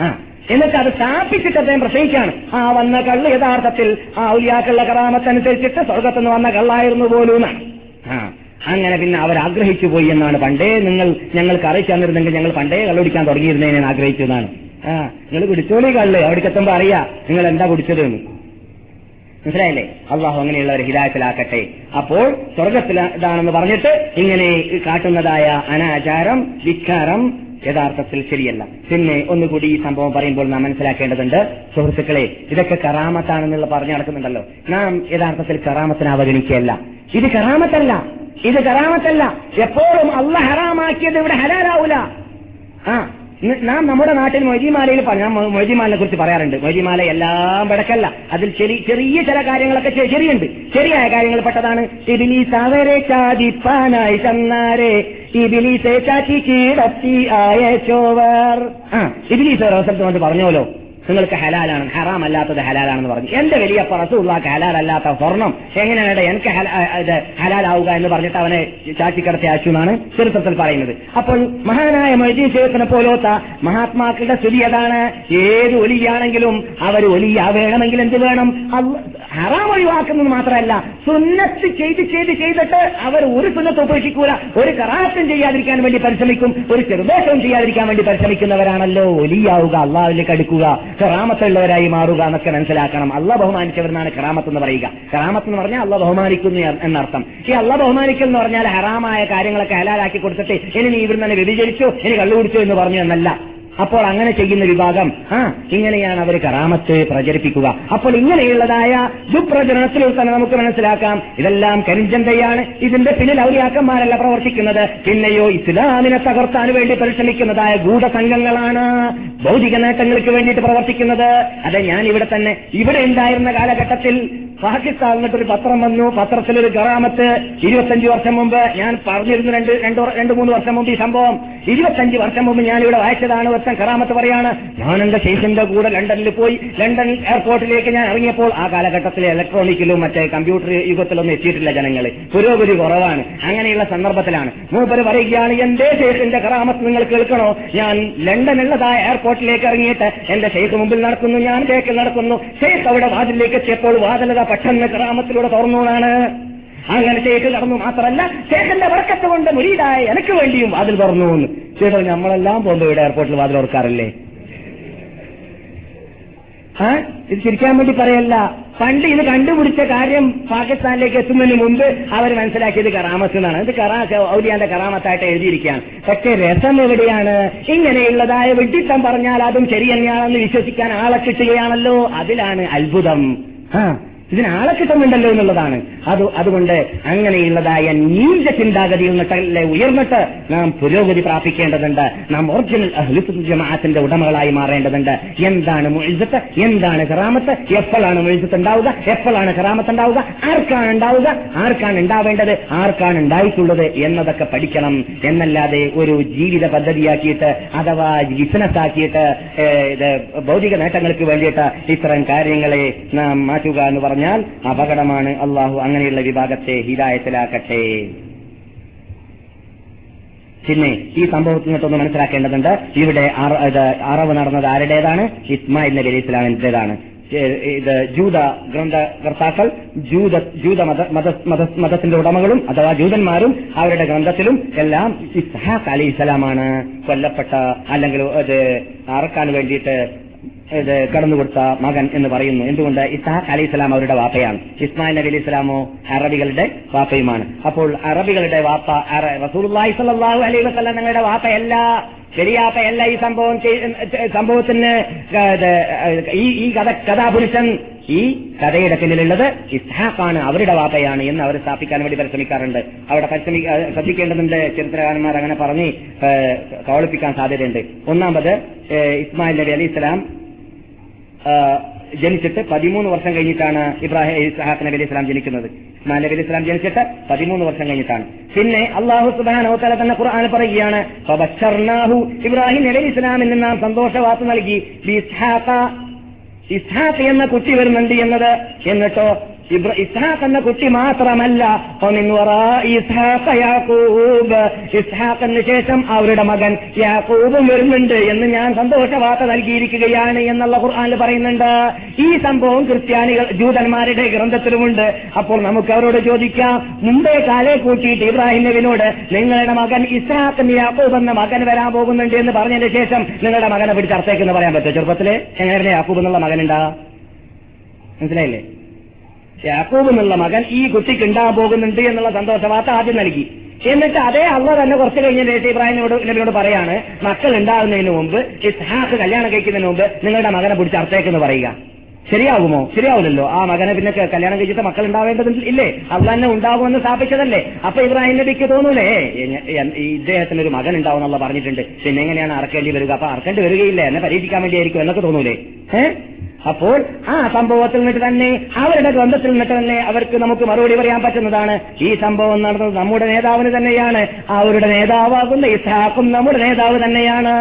B: ആ. എന്നിട്ട് അത് സ്ഥാപിച്ചിട്ട് അദ്ദേഹം പ്രസംഗിക്കുകയാണ്. ആ വന്ന കള്ള് യഥാർത്ഥത്തിൽ ആ ഔലിയാക്കളുടെ കറാമത്തനുസരിച്ചിട്ട് സ്വർഗത്തുനിന്ന് വന്ന കള്ളായിരുന്നു പോലും ആ അങ്ങനെ പിന്നെ അവർ ആഗ്രഹിച്ചു പോയി എന്നാണ്. പണ്ടേ നിങ്ങൾ ഞങ്ങൾക്ക് അറിയിച്ചു തന്നിരുന്നെങ്കിൽ ഞങ്ങൾ പണ്ടേ കള്ളുടിക്കാൻ തുടങ്ങിയിരുന്നതിനെ ആഗ്രഹിച്ചു എന്നാണ് ആ നിങ്ങൾ കുടിച്ചോളി കള്ള്. അവിടേക്ക് എത്തുമ്പോ അറിയാ നിങ്ങൾ എന്താ കുടിച്ചത് എന്ന്. മനസ്സിലായില്ലേ? അള്ളാഹു അങ്ങനെയുള്ളവരെ ഹിതായത്തിലാക്കട്ടെ അപ്പോൾ സ്വർഗത്തിലാണെന്ന് പറഞ്ഞിട്ട് ഇങ്ങനെ കാട്ടുന്നതായ അനാചാരം ധിക്കാരം യഥാർത്ഥത്തിൽ ശരിയല്ല. പിന്നെ ഒന്നുകൂടി ഈ സംഭവം പറയുമ്പോൾ നാം മനസ്സിലാക്കേണ്ടതുണ്ട് സുഹൃത്തുക്കളെ ഇതൊക്കെ കറാമത്താണെന്നുള്ള പറഞ്ഞു നടക്കുന്നുണ്ടല്ലോ. നാം യഥാർത്ഥത്തിൽ കറാമത്തിന് അവഗണിക്കുകയല്ല. ഇത് കറാമത്തല്ല. ഇത് കറാമത്തല്ല. എപ്പോഴും അല്ല ഹറാമാക്കിയത് ഇവിടെ ഹലാലാവൂല. ആ നാം നമ്മുടെ നാട്ടിൽ മൊയ്തിമാലയിൽ ഞാൻ മൊയ്തിമാലിനെ കുറിച്ച് പറയാറുണ്ട്. മൊയ്തിമാല എല്ലാം വിടക്കല്ല അതിൽ ചെറിയ ചെറിയ ചില കാര്യങ്ങളൊക്കെ ശരിയുണ്ട് ശരിയായ കാര്യങ്ങൾ പെട്ടതാണ്. ഇബിലീസ് അവരെ ചാതിപ്പാനായി ചെന്നാരെ. ഇബിലീസെ ചാറ്റി കീഴത്തി ആയച്ചോവർ ഇബിലീസ് ഒരു അവസരത്തിൽ പറഞ്ഞോലോ നിങ്ങൾക്ക് ഹലാലാണ് ഹറാം അല്ലാത്തത് ഹലാലാണെന്ന് പറഞ്ഞു. എന്റെ വലിയ റസൂള്ളാക്ക് ഹലാലല്ലാത്ത സ്വർണം. എങ്ങനെയാണ് എനിക്ക് ഇത് ഹലാലാവുക എന്ന് പറഞ്ഞിട്ട് അവനെ ചാറ്റിക്കടത്തി അയച്ചു എന്നാണ് ചരിത്രത്തിൽ പറയുന്നത്. അപ്പോൾ മഹാനായ മൊയ്തീൻ പോലോത്ത മഹാത്മാക്കളുടെ സ്ഥിതി അതാണ് ഏത് ഒലിയാണെങ്കിലും അവർ ഒലിയാവേണമെങ്കിൽ എന്ത് വേണം? ഹറാം ഒഴിവാക്കുന്നത് മാത്രമല്ല സുന്നത്ത് ചെയ്ത് ചെയ്ത് ചെയ്തിട്ട് അവർ ഒരു സുന്നത്ത് ഉപേക്ഷിക്കൂല. ഒരു കറാത്തും ചെയ്യാതിരിക്കാൻ വേണ്ടി പരിശ്രമിക്കും ഒരു ചെറുദോഷവും ചെയ്യാതിരിക്കാൻ വേണ്ടി പരിശ്രമിക്കുന്നവരാണല്ലോ. ഒലിയാവുക അള്ളാഹുലേക്ക് അടുക്കുക. കറാമത്തുള്ളവരായി മാറുക എന്നൊക്കെ മനസ്സിലാക്കണം. അള്ള ബഹുമാനിച്ചവരെന്നാണ് കറാമത്ത് എന്ന് പറയുക. കറാമത്ത് എന്ന് പറഞ്ഞാൽ അള്ള ബഹുമാനിക്കുന്നു എന്നർത്ഥം. ഈ അള്ള ബഹുമാനിക്കൽ എന്ന് പറഞ്ഞാൽ ഹറാമായ കാര്യങ്ങളൊക്കെ ഹലാലാക്കി കൊടുത്തിട്ട് ഇനി നീ ഇവിടുന്ന് തന്നെ വ്യതിചരിച്ചു ഇനി കള്ളുകുടിച്ചു എന്ന് പറഞ്ഞു എന്നല്ല. അപ്പോൾ അങ്ങനെ ചെയ്യുന്ന വിഭാഗം ആ ഇങ്ങനെയാണ് അവർ കറാമത്ത് പ്രചരിപ്പിക്കുക. അപ്പോൾ ഇങ്ങനെയുള്ളതായ ദുപ്രചരണത്തിൽ തന്നെ നമുക്ക് മനസ്സിലാക്കാം ഇതെല്ലാം കരിഞ്ചന്തയാണ്. ഇതിന്റെ പിന്നിൽ ഔലിയാക്കന്മാരല്ല പ്രവർത്തിക്കുന്നത്. പിന്നെയോ ഇസ്ലാമിനെ തകർത്താൻ വേണ്ടി പരിശ്രമിക്കുന്നതായ ഗൂഢസംഘങ്ങളാണ് ഭൗതിക നേട്ടങ്ങൾക്ക് വേണ്ടിയിട്ട് പ്രവർത്തിക്കുന്നത്. അതെ ഞാൻ ഇവിടെ തന്നെ ഇവിടെ ഉണ്ടായിരുന്ന കാലഘട്ടത്തിൽ പാകിസ്ഥാൻ ഒരു പത്രം വന്നു. പത്രത്തിലൊരു ഗറാമത്ത് ഇരുപത്തഞ്ച് വർഷം മുമ്പ് ഞാൻ പറഞ്ഞിരുന്നു രണ്ട് രണ്ട് രണ്ട് മൂന്ന് വർഷം മുമ്പ് ഈ സംഭവം. ഇരുപത്തഞ്ച് വർഷം മുമ്പ് ഞാൻ ഇവിടെ വായിച്ചതാണ്. ഒരുത്തൻ കറാമത്ത് പറയാണ്. ഞാൻ എന്റെ ശേഷിന്റെ കൂടെ ലണ്ടനിൽ പോയി ലണ്ടൻ എയർപോർട്ടിലേക്ക് ഞാൻ ഇറങ്ങിയപ്പോൾ ആ കാലഘട്ടത്തിലെ ഇലക്ട്രോണിക്കിലും മറ്റേ കമ്പ്യൂട്ടർ യുഗത്തിലൊന്നും എത്തിയിട്ടില്ല ജനങ്ങൾ പുരോഗതി കുറവാണ്. അങ്ങനെയുള്ള സന്ദർഭത്തിലാണ്. മൂപ്പര് പറയുകയാണ് എന്റെ ശേഷിന്റെ കറാമത്ത് നിങ്ങൾ കേൾക്കണോ? ഞാൻ ലണ്ടനുള്ളതായ എയർപോർട്ടിലേക്ക് ഇറങ്ങിയിട്ട് എന്റെ ഷെയ്ഖ് മുമ്പിൽ നടക്കുന്നു ഞാൻ ബേക്കിൽ നടക്കുന്നു. ഷെയ്ഖ് അവിടെ വാതിലേക്ക് എത്തിയപ്പോൾ വാതിലത പെട്ടെന്ന് കറാമത്തിലൂടെ തുറന്നതാണ് അങ്ങനെ ഷെയ്ഖ് നടന്നു മാത്രമല്ല ഷെയ്ഖിന്റെ വർക്കത്ത് കൊണ്ട് മുരീതായ എനിക്ക് വേണ്ടിയും വാതിൽ തുറന്നു എന്ന് ചേട്ടോ നമ്മളെല്ലാം പോകുമ്പോൾ ഇവിടെ എയർപോർട്ടിൽ വാതിൽ ഓർക്കാറില്ലേ ആ ഇത് ചിരിക്കാൻ വേണ്ടി പറയല്ല. പണ്ട് ഇത് കണ്ടുപിടിച്ച കാര്യം പാകിസ്ഥാനിലേക്ക് എത്തുന്നതിന് മുമ്പ് അവർ മനസ്സിലാക്കിയത് കറാമത്ത് എന്നാണ്. ഇത് കറാ ഔലിയാന്റെ കറാമത്തായിട്ട് എഴുതിയിരിക്കുകയാണ്. പക്ഷേ രസം എവിടെയാണ്? ഇങ്ങനെയുള്ളതായ വെട്ടിത്തം പറഞ്ഞാൽ അതും ശരി തന്നെയാണെന്ന് വിശ്വസിക്കാൻ ആളെ കിട്ടുകയാണല്ലോ. അതിലാണ് അത്ഭുതം. ആ. ഇതിന് ആളെ കിട്ടുന്നുണ്ടല്ലോ എന്നുള്ളതാണ്. അത് അതുകൊണ്ട് അങ്ങനെയുള്ളതായ നീച ചിന്താഗതിയിൽ നിന്നിട്ടല്ലേ ഉയർന്നിട്ട് നാം പുരോഗതി പ്രാപിക്കേണ്ടതുണ്ട്. നാം ഒറിജിനൽ ജമാഅത്തിന്റെ ഉടമകളായി മാറേണ്ടതുണ്ട്. എന്താണ് മുഴുത്ത് എന്താണ് കറാമത്ത്? എപ്പോഴാണ് മുഴുത്ത് ഉണ്ടാവുക? എപ്പോഴാണ് കറാമത്ത് ഉണ്ടാവുക? ആർക്കാണ് ഉണ്ടാവുക? ആർക്കാണ് ഉണ്ടാവേണ്ടത്? ആർക്കാണ് ഉണ്ടായിട്ടുള്ളത്? എന്നതൊക്കെ പഠിക്കണം. എന്നല്ലാതെ ഒരു ജീവിത പദ്ധതിയാക്കിയിട്ട് അഥവാ ബിസിനസ് ആക്കിയിട്ട് ഭൗതിക നേട്ടങ്ങൾക്ക് വേണ്ടിയിട്ട് ഇത്തരം കാര്യങ്ങളെ നാം മാറ്റുക എന്ന് പറഞ്ഞാൽ അപകടമാണ്. അള്ളാഹു അങ്ങനെയുള്ള വിഭാഗത്തെ ഹിതായത്തിലാക്കട്ടെ പിന്നെ ഈ സംഭവത്തിൽ നിന്നൊന്ന് മനസ്സിലാക്കേണ്ടതുണ്ട്. ഇവിടെ അറവ് നടന്നത് ആരുടേതാണ്? ഇസ്മായിൽ നബി അലി ഇസ്ലാമിന്റേതാണ് ഇത് ജൂത ഗ്രന്ഥകർത്താക്കൾ ജൂത ജൂത മത മത- മത- മതത്തിന്റെ ഉടമകളും അഥവാ ജൂതന്മാരും അവരുടെ ഗ്രന്ഥത്തിലും എല്ലാം ഇസ്ഹാഖ് അലി ഇസ്ലാമാണ് കൊല്ലപ്പെട്ട അല്ലെങ്കിൽ അറക്കാൻ വേണ്ടിയിട്ട് ഇത് കടന്നുകൊടുത്ത മകൻ എന്ന് പറയുന്നു. എന്തുകൊണ്ട്? ഇസ്ഹാഖ് അലി ഇസ്ലാം അവരുടെ വാപ്പയാണ്. ഇസ്മായിൽ നബി അലി ഇസ്ലാമോ അറബികളുടെ വാപ്പയുമാണ്. അപ്പോൾ അറബികളുടെ വാപ്പ റസൂലുള്ളാഹി സ്വല്ലല്ലാഹു അലൈഹി വസല്ലം നിങ്ങളുടെ വാപ്പയല്ല. ശരിയാപ്പയല്ല ഈ സംഭവം സംഭവത്തിന് ഈ ഈ കഥ കഥാപുരുഷൻ ഈ കഥയുടെ പിന്നിലുള്ളത് ഇസ്ഹാഖാണ് അവരുടെ വാപ്പയാണ് എന്ന് അവർ സ്ഥാപിക്കാൻ വേണ്ടി പരിശ്രമിക്കാറുണ്ട്. അവിടെ ശ്രദ്ധിക്കേണ്ടതുണ്ട്. ചരിത്രകാരന്മാർ അങ്ങനെ പറഞ്ഞ് കവളിപ്പിക്കാൻ സാധ്യതയുണ്ട്. ഒന്നാമത് ഇസ്മായിൽ നബി അലി ഇസ്ലാം ജനിച്ചിട്ട് പതിമൂന്ന് വർഷം കഴിഞ്ഞിട്ടാണ് ഇബ്രാഹിം ഇസ്ഹാഖ് നബി അലൈഹി ഇസ്ലാം ജനിക്കുന്നത്. ഇസ്മാൻ നബി അലൈഹി ഇസ്ലാം ജനിച്ചിട്ട് പതിമൂന്ന് വർഷം കഴിഞ്ഞിട്ടാണ്. പിന്നെ അള്ളാഹു സുബാനോത്തല തല തന്നെ ഖുർആൻ പറയുകയാണ് ഇബ്രാഹിം നബി അലൈഹി ഇസ്ലാമിന് നാം സന്തോഷവാർത്ത നൽകി. ഇസ്ഹാഖ ഇസ്ഹാഖ് എന്ന കുട്ടി വരുന്നുണ്ട് എന്നത്. എന്നിട്ടോ ഇബ്ര ഇസ്ഹാഖ് എന്ന കുട്ടി മാത്രമല്ല. ഇസ്ഹാഖിന് ശേഷം അവരുടെ മകൻ യാക്കൂബും വരുന്നുണ്ട് എന്ന് ഞാൻ സന്തോഷ വാർത്ത നൽകിയിരിക്കുകയാണ് എന്നുള്ള ഖുർആാനിൽ പറയുന്നുണ്ട്. ഈ സംഭവം ക്രിസ്ത്യാനികൾ ജൂതന്മാരുടെ ഗ്രന്ഥത്തിലുമുണ്ട്. അപ്പോൾ നമുക്ക് അവരോട് ചോദിക്കാം മുമ്പേ കാലേ കൂട്ടിയിട്ട് ഇബ്രാഹിം നബിനോട് നിങ്ങളുടെ മകൻ ഇസ്ഹാഖ് യാക്കൂബ് എന്ന മകൻ വരാൻ പോകുന്നുണ്ട് എന്ന് പറഞ്ഞതിന് ശേഷം നിങ്ങളുടെ മകനെ പിടിച്ച് അർത്ഥേക്കെന്ന് പറയാൻ പറ്റുമോ? ചെറുപ്പത്തിൽ? എങ്ങനെ യാക്കൂബ് എന്നുള്ള മകനുണ്ടാ? മനസ്സിലായില്ലേ? യാക്കൂബ് എന്നുള്ള മകൻ ഈ കുട്ടിക്ക് ഉണ്ടാകാൻ പോകുന്നുണ്ട് എന്നുള്ള സന്തോഷ വാർത്ത ആദ്യം നൽകി. എന്നിട്ട് അതേ അള്ള തന്നെ കുറച്ച് കഴിഞ്ഞ നേരത്തെ ഇബ്രാഹിമിനോട് നബിയോട് പറയാണ് മക്കൾ ഉണ്ടാകുന്നതിന് മുമ്പ് ഇസ്ഹാഖ് കല്യാണം കഴിക്കുന്നതിന് മുമ്പ് നിങ്ങളുടെ മകനെ പിടിച്ച് അർത്ഥേക്കെന്ന് പറയുക. ശരിയാകുമോ ശരിയാവില്ലല്ലോ. ആ മകനെ പിന്നെ കല്യാണം കഴിച്ചിട്ട് മക്കൾ ഉണ്ടാവേണ്ടത് ഇല്ലേ? അള്ള തന്നെ ഉണ്ടാകുമെന്ന് സ്ഥാപിച്ചതല്ലേ? അപ്പൊ ഇബ്രാഹിം നബിക്ക് തോന്നൂലേ? ഇദ്ദേഹത്തിന് ഒരു മകൻ ഉണ്ടാവും എന്നുള്ള പറഞ്ഞിട്ടുണ്ട്. പിന്നെ എങ്ങനെയാണ് അറക്കേണ്ടി വരിക? അപ്പൊ അറക്കേണ്ടി വരികയില്ല. എന്നെ പരീക്ഷിക്കാൻ വേണ്ടിയായിരിക്കും എന്നൊക്കെ തോന്നൂലേ? ഏഹ് അപ്പോൾ ആ സംഭവത്തിൽ നിന്നിട്ട് തന്നെ അവരുടെ ഗ്രന്ഥത്തിൽ നിന്നിട്ട് തന്നെ അവർക്ക് നമുക്ക് മറുപടി പറയാൻ പറ്റുന്നതാണ്. ഈ സംഭവം നടന്നത് നമ്മുടെ നേതാവിന് തന്നെയാണ്. അവരുടെ നേതാവാകുന്ന ഇസ്ഹാഖും നമ്മുടെ നേതാവ് തന്നെയാണ്.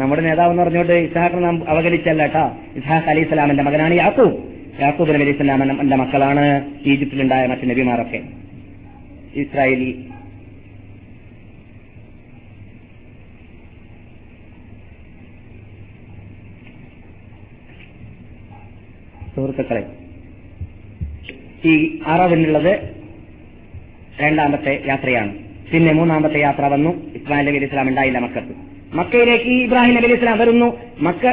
B: നമ്മുടെ നേതാവ് എന്ന് പറഞ്ഞുകൊണ്ട് ഇസ്ഹാഖ് നാം അവഗണിച്ചല്ല കേട്ടോ. ഇസ്ഹാഖ് അലി ഇസ്ലാമിന്റെ മകനാണ് യാക്കൂബ് യാക്കൂബ് നബി അലി ഇസ്ലാമിന്റെ മക്കളാണ് ഈജിപ്തിലുണ്ടായ മറ്റു നബിമാരൊക്കെ. ഇസ്രായേലി സുഹൃത്തുക്കളെ ഈ അറവിനുള്ളത് രണ്ടാമത്തെ യാത്രയാണ്. പിന്നെ മൂന്നാമത്തെ യാത്ര വന്നു. ഇസ്മായിൽ നബി ഇസ്ലാം ഉണ്ടായില്ല മക്കത്ത്. മക്കയിലേക്ക് ഇബ്രാഹിം നബി ഇസ്ലാം വരുന്നു. മക്ക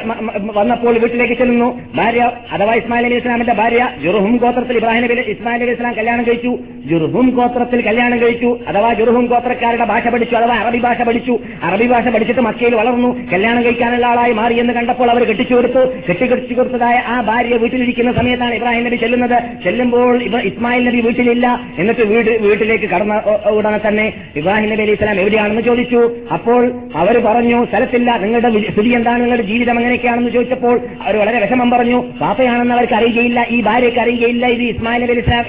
B: വന്നപ്പോൾ വീട്ടിലേക്ക് ചെല്ലുന്നു. ഭാര്യ അഥവാ ഇസ്മായിൽ അലി ഇസ്ലാമിന്റെ ഭാര്യ ജുർഹും ഗോത്രത്തിൽ ഇബ്രാഹിം നബി ഇസ്മായിൽ അലി ഇസ്ലാം കല്യാണം കഴിച്ചു. ജുർഹും ഗോത്രത്തിൽ കല്യാണം കഴിച്ചു. അഥവാ ജുർഹും ഗോത്രക്കാരുടെ ഭാഷ പഠിച്ചു അഥവാ അറബി ഭാഷ പഠിച്ചു. അറബി ഭാഷ പഠിച്ചിട്ട് മക്കയിൽ വളർന്നു. കല്യാണം കഴിക്കാനുള്ള ആളായി മാറി എന്ന് കണ്ടപ്പോൾ അവർ കെട്ടിച്ചു കൊടുത്തു. കെട്ടിക്കെട്ടിച്ചു കൊടുത്തതായ ആ ഭാര്യ വീട്ടിലിരിക്കുന്ന സമയത്താണ് ഇബ്രാഹിം നബി ചെല്ലുന്നത്. ചെല്ലുമ്പോൾ ഇസ്മായിൽ നബി വീട്ടിലില്ല. എന്നിട്ട് വീട് വീട്ടിലേക്ക് കടന്ന ഉടനെ തന്നെ ഇബ്രാഹിം നബി അലി ഇസ്ലാം എവിടെയാണെന്ന് ചോദിച്ചു. അപ്പോൾ അവർ പറഞ്ഞു പറഞ്ഞു സ്ഥലത്തില്ല നിങ്ങളുടെ സ്ഥിതി എന്താണ്? നിങ്ങളുടെ ജീവിതം എങ്ങനെയൊക്കെയാണെന്ന് ചോദിച്ചപ്പോൾ അവർ വളരെ വിഷമം പറഞ്ഞു വാപ്പയാണെന്ന് അവർക്ക് അറിയുകയില്ല ഈ ഭാര്യയ്ക്ക് അറിയുകയില്ല ഇത് ഇസ്മായിൽ നബി ഇസ്ലാം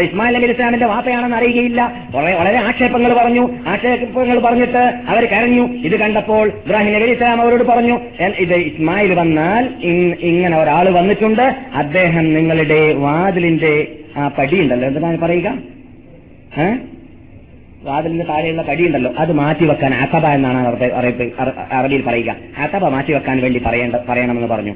B: ഇസ്മായിൽ നബി ഇസ്ലാമിന്റെ വാപ്പയാണെന്ന് അറിയുകയില്ല. വളരെ ആക്ഷേപങ്ങൾ പറഞ്ഞു. ആക്ഷേപങ്ങൾ പറഞ്ഞിട്ട് അവർ കരഞ്ഞു. ഇത് കണ്ടപ്പോൾ ഇബ്രാഹിം നബി ഇസ്ലാം അവരോട് പറഞ്ഞു "എൻ- ഇത് ഇസ്മായിൽ വന്നാൽ ഇങ്ങനെ ഒരാൾ വന്നിട്ടുണ്ട് അദ്ദേഹം നിങ്ങളുടെ വാതിലിന്റെ ആ പടിയുണ്ടല്ലോ എന്താണ് പറയുക? ഏഹ്? വാതിലിന് താഴെയുള്ള കടിയുണ്ടല്ലോ അത് മാറ്റി വെക്കാൻ അസബ എന്നാണ് അറബി- അറബി- അറ- അറബിയിൽ പറയുക. മാറ്റി വെക്കാൻ വേണ്ടി പറയേണ്ട പറയണമെന്ന് പറഞ്ഞു.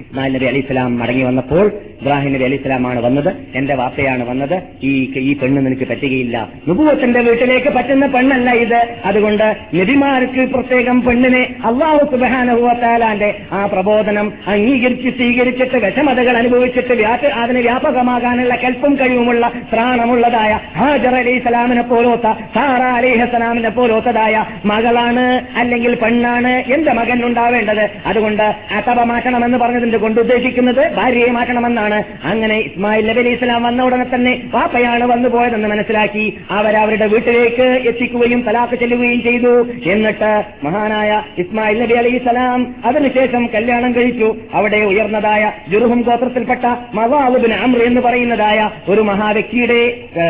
B: ഇസ്മായിൽ നബി അലി ഇസ്ലാം മടങ്ങി വന്നപ്പോൾ ഇബ്രാഹിം നബി അലി ഇസ്ലാമാണ് വന്നത്. എന്റെ വാപ്പയാണ് വന്നത്. ഈ ഈ പെണ്ണ് നിനക്ക് പറ്റുകയില്ല. നുപൂവത്തിന്റെ വീട്ടിലേക്ക് പറ്റുന്ന പെണ്ണല്ല ഇത്. അതുകൊണ്ട് നബിമാർക്ക് പ്രത്യേകം പെണ്ണിനെ അള്ളാഹു സുബാനുഭവത്താലാന്റെ ആ പ്രബോധനം അംഗീകരിച്ച് സ്വീകരിച്ചിട്ട് വിഷമതകൾ അനുഭവിച്ചിട്ട് അതിന് വ്യാപകമാകാനുള്ള കൽപ്പും കഴിവുമുള്ള ത്രാണമുള്ളതായ ഹാജർ അലി ഇസ്ലാമിനെ പോലോത്ത സാറ അലിഹ സലാമിനെ പോലോത്തതായ മകളാണ് അല്ലെങ്കിൽ പെണ്ണാണ് എന്റെ മകൻ ഉണ്ടാവേണ്ടത്. അതുകൊണ്ട് അത്തബ മാറ്റണമെന്ന് പറഞ്ഞതിന്റെ കൊണ്ട് ഉദ്ദേശിക്കുന്നത് ഭാര്യയെ മാറ്റണമെന്നാണ്. അങ്ങനെ ഇസ്മായിൽ നബി അലി ഇസ്ലാം വന്ന ഉടനെ തന്നെ പാപ്പയാണ് വന്നു പോയതെന്ന് മനസ്സിലാക്കി. അവരവരുടെ വീട്ടിലേക്ക് എത്തിക്കുകയും തലാക്ക് ചെല്ലുകയും ചെയ്തു. എന്നിട്ട് മഹാനായ ഇസ്മായിൽ നബി അലി ഇസ്ലാം അതിനുശേഷം കല്യാണം കഴിച്ചു. അവിടെ ഉയർന്നതായ ജുറുഹും ഗോത്രത്തിൽപ്പെട്ട മവാബുബിൻ അമ്ര എന്ന് പറയുന്നതായ ഒരു മഹാവ്യക്തിയുടെ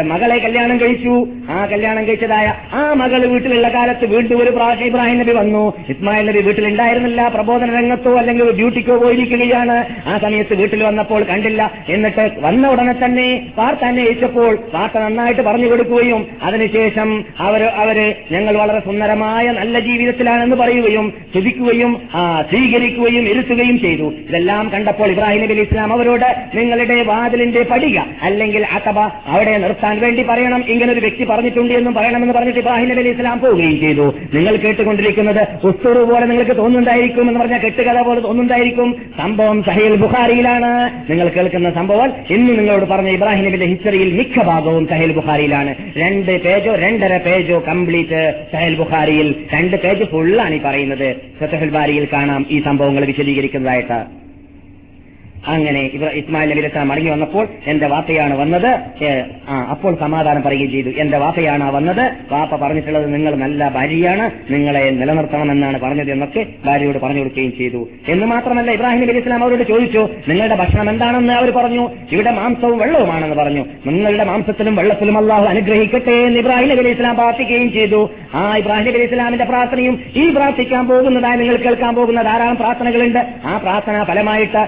B: മകളെ കല്യാണം കഴിച്ചു. ആ കല്യാണം കഴിച്ചതായ ആ മകൾ വീട്ടിലുള്ള കാലത്ത് വീണ്ടും ഒരു പ്രാവശ്യം ഇബ്രാഹിം നബി വന്നു. ഇസ്മായിൽ നബി വീട്ടിലുണ്ടായിരുന്നില്ല. പ്രബോധന രംഗത്തോ അല്ലെങ്കിൽ ഡ്യൂട്ടിക്കോ പോയിരിക്കുകയാണ് ആ സമയത്ത് വീട്ടിൽ വന്നപ്പോൾ കണ്ടില്ല. എന്നിട്ട് വന്ന ഉടനെ തന്നെ വാർത്ത അന്വേഷിച്ചപ്പോൾ വാർത്ത നന്നായിട്ട് പറഞ്ഞു കൊടുക്കുകയും അതിനുശേഷം അവർ അവർ ഞങ്ങൾ വളരെ സുന്ദരമായ നല്ല ജീവിതത്തിലാണെന്ന് പറയുകയും സ്തുതിക്കുകയും സ്വീകരിക്കുകയും ഇരുത്തുകയും ചെയ്തു. ഇതെല്ലാം കണ്ടപ്പോൾ ഇബ്രാഹിം നബി ഇസ്ലാം അവരോട് നിങ്ങളുടെ വാതിലിന്റെ പടിക അല്ലെങ്കിൽ അഥവ അവിടെ നിർത്താൻ വേണ്ടി പറയണം. ഇങ്ങനെ ഒരു വ്യക്തി പറഞ്ഞിട്ടുണ്ട് എന്നും പറയണമെന്ന് പറഞ്ഞിട്ട് ഇബ്രാഹിം നബി അലി ഇസ്ലാം പോവുകയും ചെയ്തു. നിങ്ങൾ കേട്ടുകൊണ്ടിരിക്കുന്നത് ഉസ്തൂറ് പോലെ നിങ്ങൾക്ക് തോന്നുന്നുണ്ടായിരിക്കും എന്ന് പറഞ്ഞാൽ കെട്ടുകഥ പോലെ തോന്നുന്നുണ്ടായിരിക്കും സംഭവം സഹീൽ ബുഖാരിയിലാണ്. നിങ്ങൾ കേൾക്കുന്ന സംഭവം ഇന്ന് നിങ്ങളോട് പറഞ്ഞ ഇബ്രാഹിം നബിന്റെ ഹിസ്റ്ററിയിൽ മിക്ക ഭാഗവും സഹേൽ ബുഖാരിയിലാണ്. രണ്ട് പേജോ രണ്ടര പേജോ കംപ്ലീറ്റ് സഹേൽ ബുഖാരിയിൽ. രണ്ട് പേജ് ഫുള്ളാണ് ഈ പറയുന്നത്. സത്യഹൽബാരിയിൽ കാണാം ഈ സംഭവങ്ങൾ വിശദീകരിക്കുന്നതായിട്ട്. അങ്ങനെ ഇവർ ഇസ്മായിൽ നബി അലിസ്ലാം മടങ്ങി വന്നപ്പോൾ എന്റെ വാപ്പയാണ് വന്നത്. അപ്പോൾ സമാധാനം പറയുകയും ചെയ്തു. എന്റെ വാപ്പയാണ് വന്നത്. വാപ്പ പറഞ്ഞിട്ടുള്ളത് നിങ്ങൾ നല്ല ഭാര്യയാണ്. നിങ്ങളെ നിലനിർത്തണമെന്നാണ് പറഞ്ഞത് എന്നൊക്കെ ഭാര്യയോട് പറഞ്ഞു കൊടുക്കുകയും ചെയ്തു. എന്ന് മാത്രമല്ല ഇബ്രാഹിം നബി ഇസ്ലാം അവരോട് ചോദിച്ചു നിങ്ങളുടെ ഭക്ഷണം എന്താണെന്ന് അവർ പറഞ്ഞു. ഇവിടെ മാംസവും വെള്ളവുമാണെന്ന് പറഞ്ഞു. നിങ്ങളുടെ മാംസത്തിലും വെള്ളത്തിലും അള്ളാഹു അനുഗ്രഹിക്കട്ടെ എന്ന് ഇബ്രാഹിം നബി ഇസ്ലാം പ്രാർത്ഥിക്കുകയും ചെയ്തു. ആ ഇബ്രാഹിം നബി ഇസ്ലാമിന്റെ പ്രാർത്ഥനയും ഈ പ്രാർത്ഥിക്കാൻ പോകുന്നതായി നിങ്ങൾ കേൾക്കാൻ പോകുന്ന ധാരാളം പ്രാർത്ഥനകളുണ്ട്. ആ പ്രാർത്ഥന ഫലമായിട്ട്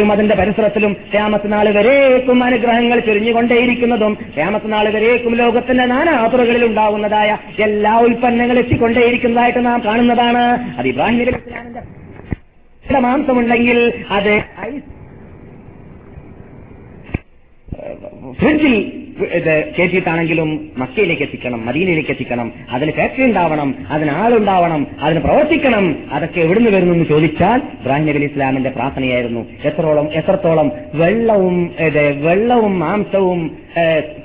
B: മക്കയിലും അതിന്റെ പരിസരത്തിലും ക്ഷേമത്തിനാൾ വരേക്കും അനുഗ്രഹങ്ങൾ ചൊരിഞ്ഞുകൊണ്ടേയിരിക്കുന്നതും ക്ഷേമത്തിനാൾ വരേക്കും ലോകത്തിന്റെ നാനാപുറകളിൽ ഉണ്ടാവുന്നതായ എല്ലാ ഉൽപ്പന്നങ്ങളും എത്തിക്കൊണ്ടേയിരിക്കുന്നതായിട്ട് നാം കാണുന്നതാണ്. അത് ഇബ്രാഹിം മാംസമുണ്ടെങ്കിൽ അത് ഐസ് ഫ്രിഡ്ജിൽ ഇത് കയറ്റിയിട്ടാണെങ്കിലും മക്കയിലേക്ക് എത്തിക്കണം മദീനയിലേക്ക് എത്തിക്കണം അതിന് ഫാക്ടറി ഉണ്ടാവണം അതിന് ആളുണ്ടാവണം അതിന് പ്രവർത്തിക്കണം അതൊക്കെ എവിടുന്ന് വരുന്നു എന്ന് ചോദിച്ചാൽ ഇബ്രാഹിം നബി ഇസ്ലാമിന്റെ പ്രാർത്ഥനയായിരുന്നു. എത്രോളം എത്രത്തോളം വെള്ളവും വെള്ളവും മാംസവും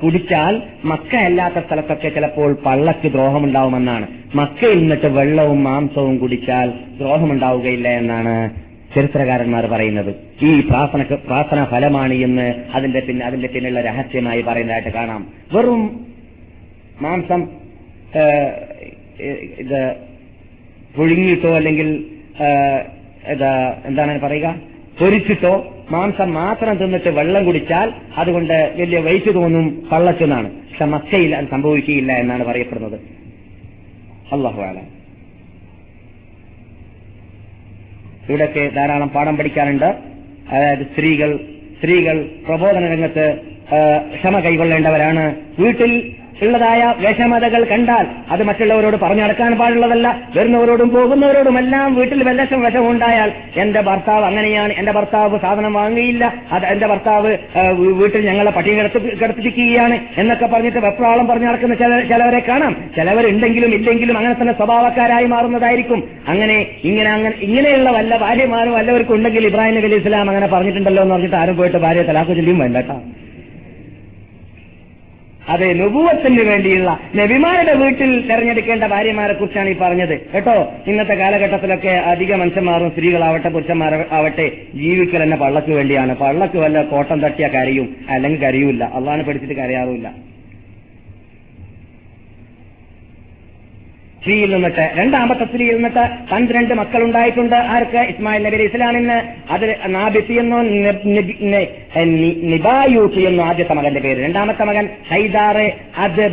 B: കുടിച്ചാൽ മക്ക അല്ലാത്ത സ്ഥലത്തൊക്കെ ചിലപ്പോൾ പള്ളക്ക് ദ്രോഹമുണ്ടാവുമെന്നാണ്. മക്കയിൽ നിന്നിട്ട് വെള്ളവും മാംസവും കുടിച്ചാൽ ദ്രോഹമുണ്ടാവുകയില്ല എന്നാണ് ചരിത്രകാരന്മാർ പറയുന്നത്. ഈ പ്രാർത്ഥന പ്രാർത്ഥന ഫലമാണ് എന്ന് അതിന്റെ പിന്നെ അതിന്റെ പിന്നിലുള്ള രഹസ്യമായി പറയുന്നതായിട്ട് കാണാം. വെറും മാംസം ഇത് പുഴുങ്ങിയിട്ടോ അല്ലെങ്കിൽ എന്താണ് പറയുക? പൊരിച്ചിട്ടോ മാംസം മാത്രം തിന്നിട്ട് വെള്ളം കുടിച്ചാൽ അതുകൊണ്ട് വലിയ വെയിറ്റ് തോന്നും പള്ളച്ചെന്നാണ്. പക്ഷെ മക്കയിൽ അത് സംഭവിക്കുകയില്ല എന്നാണ് പറയപ്പെടുന്നത്. അള്ളാഹു ആലം ഇവിടെയൊക്കെ ധാരാളം പാഠം പഠിക്കാറുണ്ട്. അതായത് സ്ത്രീകൾ സ്ത്രീകൾ പ്രബോധന രംഗത്ത് ക്ഷമ കൈകൊള്ളേണ്ടവരാണ് വീട്ടിൽ ഉള്ളതായ വിഷമതകൾ കണ്ടാൽ അത് മറ്റുള്ളവരോട് പറഞ്ഞു നടക്കാൻ പാടുള്ളതല്ല. വരുന്നവരോടും പോകുന്നവരോടുമെല്ലാം വീട്ടിൽ വല്ലശം വിഷമം ഉണ്ടായാൽ എന്റെ ഭർത്താവ് അങ്ങനെയാണ് എന്റെ ഭർത്താവ് സാധനം വാങ്ങിയില്ല അത് എന്റെ ഭർത്താവ് വീട്ടിൽ ഞങ്ങളെ പട്ടിക കിടത്തി കിടത്തിരിക്കുകയാണ് എന്നൊക്കെ പറഞ്ഞിട്ട് വെപ്രാളം പറഞ്ഞു നടക്കുന്ന ചില ചിലവരെ കാണാം. ചിലവരുണ്ടെങ്കിലും ഇല്ലെങ്കിലും അങ്ങനെ തന്നെ സ്വഭാവക്കാരായി മാറുന്നതായിരിക്കും. അങ്ങനെ ഇങ്ങനെ അങ്ങനെ ഇങ്ങനെയുള്ള വല്ല ഭാര്യമാരും വല്ലവർക്കും ഉണ്ടെങ്കിൽ ഇബ്രാഹിം നബി ഇസ്ലാം അങ്ങനെ പറഞ്ഞിട്ടുണ്ടല്ലോ എന്ന് പറഞ്ഞിട്ട് ആരും പോയിട്ട് ഭാര്യ തലാഖ് ചൊല്ലിയും വേണ്ട അതെ നുപൂവത്തിന് വേണ്ടിയുള്ള നബിമാരുടെ വീട്ടിൽ തെരഞ്ഞെടുക്കേണ്ട ഭാര്യമാരെ കുറിച്ചാണ് ഈ പറഞ്ഞത്. കേട്ടോ? ഇന്നത്തെ കാലഘട്ടത്തിലൊക്കെ അധിക മനുഷ്യന്മാരും സ്ത്രീകളാവട്ടെ പുരുഷന്മാരാവട്ടെ ജീവിക്കൽ തന്നെ പള്ളക്ക് വേണ്ടിയാണ്. പള്ളക്ക് വല്ല കോട്ടം തട്ടിയ കരയും അല്ലെങ്കിൽ കരയൂല അള്ളാണ് പഠിച്ചിട്ട് കരയാറുമില്ല. സ്ത്രീയിൽ നിന്നിട്ട് രണ്ടാമത്തെ സ്ത്രീയിൽ നിന്നിട്ട് പന്ത്രണ്ട് മക്കളുണ്ടായിട്ടുണ്ട്. ആർക്ക്? ഇസ്മായിൽ നബി അലൈഹി ഇസ്ലാമിന് അതിൽ നാബിസി എന്നോ നിബായൂത്തി എന്നോ ആദ്യത്തെ മകന്റെ പേര്. രണ്ടാമത്തെ മകൻ ഹൈദാറ് അത്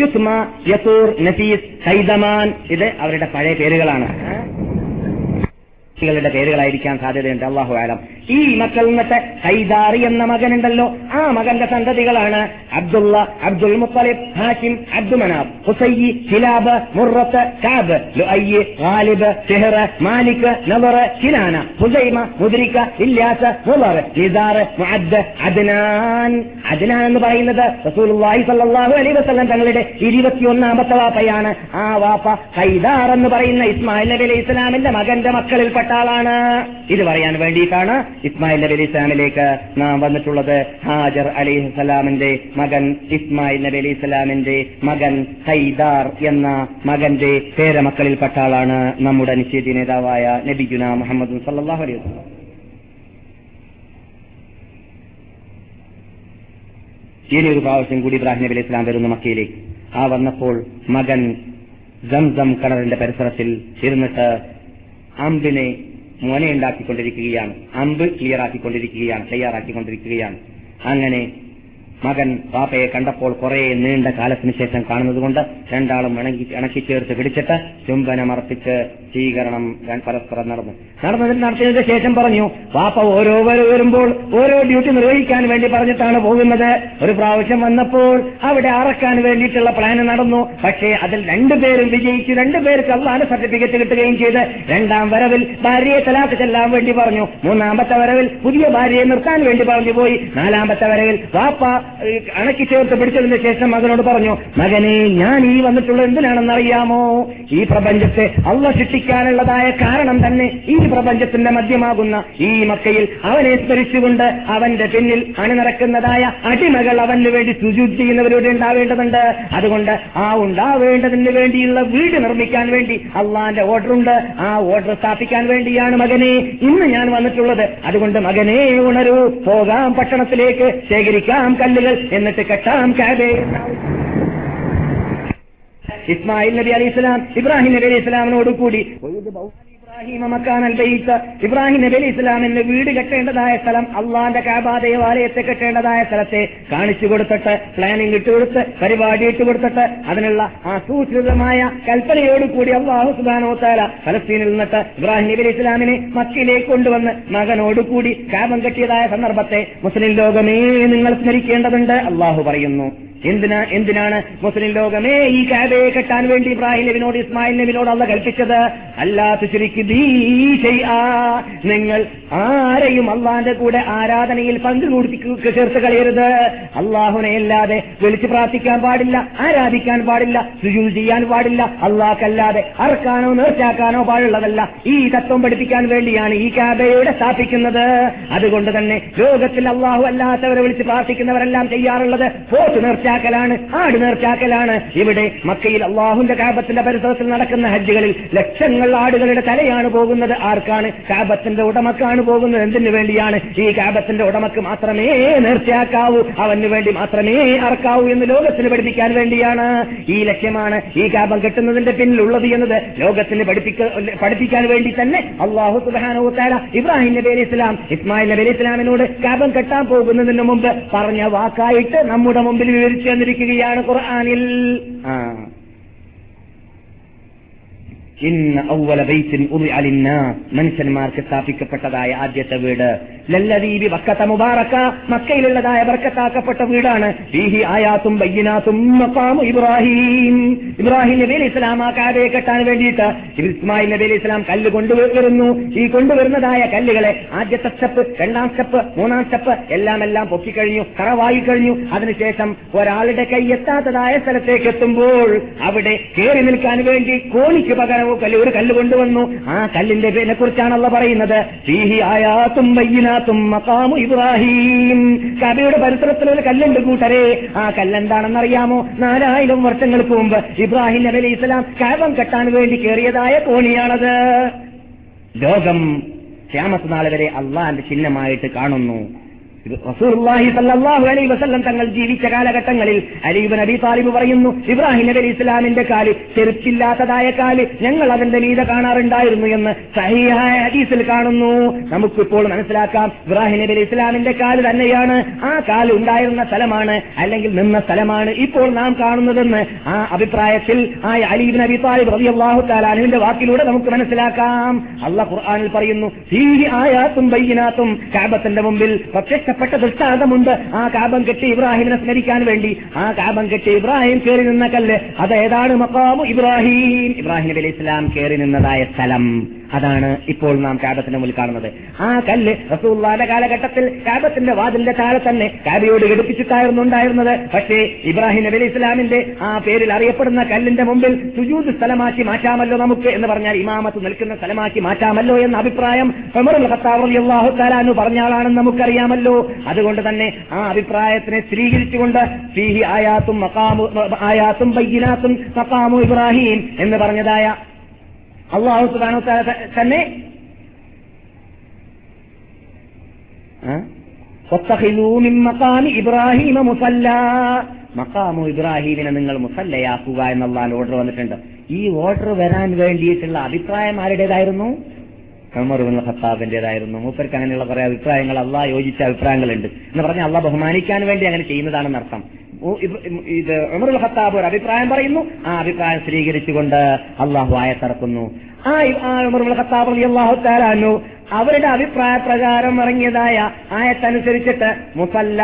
B: യുസ്മ യസൂർ നഫീസ് ഹൈദമാൻ. ഇത് അവരുടെ പഴയ പേരുകളാണ്. പേരുകളായിരിക്കാൻ സാധ്യതയുണ്ട്. അള്ളാഹു ആലം. ഈ മക്കൾ നിന്നിട്ട് ഹൈദാറി എന്ന മകനുണ്ടല്ലോ. ആ മകന്റെ സന്തതികളാണ് Abdullah Abdul Muttalib Hashim Abd Manaf Qusai Kilab Murrah Ka'b Lu'ayy Ghalib ഷെഹർ Malik നവർ Kinana Khuzaimah Mudrika Ilyas മുബർ Nizar Ma'add Adnan. Adnan എന്ന് പറയുന്നത് റസൂലുള്ളാഹി സ്വല്ലല്ലാഹു അലൈഹി വസല്ലം തങ്ങളുടെ ഇരുപത്തിയൊന്നാമത്തെ വാപ്പയാണ്. ആ വാപ്പ ഹൈദാർ എന്ന് പറയുന്ന ഇസ്മായിൽ നബി അലൈഹി ഇസ്ലാമിന്റെ മകന്റെ മക്കളിൽപ്പെട്ട ആളാണ്. ഇത് പറയാൻ വേണ്ടിയിട്ടാണ് ഇസ്മായിൽ നബി അലിസ്ലാമിലേക്ക് നാം വന്നിട്ടുള്ളത് ഹാജർ അലൈഹി സ്വലാമിന്റെ മകൻ ഇസ്മായിൽ നബി അലിസ്ലാമിന്റെ മകൻ ഹൈദാർ എന്ന മകന്റെ പേരമക്കളിൽപ്പെട്ട ആളാണ് നമ്മുടെ നിഷേധി നേതാവായ നബി നബിഗുന മുഹമ്മദ് സല്ലാഹു അലൈഹി ഇനി ഒരു പ്രാവശ്യം കൂടി ഇബ്രാഹിം നബി അലൈഹി ഇസ്ലാം വരുന്നു മക്കയിലേക്ക്. ആ വന്നപ്പോൾ മകൻ ജംസം കണറിന്റെ പരിസരത്തിൽ ഇരുന്നിട്ട് അമ്പിനെ മുനയുണ്ടാക്കിക്കൊണ്ടിരിക്കുകയാണ് അമ്പ് ക്ലിയർ ആക്കിക്കൊണ്ടിരിക്കുകയാണ് തയ്യാറാക്കിക്കൊണ്ടിരിക്കുകയാണ്. അങ്ങനെ മകൻ പാപ്പയെ കണ്ടപ്പോൾ കുറെ നീണ്ട കാലത്തിന് ശേഷം കാണുന്നതുകൊണ്ട് രണ്ടാളും ഇണക്കി ചേർത്ത് പിടിച്ചിട്ട് ചുംബനമർപ്പിച്ച് സ്വീകരണം പരസ്പരം നടന്നു. നടന്നതിൽ നടത്തിയതിന് ശേഷം പറഞ്ഞു പാപ്പ ഓരോ വരുമ്പോൾ ഓരോ ഡ്യൂട്ടി നിർവഹിക്കാൻ വേണ്ടി പറഞ്ഞിട്ടാണ് പോകുന്നത്. ഒരു പ്രാവശ്യം വന്നപ്പോൾ അവിടെ അറക്കാൻ വേണ്ടിയിട്ടുള്ള പ്ലാൻ നടന്നു. പക്ഷേ അതിൽ രണ്ടുപേരും വിജയിച്ചു രണ്ടുപേർക്ക് അള്ളാന്റെ സർട്ടിഫിക്കറ്റ് കിട്ടുകയും ചെയ്ത് രണ്ടാം വരവിൽ ഭാര്യയെ തലാക്ക് ചെല്ലാൻ വേണ്ടി പറഞ്ഞു. മൂന്നാമത്തെ വരവിൽ പുതിയ ഭാര്യയെ നിർത്താൻ വേണ്ടി പറഞ്ഞു പോയി. നാലാമത്തെ വരവിൽ വാപ്പ അണക്കി ചേർത്ത് പിടിച്ചതിന് ശേഷം മകനോട് പറഞ്ഞു മകനെ ഞാൻ ഈ വന്നിട്ടുള്ളത് എന്തിനാണെന്നറിയാമോ? ഈ പ്രപഞ്ചത്തെ അള്ള ശിക്ഷിക്കാനുള്ളതായ കാരണം തന്നെ ഈ പ്രപഞ്ചത്തിന്റെ മധ്യമാകുന്ന ഈ മക്കയിൽ അവനെ സ്മരിച്ചുകൊണ്ട് അവന്റെ പിന്നിൽ അണിനിറക്കുന്നതായ അടിമകൾ അവന് വേണ്ടി സുജൂത് ചെയ്യുന്നവരോട് ഉണ്ടാവേണ്ടതുണ്ട്. അതുകൊണ്ട് ആ ഉണ്ടാവേണ്ടതിന് വേണ്ടിയുള്ള വീട് നിർമ്മിക്കാൻ വേണ്ടി അള്ളാന്റെ ഉണ്ട്. ആ ഓർഡർ സ്ഥാപിക്കാൻ വേണ്ടിയാണ് മകനെ ഇന്ന് ഞാൻ വന്നിട്ടുള്ളത്. അതുകൊണ്ട് മകനെ ഉണരൂ പോകാം പട്ടണത്തിലേക്ക് ശേഖരിക്കാം കല്ലുകൾ എന്നിട്ട് കെട്ടാം കാബേ. ഇസ്മായിൽ നബി അലി ഇസ്ലാം ഇബ്രാഹിം നബി അലി ഇസ്ലാമിനോട് കൂടി ഇബ്രാഹിം മക്കാൻ ബൈത്ത്. ഇബ്രാഹിം നബി അലി ഇസ്ലാമിന്റെ വീട് കെട്ടേണ്ടതായ സ്ഥലം അള്ളാന്റെ കാബാ ദേവാലയത്തെ കെട്ടേണ്ടതായ സ്ഥലത്തെ കാണിച്ചു കൊടുത്തിട്ട് പ്ലാനിംഗ് ഇട്ടുകൊടുത്ത് പരിപാടി ഇട്ടുകൊടുത്തിട്ട് അതിനുള്ള ആസൂത്രിതമായ കൽപ്പനയോടുകൂടി അള്ളാഹു സുബാനോത്താല ഫലസ്തീനിൽ നിന്നിട്ട് ഇബ്രാഹിം നബി അലി ഇസ്ലാമിനെ മക്കയിലേക്ക് കൊണ്ടുവന്ന് മകനോടുകൂടി കാബം കെട്ടിയതായ സന്ദർഭത്തെ മുസ്ലിം ലോകമേ നിങ്ങൾ സ്മരിക്കേണ്ടതുണ്ട്. അള്ളാഹു പറയുന്നു. എന്തിനാ എന്തിനാണ് മുസ്ലിം ലോകമേ ഈ കാബയെ കെട്ടാൻ വേണ്ടി ഇബ്രാഹിം നബിനോട് ഇസ്മായിൽ നബിനോട് അല്ല കൽപ്പിച്ചത്? അല്ലാത്ത ശരിക്ക് നിങ്ങൾ ആരെയും അള്ളാന്റെ കൂടെ ആരാധനയിൽ പങ്കുകൂടി ചേർത്ത് കളയരുത്. അള്ളാഹുനെ അല്ലാതെ വിളിച്ചു പ്രാർത്ഥിക്കാൻ പാടില്ല ആരാധിക്കാൻ പാടില്ല സുജു ചെയ്യാൻ പാടില്ല. അള്ളാഹ്ക്കല്ലാതെ അറക്കാനോ നേർച്ചാക്കാനോ പാടുള്ളതല്ല. ഈ തത്വം പഠിപ്പിക്കാൻ വേണ്ടിയാണ് ഈ കാബയുടെ സ്ഥാപിക്കുന്നത്. അതുകൊണ്ട് തന്നെ ലോകത്തിൽ അള്ളാഹു അല്ലാത്തവരെ വിളിച്ച് പ്രാർത്ഥിക്കുന്നവരെല്ലാം ചെയ്യാറുള്ളത് പോത്ത് നേർച്ച നേർച്ചാക്കലാണ് ആട് നേർച്ചാക്കലാണ് ഇവിടെ മക്കയിൽ അള്ളാഹുന്റെ കാബത്തിന്റെ പരിസരത്തിൽ നടക്കുന്ന ഹജ്ജുകളിൽ ലക്ഷങ്ങൾ ആടുകളുടെ തലയാണ് പോകുന്നത്. ആർക്കാണ് കാബത്തിന്റെ ഉടമക്കാണ് പോകുന്നത്? എന്തിനു വേണ്ടിയാണ് ഈ കാബത്തിന്റെ ഉടമക്ക് മാത്രമേ നേർച്ചയാക്കാവൂ? അവന് വേണ്ടി മാത്രമേ അറക്കാവൂ എന്ന് ലോകത്തിന് പഠിപ്പിക്കാൻ വേണ്ടിയാണ്. ഈ ലക്ഷ്യമാണ് ഈ കാബം കെട്ടുന്നതിന്റെ പിന്നിലുള്ളത് എന്നത് ലോകത്തിന് പഠിപ്പിക്ക പഠിപ്പിക്കാൻ വേണ്ടി തന്നെ അള്ളാഹു സുബാനോ താര ഇബ്രാഹിം നബി അലി ഇസ്ലാം ഇസ്മായിൽ നബി അലി ഇസ്ലാമിനോട് കാബം കെട്ടാൻ പോകുന്നതിന് മുമ്പ് പറഞ്ഞ വാക്കായിട്ട് നമ്മുടെ മുമ്പിൽ വിവരിച്ചു തന്നിരിക്കുകയാണ് ഖുർആാനിൽ. മനുഷ്യന്മാർക്ക് സ്ഥാപിക്കപ്പെട്ടതായ ആദ്യത്തെ വീട്. ലല്ലദീപി വക്കത്ത മുബാറക്ക മക്കയിലുള്ളതായ ബർക്കത്താക്കപ്പെട്ട വീടാണ്. ഫീഹി ആയാത്തും ഇബ്രാഹിം. ഇബ്രാഹിം നബി അലി ഇസ്ലാം ആ കാബയെ കെട്ടാൻ വേണ്ടിയിട്ട് ഇസ്മായിൽ നബി അലി ഇസ്ലാം കല്ല് കൊണ്ടുവരുന്നു. ഈ കൊണ്ടുവരുന്നതായ കല്ലുകളെ ആദ്യത്തെ സ്റ്റെപ്പ് രണ്ടാം സ്റ്റെപ്പ് മൂന്നാം സ്റ്റെപ്പ് എല്ലാം എല്ലാം പൊക്കിക്കഴിഞ്ഞു കറവായി കഴിഞ്ഞു അതിനുശേഷം ഒരാളുടെ കൈ എത്താത്തതായ സ്ഥലത്തേക്ക് എത്തുമ്പോൾ അവിടെ കയറി നിൽക്കാൻ വേണ്ടി കോണിക്ക് പകരം കല്ല് ഒരു കല്ല് കൊണ്ടുവന്നു. ആ കല്ലിന്റെ പേരിനെ കുറിച്ചാണല്ലോ പറയുന്നത്. ആയാത്തും ഇബ്രാഹിം. കബയുടെ പരിസരത്തിൽ ഒരു കല്ലുണ്ട് കൂട്ടരെ. ആ കല്ലെന്താണെന്ന് അറിയാമോ നാലായിരം വർഷങ്ങൾക്ക് മുമ്പ് ഇബ്രാഹിം നബി അലൈഹി ഇസ്ലാം കാബം കെട്ടാൻ വേണ്ടി കയറിയതായ കോണിയാണത്. ലോകം ക്യാമത്ത് നാളെ വരെ അള്ളാന്റെ ചിഹ്നമായിട്ട് കാണുന്നു. അലൈഹി വസല്ലം തങ്ങൾ ജീവിച്ച കാലഘട്ടങ്ങളിൽ അലീബ് നബി താലിബ് പറയുന്നു ഇബ്രാഹിം നബി ഇസ്ലാമിന്റെ കാൽ ചെരുപ്പില്ലാത്തതായ കാൽ ഞങ്ങൾ അതിന്റെ നീത കാണാറുണ്ടായിരുന്നു എന്ന് സഹിഹായ ഹദീസിൽ കാണുന്നു. നമുക്കിപ്പോൾ മനസ്സിലാക്കാം ഇബ്രാഹിം നബി ഇസ്ലാമിന്റെ കാൽ തന്നെയാണ് ആ കാൽ ഉണ്ടായിരുന്ന സ്ഥലമാണ് അല്ലെങ്കിൽ നിന്ന സ്ഥലമാണ് ഇപ്പോൾ നാം കാണുന്നതെന്ന് ആ അഭിപ്രായത്തിൽ ആ അലീബ് നബി താലിബ് റബി അള്ളാഹു അനുവിന്റെ വാക്കിലൂടെ നമുക്ക് മനസ്സിലാക്കാം. അള്ളാഹ് ഖുർആാനിൽ പറയുന്നു ആയാത്തും ബൈനാത്തും കാബത്തിന്റെ മുമ്പിൽ പ്രത്യക്ഷപ്പെട്ട ദൃഷ്ടാന്തമുണ്ട് ആ കാബം കെട്ടി ഇബ്രാഹിമിനെ സ്മരിക്കാൻ വേണ്ടി. ആ കാബം കെട്ടി ഇബ്രാഹിം കയറി നിന്ന കല്ല്. അത് ഏതാണ് മക്കാമു ഇബ്രാഹിം. ഇബ്രാഹിം അലൈഹി ഇസ്ലാം കയറി നിന്നതായ സ്ഥലം. അതാണ് ഇപ്പോൾ നാം കാബത്തിന്റെ മുന്നിൽ കാണുന്നത്. ആ കല്ല് റസൂള്ളാന്റെ കാലഘട്ടത്തിൽ കാബത്തിന്റെ വാതിലിന്റെ താഴെ തന്നെ കാബിയോട് ഘടിപ്പിച്ചിട്ടായിരുന്നു ഉണ്ടായിരുന്നത്. പക്ഷേ ഇബ്രാഹിം നബി ഇസ്ലാമിന്റെ ആ പേരിൽ അറിയപ്പെടുന്ന കല്ലിന്റെ മുമ്പിൽ സുജൂദ് സ്ഥലമാക്കി മാറ്റാമല്ലോ നമുക്ക് എന്ന് പറഞ്ഞാൽ ഇമാമത്ത് നിൽക്കുന്ന സ്ഥലമാക്കി മാറ്റാമല്ലോ എന്ന അഭിപ്രായം ഉമറുൽ ഖത്താബ് റളിയല്ലാഹു തആല എന്ന് പറഞ്ഞ ആളാണെന്ന് നമുക്കറിയാമല്ലോ. അതുകൊണ്ട് തന്നെ ആ അഭിപ്രായത്തിനെ സ്ഥിരീകരിച്ചുകൊണ്ട് ഫീഹി ആയാത്തും ആയാത്തും ബയ്യിനാത്തും മക്കാമു ഇബ്രാഹിം എന്ന് പറഞ്ഞതായ അള്ളാഹു സുബാനു തന്നെ ഇബ്രാഹിമ മുസല്ല. മക്കാമു ഇബ്രാഹിമിനെ നിങ്ങൾ മുസല്ലയാക്കുക എന്നുള്ള ഓർഡർ വന്നിട്ടുണ്ട്. ഈ ഓർഡർ വരാൻ വേണ്ടിയിട്ടുള്ള അഭിപ്രായം ആരുടേതായിരുന്നു? ഉമർബിൻ ഖത്താബിന്റേതായിരുന്നു മൂപ്പർക്ക് അങ്ങനെയുള്ള കുറെ അഭിപ്രായങ്ങൾ അള്ളാഹ് യോജിച്ച അഭിപ്രായങ്ങളുണ്ട്. എന്ന് പറഞ്ഞാൽ അള്ളാഹ് ബഹുമാനിക്കാൻ വേണ്ടി അങ്ങനെ ചെയ്യുന്നതാണെന്ന് അർത്ഥം ഇത് ഉമറുൽ ഖത്താബ് ഒരു അഭിപ്രായം പറയുന്നു. ആ അഭിപ്രായം സ്വീകരിച്ചുകൊണ്ട് അള്ളാഹു ആയത്തിറക്കുന്നു ആ ഉമറുൽ ഖത്താബ് തആല അൻഹു അവരുടെ അഭിപ്രായ പ്രകാരം ഇറങ്ങിയതായ ആയത്തനുസരിച്ചിട്ട് മുസല്ല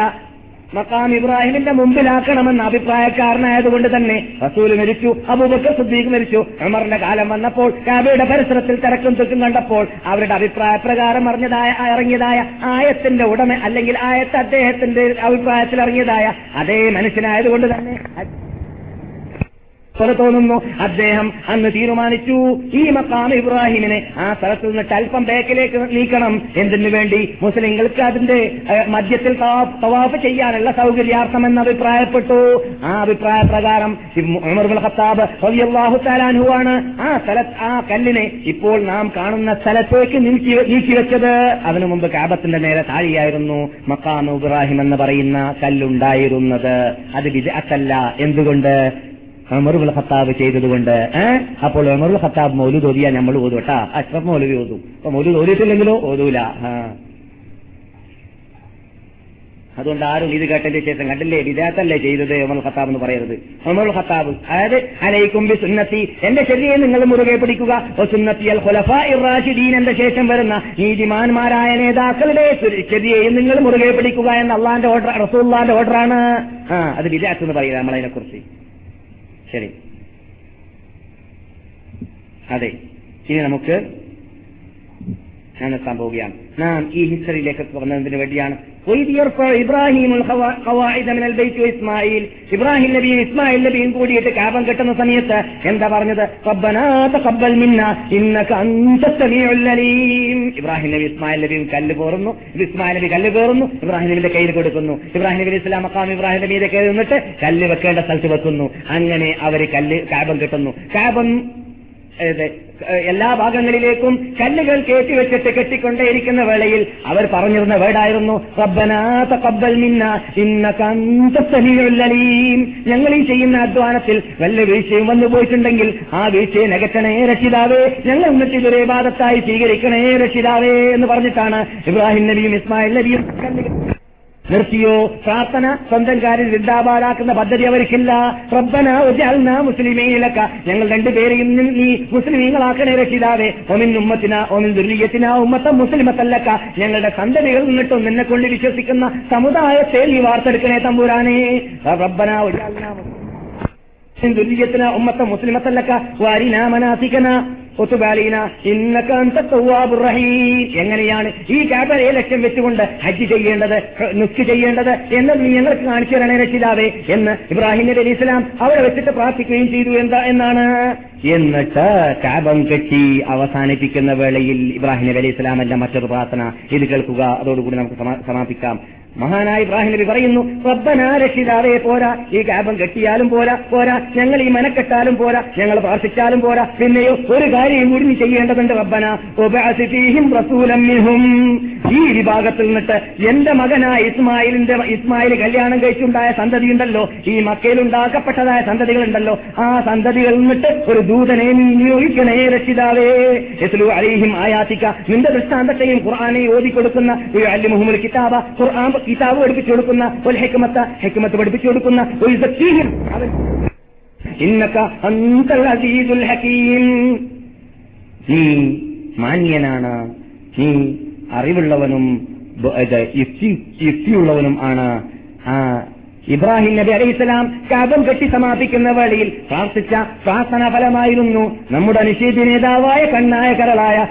B: മക്കാം ഇബ്രാഹിമിന്റെ മുമ്പിലാക്കണമെന്ന അഭിപ്രായക്കാരനായതുകൊണ്ട് തന്നെ റസൂൽ മരിച്ചു അബൂബക്കർ സുദ്ദീഖ് മരിച്ചു ഉമറിന്റെ കാലം വന്നപ്പോൾ കാബയുടെ പരിസരത്തിൽ തിരക്കും തെക്കും കണ്ടപ്പോൾ അവരുടെ അഭിപ്രായ പ്രകാരം അറിഞ്ഞതായ ഇറങ്ങിയതായ ആയത്തിന്റെ ഉടമ അല്ലെങ്കിൽ ആയത്ത് അദ്ദേഹത്തിന്റെ അഭിപ്രായത്തിൽ ഇറങ്ങിയതായ അതേ മനുഷ്യനായതുകൊണ്ട് തന്നെ പോലെ തോന്നുന്നു. അദ്ദേഹം അന്ന് തീരുമാനിച്ചു. ഈ മക്കാം ഇബ്രാഹിമിനെ ആ സ്ഥലത്ത് നിന്നിട്ട് അല്പം ബേക്കിലേക്ക് നീക്കണം. എന്തിനു വേണ്ടി? മുസ്ലിങ്ങൾക്ക് അതിന്റെ മധ്യത്തിൽ തവാഫ് ചെയ്യാനുള്ള സൗകര്യാർത്ഥം എന്ന് അഭിപ്രായപ്പെട്ടു. ആ അഭിപ്രായ പ്രകാരം ഖത്താബ് അൻഹുവാണ് ആ സ്ഥല ആ കല്ലിനെ ഇപ്പോൾ നാം കാണുന്ന സ്ഥലത്തേക്ക് നീക്കി നീക്കി വെച്ചത്. അതിനു മുമ്പ് കാബത്തിന്റെ നേരെ താഴെയായിരുന്നു മക്കാം ഇബ്രാഹിം എന്ന് പറയുന്ന കല്ലുണ്ടായിരുന്നത്. അത് വിജയത്തല്ല എന്തുകൊണ്ട്? ഉമറുൽ ഖത്താബ് ചെയ്തതുകൊണ്ട് അപ്പോൾ അമറുൽ ഖത്താബ് മൗലു തോതിയാ നമ്മൾ ഓതു കേട്ടാ അഷ്റഫ് മൗലവി ഓതും. അപ്പൊ മൗലു തോതിയിട്ടില്ലെങ്കിലോ ഓതൂല. അതുകൊണ്ട് ആരും ഇത് കേട്ടതിന്റെ ശേഷം കണ്ടില്ലേ? വിദേഹത്തല്ലേ ചെയ്തത് ഒമർ ഖത്താബ് എന്ന് പറയരുത്. ഒമർ ഖത്താബ് അതായത് അലൈക്കും ബി സുന്നത്തി എന്റെ ശരിയെ നിങ്ങൾ മുറുകെ പിടിക്കുക. എന്റെ ശേഷം വരുന്ന നീതിമാന്മാരായ നേതാക്കളുടെ ശരിയെയും നിങ്ങൾ മുറുകെ പിടിക്കുക എന്ന അള്ളാന്റെ ഓർഡർ റസൂള്ളാന്റെ ഓർഡറാണ് അത് വിദേഹത്ത് എന്ന് പറയുക നമ്മളതിനെ കുറിച്ച് ശരി. അതെ ഇനി നമുക്ക് ഞാൻ എത്താൻ പോവുകയാണ് നാം ഈ ഹിസ്റ്ററിയിലേക്ക് പറഞ്ഞതിന് വേണ്ടിയാണ്. ഇബ്രാഹിം ഇബ്രാഹിം നബിയും ഇസ്മായിൽ നബിയും കൂടിയിട്ട് കാപം കെട്ടുന്ന സമയത്ത് എന്താ പറഞ്ഞത്? ഇബ്രാഹിം നബി ഇസ്മായിൽ നബിയും കല്ല് കോറുന്നു. ഇസ്മായിൽ നബി കല്ല് കയറുന്നു ഇബ്രാഹിം നബിയുടെ കയ്യിൽ കൊടുക്കുന്നു. ഇബ്രാഹിം നബി ഇസ്ലാം മക്കാം ഇബ്രാഹിം നബിയുടെ കയ്യിൽ നിന്നിട്ട് കല്ല് വെക്കേണ്ട സ്ഥലത്ത് വെക്കുന്നു. അങ്ങനെ അവർ കല്ല് കാപം കെട്ടുന്നു. കാപം എല്ലാ ഭാഗങ്ങളിലേക്കും കല്ലുകൾ കയറ്റിവെച്ചിട്ട് കെട്ടിക്കൊണ്ടേയിരിക്കുന്ന വേളയിൽ അവർ പറഞ്ഞിരുന്ന വേടായിരുന്നു ഞങ്ങൾ ഈ ചെയ്യുന്ന അധ്വാനത്തിൽ വല്ല വീഴ്ചയും വന്നു പോയിട്ടുണ്ടെങ്കിൽ ആ വീഴ്ചയെ നികത്തണേ രക്ഷിതാവേ ഞങ്ങൾ എന്നിട്ട് ഇതൊരു ബാധത്തായി സ്വീകരിക്കണേ രക്ഷിതാവേ എന്ന് പറഞ്ഞിട്ടാണ് ഇബ്രാഹിം നബിയും ഇസ്മായിൽ നബിയും നിർത്തിയോ? പ്രാർത്ഥന സ്വന്തം കാര്യം ചിന്താപാടാക്കുന്ന പദ്ധതി അവർക്കില്ല. റബ്ബന ഉജാൽന മുസ്ലിമീലക്ക ഞങ്ങൾ രണ്ടുപേരെയും നീ- മുസ്ലിമീങ്ങളാക്കണേ രക്ഷിതാവേ ഒമിൻ ഉമ്മത്തിന ഒമിൻ ദുര്യത്തിന ഉമ്മത്ത മുസ്ലിമത്തല്ലക്ക. ഞങ്ങളുടെ സന്തതികൾ നിന്നിട്ടും നിന്നെ കൊണ്ട് വിശ്വസിക്കുന്ന സമുദായത്തെ നീ വാർത്തെടുക്കണേ തമ്പുരാനേ. റബ്ബന ഉജാൽന ദുര്യത്തിന ഉമ്മത്ത മുസ്ലിമത്തല്ലക്ക. വാരിന മനാസിക്കന എങ്ങനെയാണ് ഈ കാബയെ ലക്ഷ്യം വെച്ചുകൊണ്ട് ഹജ്ജ് ചെയ്യേണ്ടത് നുക്ക് ചെയ്യേണ്ടത് എന്നത് നീ ഞങ്ങൾക്ക് കാണിച്ചു തരണേ രക്ഷിതാവേ എന്ന് ഇബ്രാഹിം നബി അലി ഇസ്ലാം അവിടെ വെച്ചിട്ട് പ്രാർത്ഥിക്കുകയും ചെയ്തു. എന്താ എന്നാണ്? എന്നിട്ട് കാബം കെട്ടി അവസാനിപ്പിക്കുന്ന വേളയിൽ ഇബ്രാഹിം നബി ഇസ്ലാം ഇസ്ലാമല്ല മറ്റൊരു പ്രാർത്ഥന ഇത് കേൾക്കുക. അതോടുകൂടി നമുക്ക് സമാപിക്കാം. മഹാനായ ഇബ്രാഹിം നബി പറയുന്നു റബ്ബനാരക്ഷിതാവേ പോരാ. ഈ കാപം കെട്ടിയാലും പോരാ പോരാ. ഞങ്ങൾ ഈ മനക്കെട്ടാലും പോരാ. ഞങ്ങൾ പ്രാർത്ഥിച്ചാലും പോരാ. പിന്നെയോ ഒരു കാര്യം കൂടി നീ ചെയ്യേണ്ടതുണ്ട് റബ്ബന. റസൂലമ്മിഹും ഈ വിഭാഗത്തിൽ നിന്നിട്ട് എന്റെ മകനായ ഇസ്മായിലിന്റെ ഇസ്മായിൽ കല്യാണം കഴിച്ചുണ്ടായ സന്തതി ഉണ്ടല്ലോ ഈ മക്കയിൽ ഉണ്ടാക്കപ്പെട്ടതായ സന്തതികൾ ഉണ്ടല്ലോ ആ സന്തതികളിൽ നിന്നിട്ട് ഒരു ദൂതനെ നിയോഗിക്കണേ രക്ഷിതാവേ. അലൈഹിം ആയാത്തിക്ക നിന്റെ ദൃഷ്ടാന്തത്തെയും ഖുർആാനെ ഓതിക്കൊടുക്കുന്ന അല്ലിമുഹമ്മൽ കിതാബ. ഖുർആൻ കിതാബ് പഠിപ്പിച്ചു കൊടുക്കുന്ന ഒരു ഹെക്കുമത്ത ഹെക്കുമത്ത് പഠിപ്പിച്ചു കൊടുക്കുന്ന ഒരു സഖീഹും അവൻ ഇന്നക അന്തൽ അസീസുൽ ഹക്കീം. നീ മാന്യനാണ്. നീ അറിവുള്ളവനും യുക്തിയുള്ളവനും ആണ്. ആ ഇബ്രാഹിം നബി അലൈഹിസ്സലാം കാബം കെട്ടി സമാപിക്കുന്ന വേളയിൽ പ്രാർത്ഥിച്ച പ്രാർത്ഥന ഫലമായിരുന്നു നമ്മുടെ നിഷേധി നേതാവായ കണ്ണായ കരളായ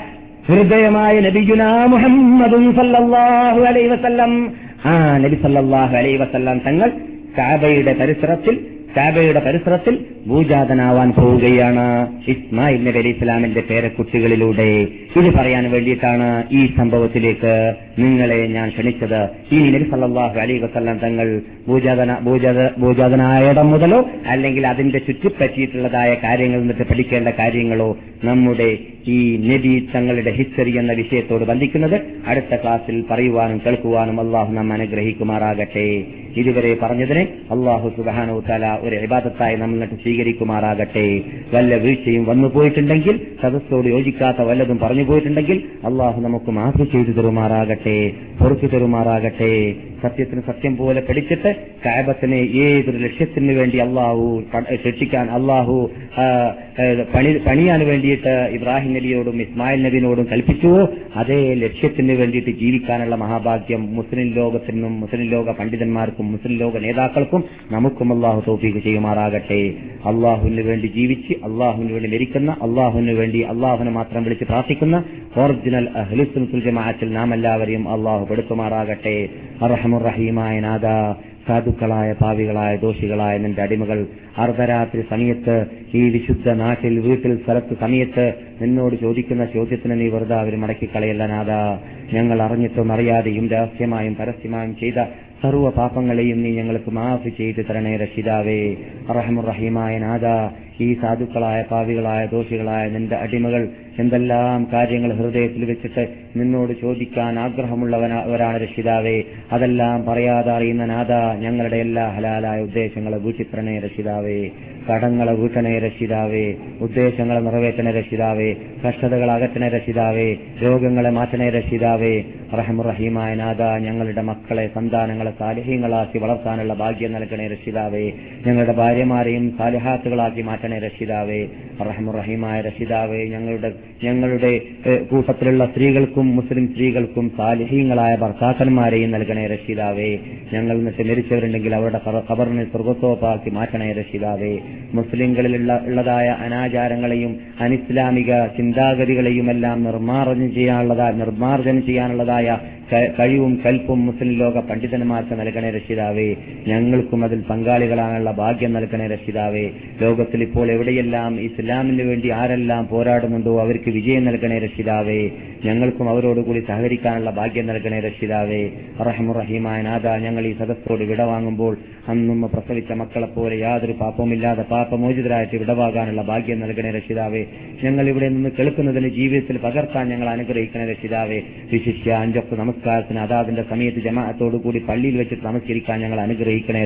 B: ഹൃദയമായ നബിയുന മുഹമ്മദും സല്ലല്ലാഹു അലൈഹി വസല്ലം. ആ നബി സല്ലല്ലാഹു അലൈഹി വസല്ലം തങ്ങൾ കാബയുടെ പരിസരത്തിൽ കാബയുടെ പരിസരത്തിൽ ഭൂജാതനാവാൻ പോവുകയാണ്. ഇസ്മായിൽ നബി അലി ഇസ്ലാമിന്റെ പേരക്കുട്ടികളിലൂടെ ഇത് പറയാൻ വേണ്ടിയിട്ടാണ് ഈ സംഭവത്തിലേക്ക് നിങ്ങളെ ഞാൻ ക്ഷണിച്ചത്. ഈ നബി സല്ലാഹു അലൈഹി വസ്ലാം തങ്ങൾ ഭൂജാതന ഭൂജാത- ഭൂജാതനായിടം മുതലോ അല്ലെങ്കിൽ അതിന്റെ ചുറ്റിപ്പറ്റിയിട്ടുള്ളതായ കാര്യങ്ങൾ നിന്നിട്ട് പഠിക്കേണ്ട കാര്യങ്ങളോ നമ്മുടെ ഈ നബി തങ്ങളുടെ ഹിസ്റ്ററി എന്ന വിഷയത്തോട് ബന്ധിക്കുന്നത് അടുത്ത ക്ലാസ്സിൽ പറയുവാനും കേൾക്കുവാനും അള്ളാഹു നാം അനുഗ്രഹിക്കുമാറാകട്ടെ. ഇതുവരെ പറഞ്ഞതിനെ അള്ളാഹു സുബാനോ തല ഒരു ഇബാദത്തായി നമ്മൾ സ്വീകരിക്കുമാറാകട്ടെ. വല്ല വീഴ്ചയും വന്നു പോയിട്ടുണ്ടെങ്കിൽ സദസ്സോട് യോജിക്കാത്ത വല്ലതും പറഞ്ഞു പോയിട്ടുണ്ടെങ്കിൽ അള്ളാഹു നമുക്ക് മാഫ് ചെയ്തു തരുമാറാകട്ടെ പൊറുത്തു തരുമാറാകട്ടെ. സത്യത്തിന് സത്യം പോലെ പഠിച്ചിട്ട് കാബത്തിനെ ഏതൊരു ലക്ഷ്യത്തിന് വേണ്ടി അള്ളാഹു രക്ഷിക്കാൻ അള്ളാഹു പണി പണിയാൻ വേണ്ടിയിട്ട് ഇബ്രാഹിം നബിയോടും ഇസ്മായിൽ നബിനോടും കൽപ്പിച്ചുവോ അതേ ലക്ഷ്യത്തിന് വേണ്ടിയിട്ട് ജീവിക്കാനുള്ള മഹാഭാഗ്യം മുസ്ലിം ലോകത്തിനും മുസ്ലിം ലോക പണ്ഡിതന്മാർക്കും മുസ്ലിം ലോക നേതാക്കൾക്കും നമുക്കും അള്ളാഹു തോഫീക്ക് ചെയ്യുമാറാകട്ടെ. അള്ളാഹുവിന് വേണ്ടി ജീവിച്ച് അള്ളാഹുവിന് വേണ്ടി മരിക്കുന്ന അള്ളാഹുവിന് വേണ്ടി അള്ളാഹുവിനെ മാത്രം വിളിച്ച് പ്രാർത്ഥിക്കുന്ന ഒറിജിനൽ അഹ്ലുസുൽ ജമാഅത്തിൽ നാം എല്ലാവരെയും അള്ളാഹു പെടുത്തുമാറാകട്ടെ. അറഹമുറഹീമായ നാഥ സാധുക്കളായ പാവികളായ ദോഷികളായ നിന്റെ അടിമകൾ. അർദ്ധരാത്രി സമയത്ത് ഈ വിശുദ്ധ നാട്ടിൽ വീട്ടിൽ സ്ഥലത്ത് സമയത്ത് നിന്നോട് ചോദിക്കുന്ന ചോദ്യത്തിന് നീ വെറുതെ അവർ മടക്കിക്കളയല്ല നാഥ ഞങ്ങൾ അറിഞ്ഞിട്ടും അറിയാതെയും രഹസ്യമായും പരസ്യമായും ചെയ്ത സർവ പാപങ്ങളെയും നീ ഞങ്ങൾക്ക് മാഫ് ചെയ്ത് തരണേ രക്ഷിതാവേ റഹമുറഹീമായ നാഥ ഈ സാധുക്കളായ പാവികളായ ദോഷികളായ നിന്റെ അടിമകൾ എന്തെല്ലാം കാര്യങ്ങൾ ഹൃദയത്തിൽ വെച്ചിട്ട് നിന്നോട് ചോദിക്കാൻ ആഗ്രഹമുള്ളവരാണ് രക്ഷിതാവേ. അതെല്ലാം പറയാതെ അറിയുന്ന നാഥ ഞങ്ങളുടെ എല്ലാ ഹലാലായ ഉദ്ദേശങ്ങളെ ഭൂചിത്രനെ രക്ഷിതാവേ. കടങ്ങളെ വീട്ടണേ രക്ഷിതാവേ. ഉദ്ദേശങ്ങളെ നിറവേറ്റണേ രക്ഷിതാവേ. കഷ്ടതകൾ അകറ്റണേ രക്ഷിതാവേ. രോഗങ്ങളെ മാറ്റണേ രക്ഷിതാവേ. റഹമുറഹീമായ നാഥ ഞങ്ങളുടെ മക്കളെ സന്താനങ്ങളെ സാലിഹ്യങ്ങളാക്കി വളർത്താനുള്ള ഭാഗ്യം നൽകണേ രക്ഷിതാവേ. ഞങ്ങളുടെ ഭാര്യമാരെയും സാലിഹാത്തുകളാക്കി മാറ്റണേ രക്ഷിതാവേ. റഹമുറഹീമായ രക്ഷിതാവേ ഞങ്ങളുടെ ഞങ്ങളുടെ കൂട്ടത്തിലുള്ള സ്ത്രീകൾക്കും മുസ്ലിം സ്ത്രീകൾക്കും സാലിഹീങ്ങളായ ഭർത്താക്കന്മാരെയും നൽകണേ രക്ഷിതാവേ. ഞങ്ങൾ എന്നിട്ട് മരിച്ചവരുണ്ടെങ്കിൽ അവരുടെ ഖബ- ഖബറിനെ സ്വർഗത്തോപ്പാക്കി മാറ്റണേ രക്ഷിതാവേ. മുസ്ലിങ്ങളിലുള്ള ഉള്ളതായ അനാചാരങ്ങളെയും അനിസ്ലാമിക ചിന്താഗതികളെയുമെല്ലാം നിർമ്മാർജനം ചെയ്യാനുള്ളതായ നിർമ്മാർജനം ചെയ്യാനുള്ളതായ കഴിവും കൽപ്പും മുസ്ലിം ലോക പണ്ഡിതന്മാർക്ക് നൽകണേ രക്ഷിതാവേ. ഞങ്ങൾക്കും അതിൽ പങ്കാളികളാണുള്ള ഭാഗ്യം നൽകണേ രക്ഷിതാവേ. ലോകത്തിൽ ഇപ്പോൾ എവിടെയെല്ലാം ഇസ്ലാമിന് വേണ്ടി ആരെല്ലാം പോരാടുന്നുണ്ടോ അവർക്ക് വിജയം നൽകണേ രക്ഷിതാവേ. ഞങ്ങൾക്കും അവരോടുകൂടി സഹകരിക്കാനുള്ള ഭാഗ്യം നൽകണേ രക്ഷിതാവേ. റഹമുറഹീമായ നാഥ ഞങ്ങൾ ഈ സദസ്സോട് വിടവാങ്ങുമ്പോൾ അന്നും പ്രസവിച്ച മക്കളെ പോലെ യാതൊരു പാപ്പമില്ലാതെ പാപമോചിതരായിട്ട് വിടവാകാനുള്ള ഭാഗ്യം നൽകണേ രക്ഷിതാവേ. ഞങ്ങൾ ഇവിടെ നിന്ന് കേൾക്കുന്നതിന് ജീവിതത്തിൽ പകർത്താൻ ഞങ്ങൾ അനുഗ്രഹിക്കണേ രക്ഷിതാവേ. വിശിഷ്യ അഞ്ചൊക്കെ നമസ്കാരത്തിന് അതാതിന്റെ സമയത്ത് ജമാഅത്തോടു കൂടി പള്ളിയിൽ വെച്ച് നമസ്കരിക്കാൻ ഞങ്ങൾ അനുഗ്രഹിക്കണേ.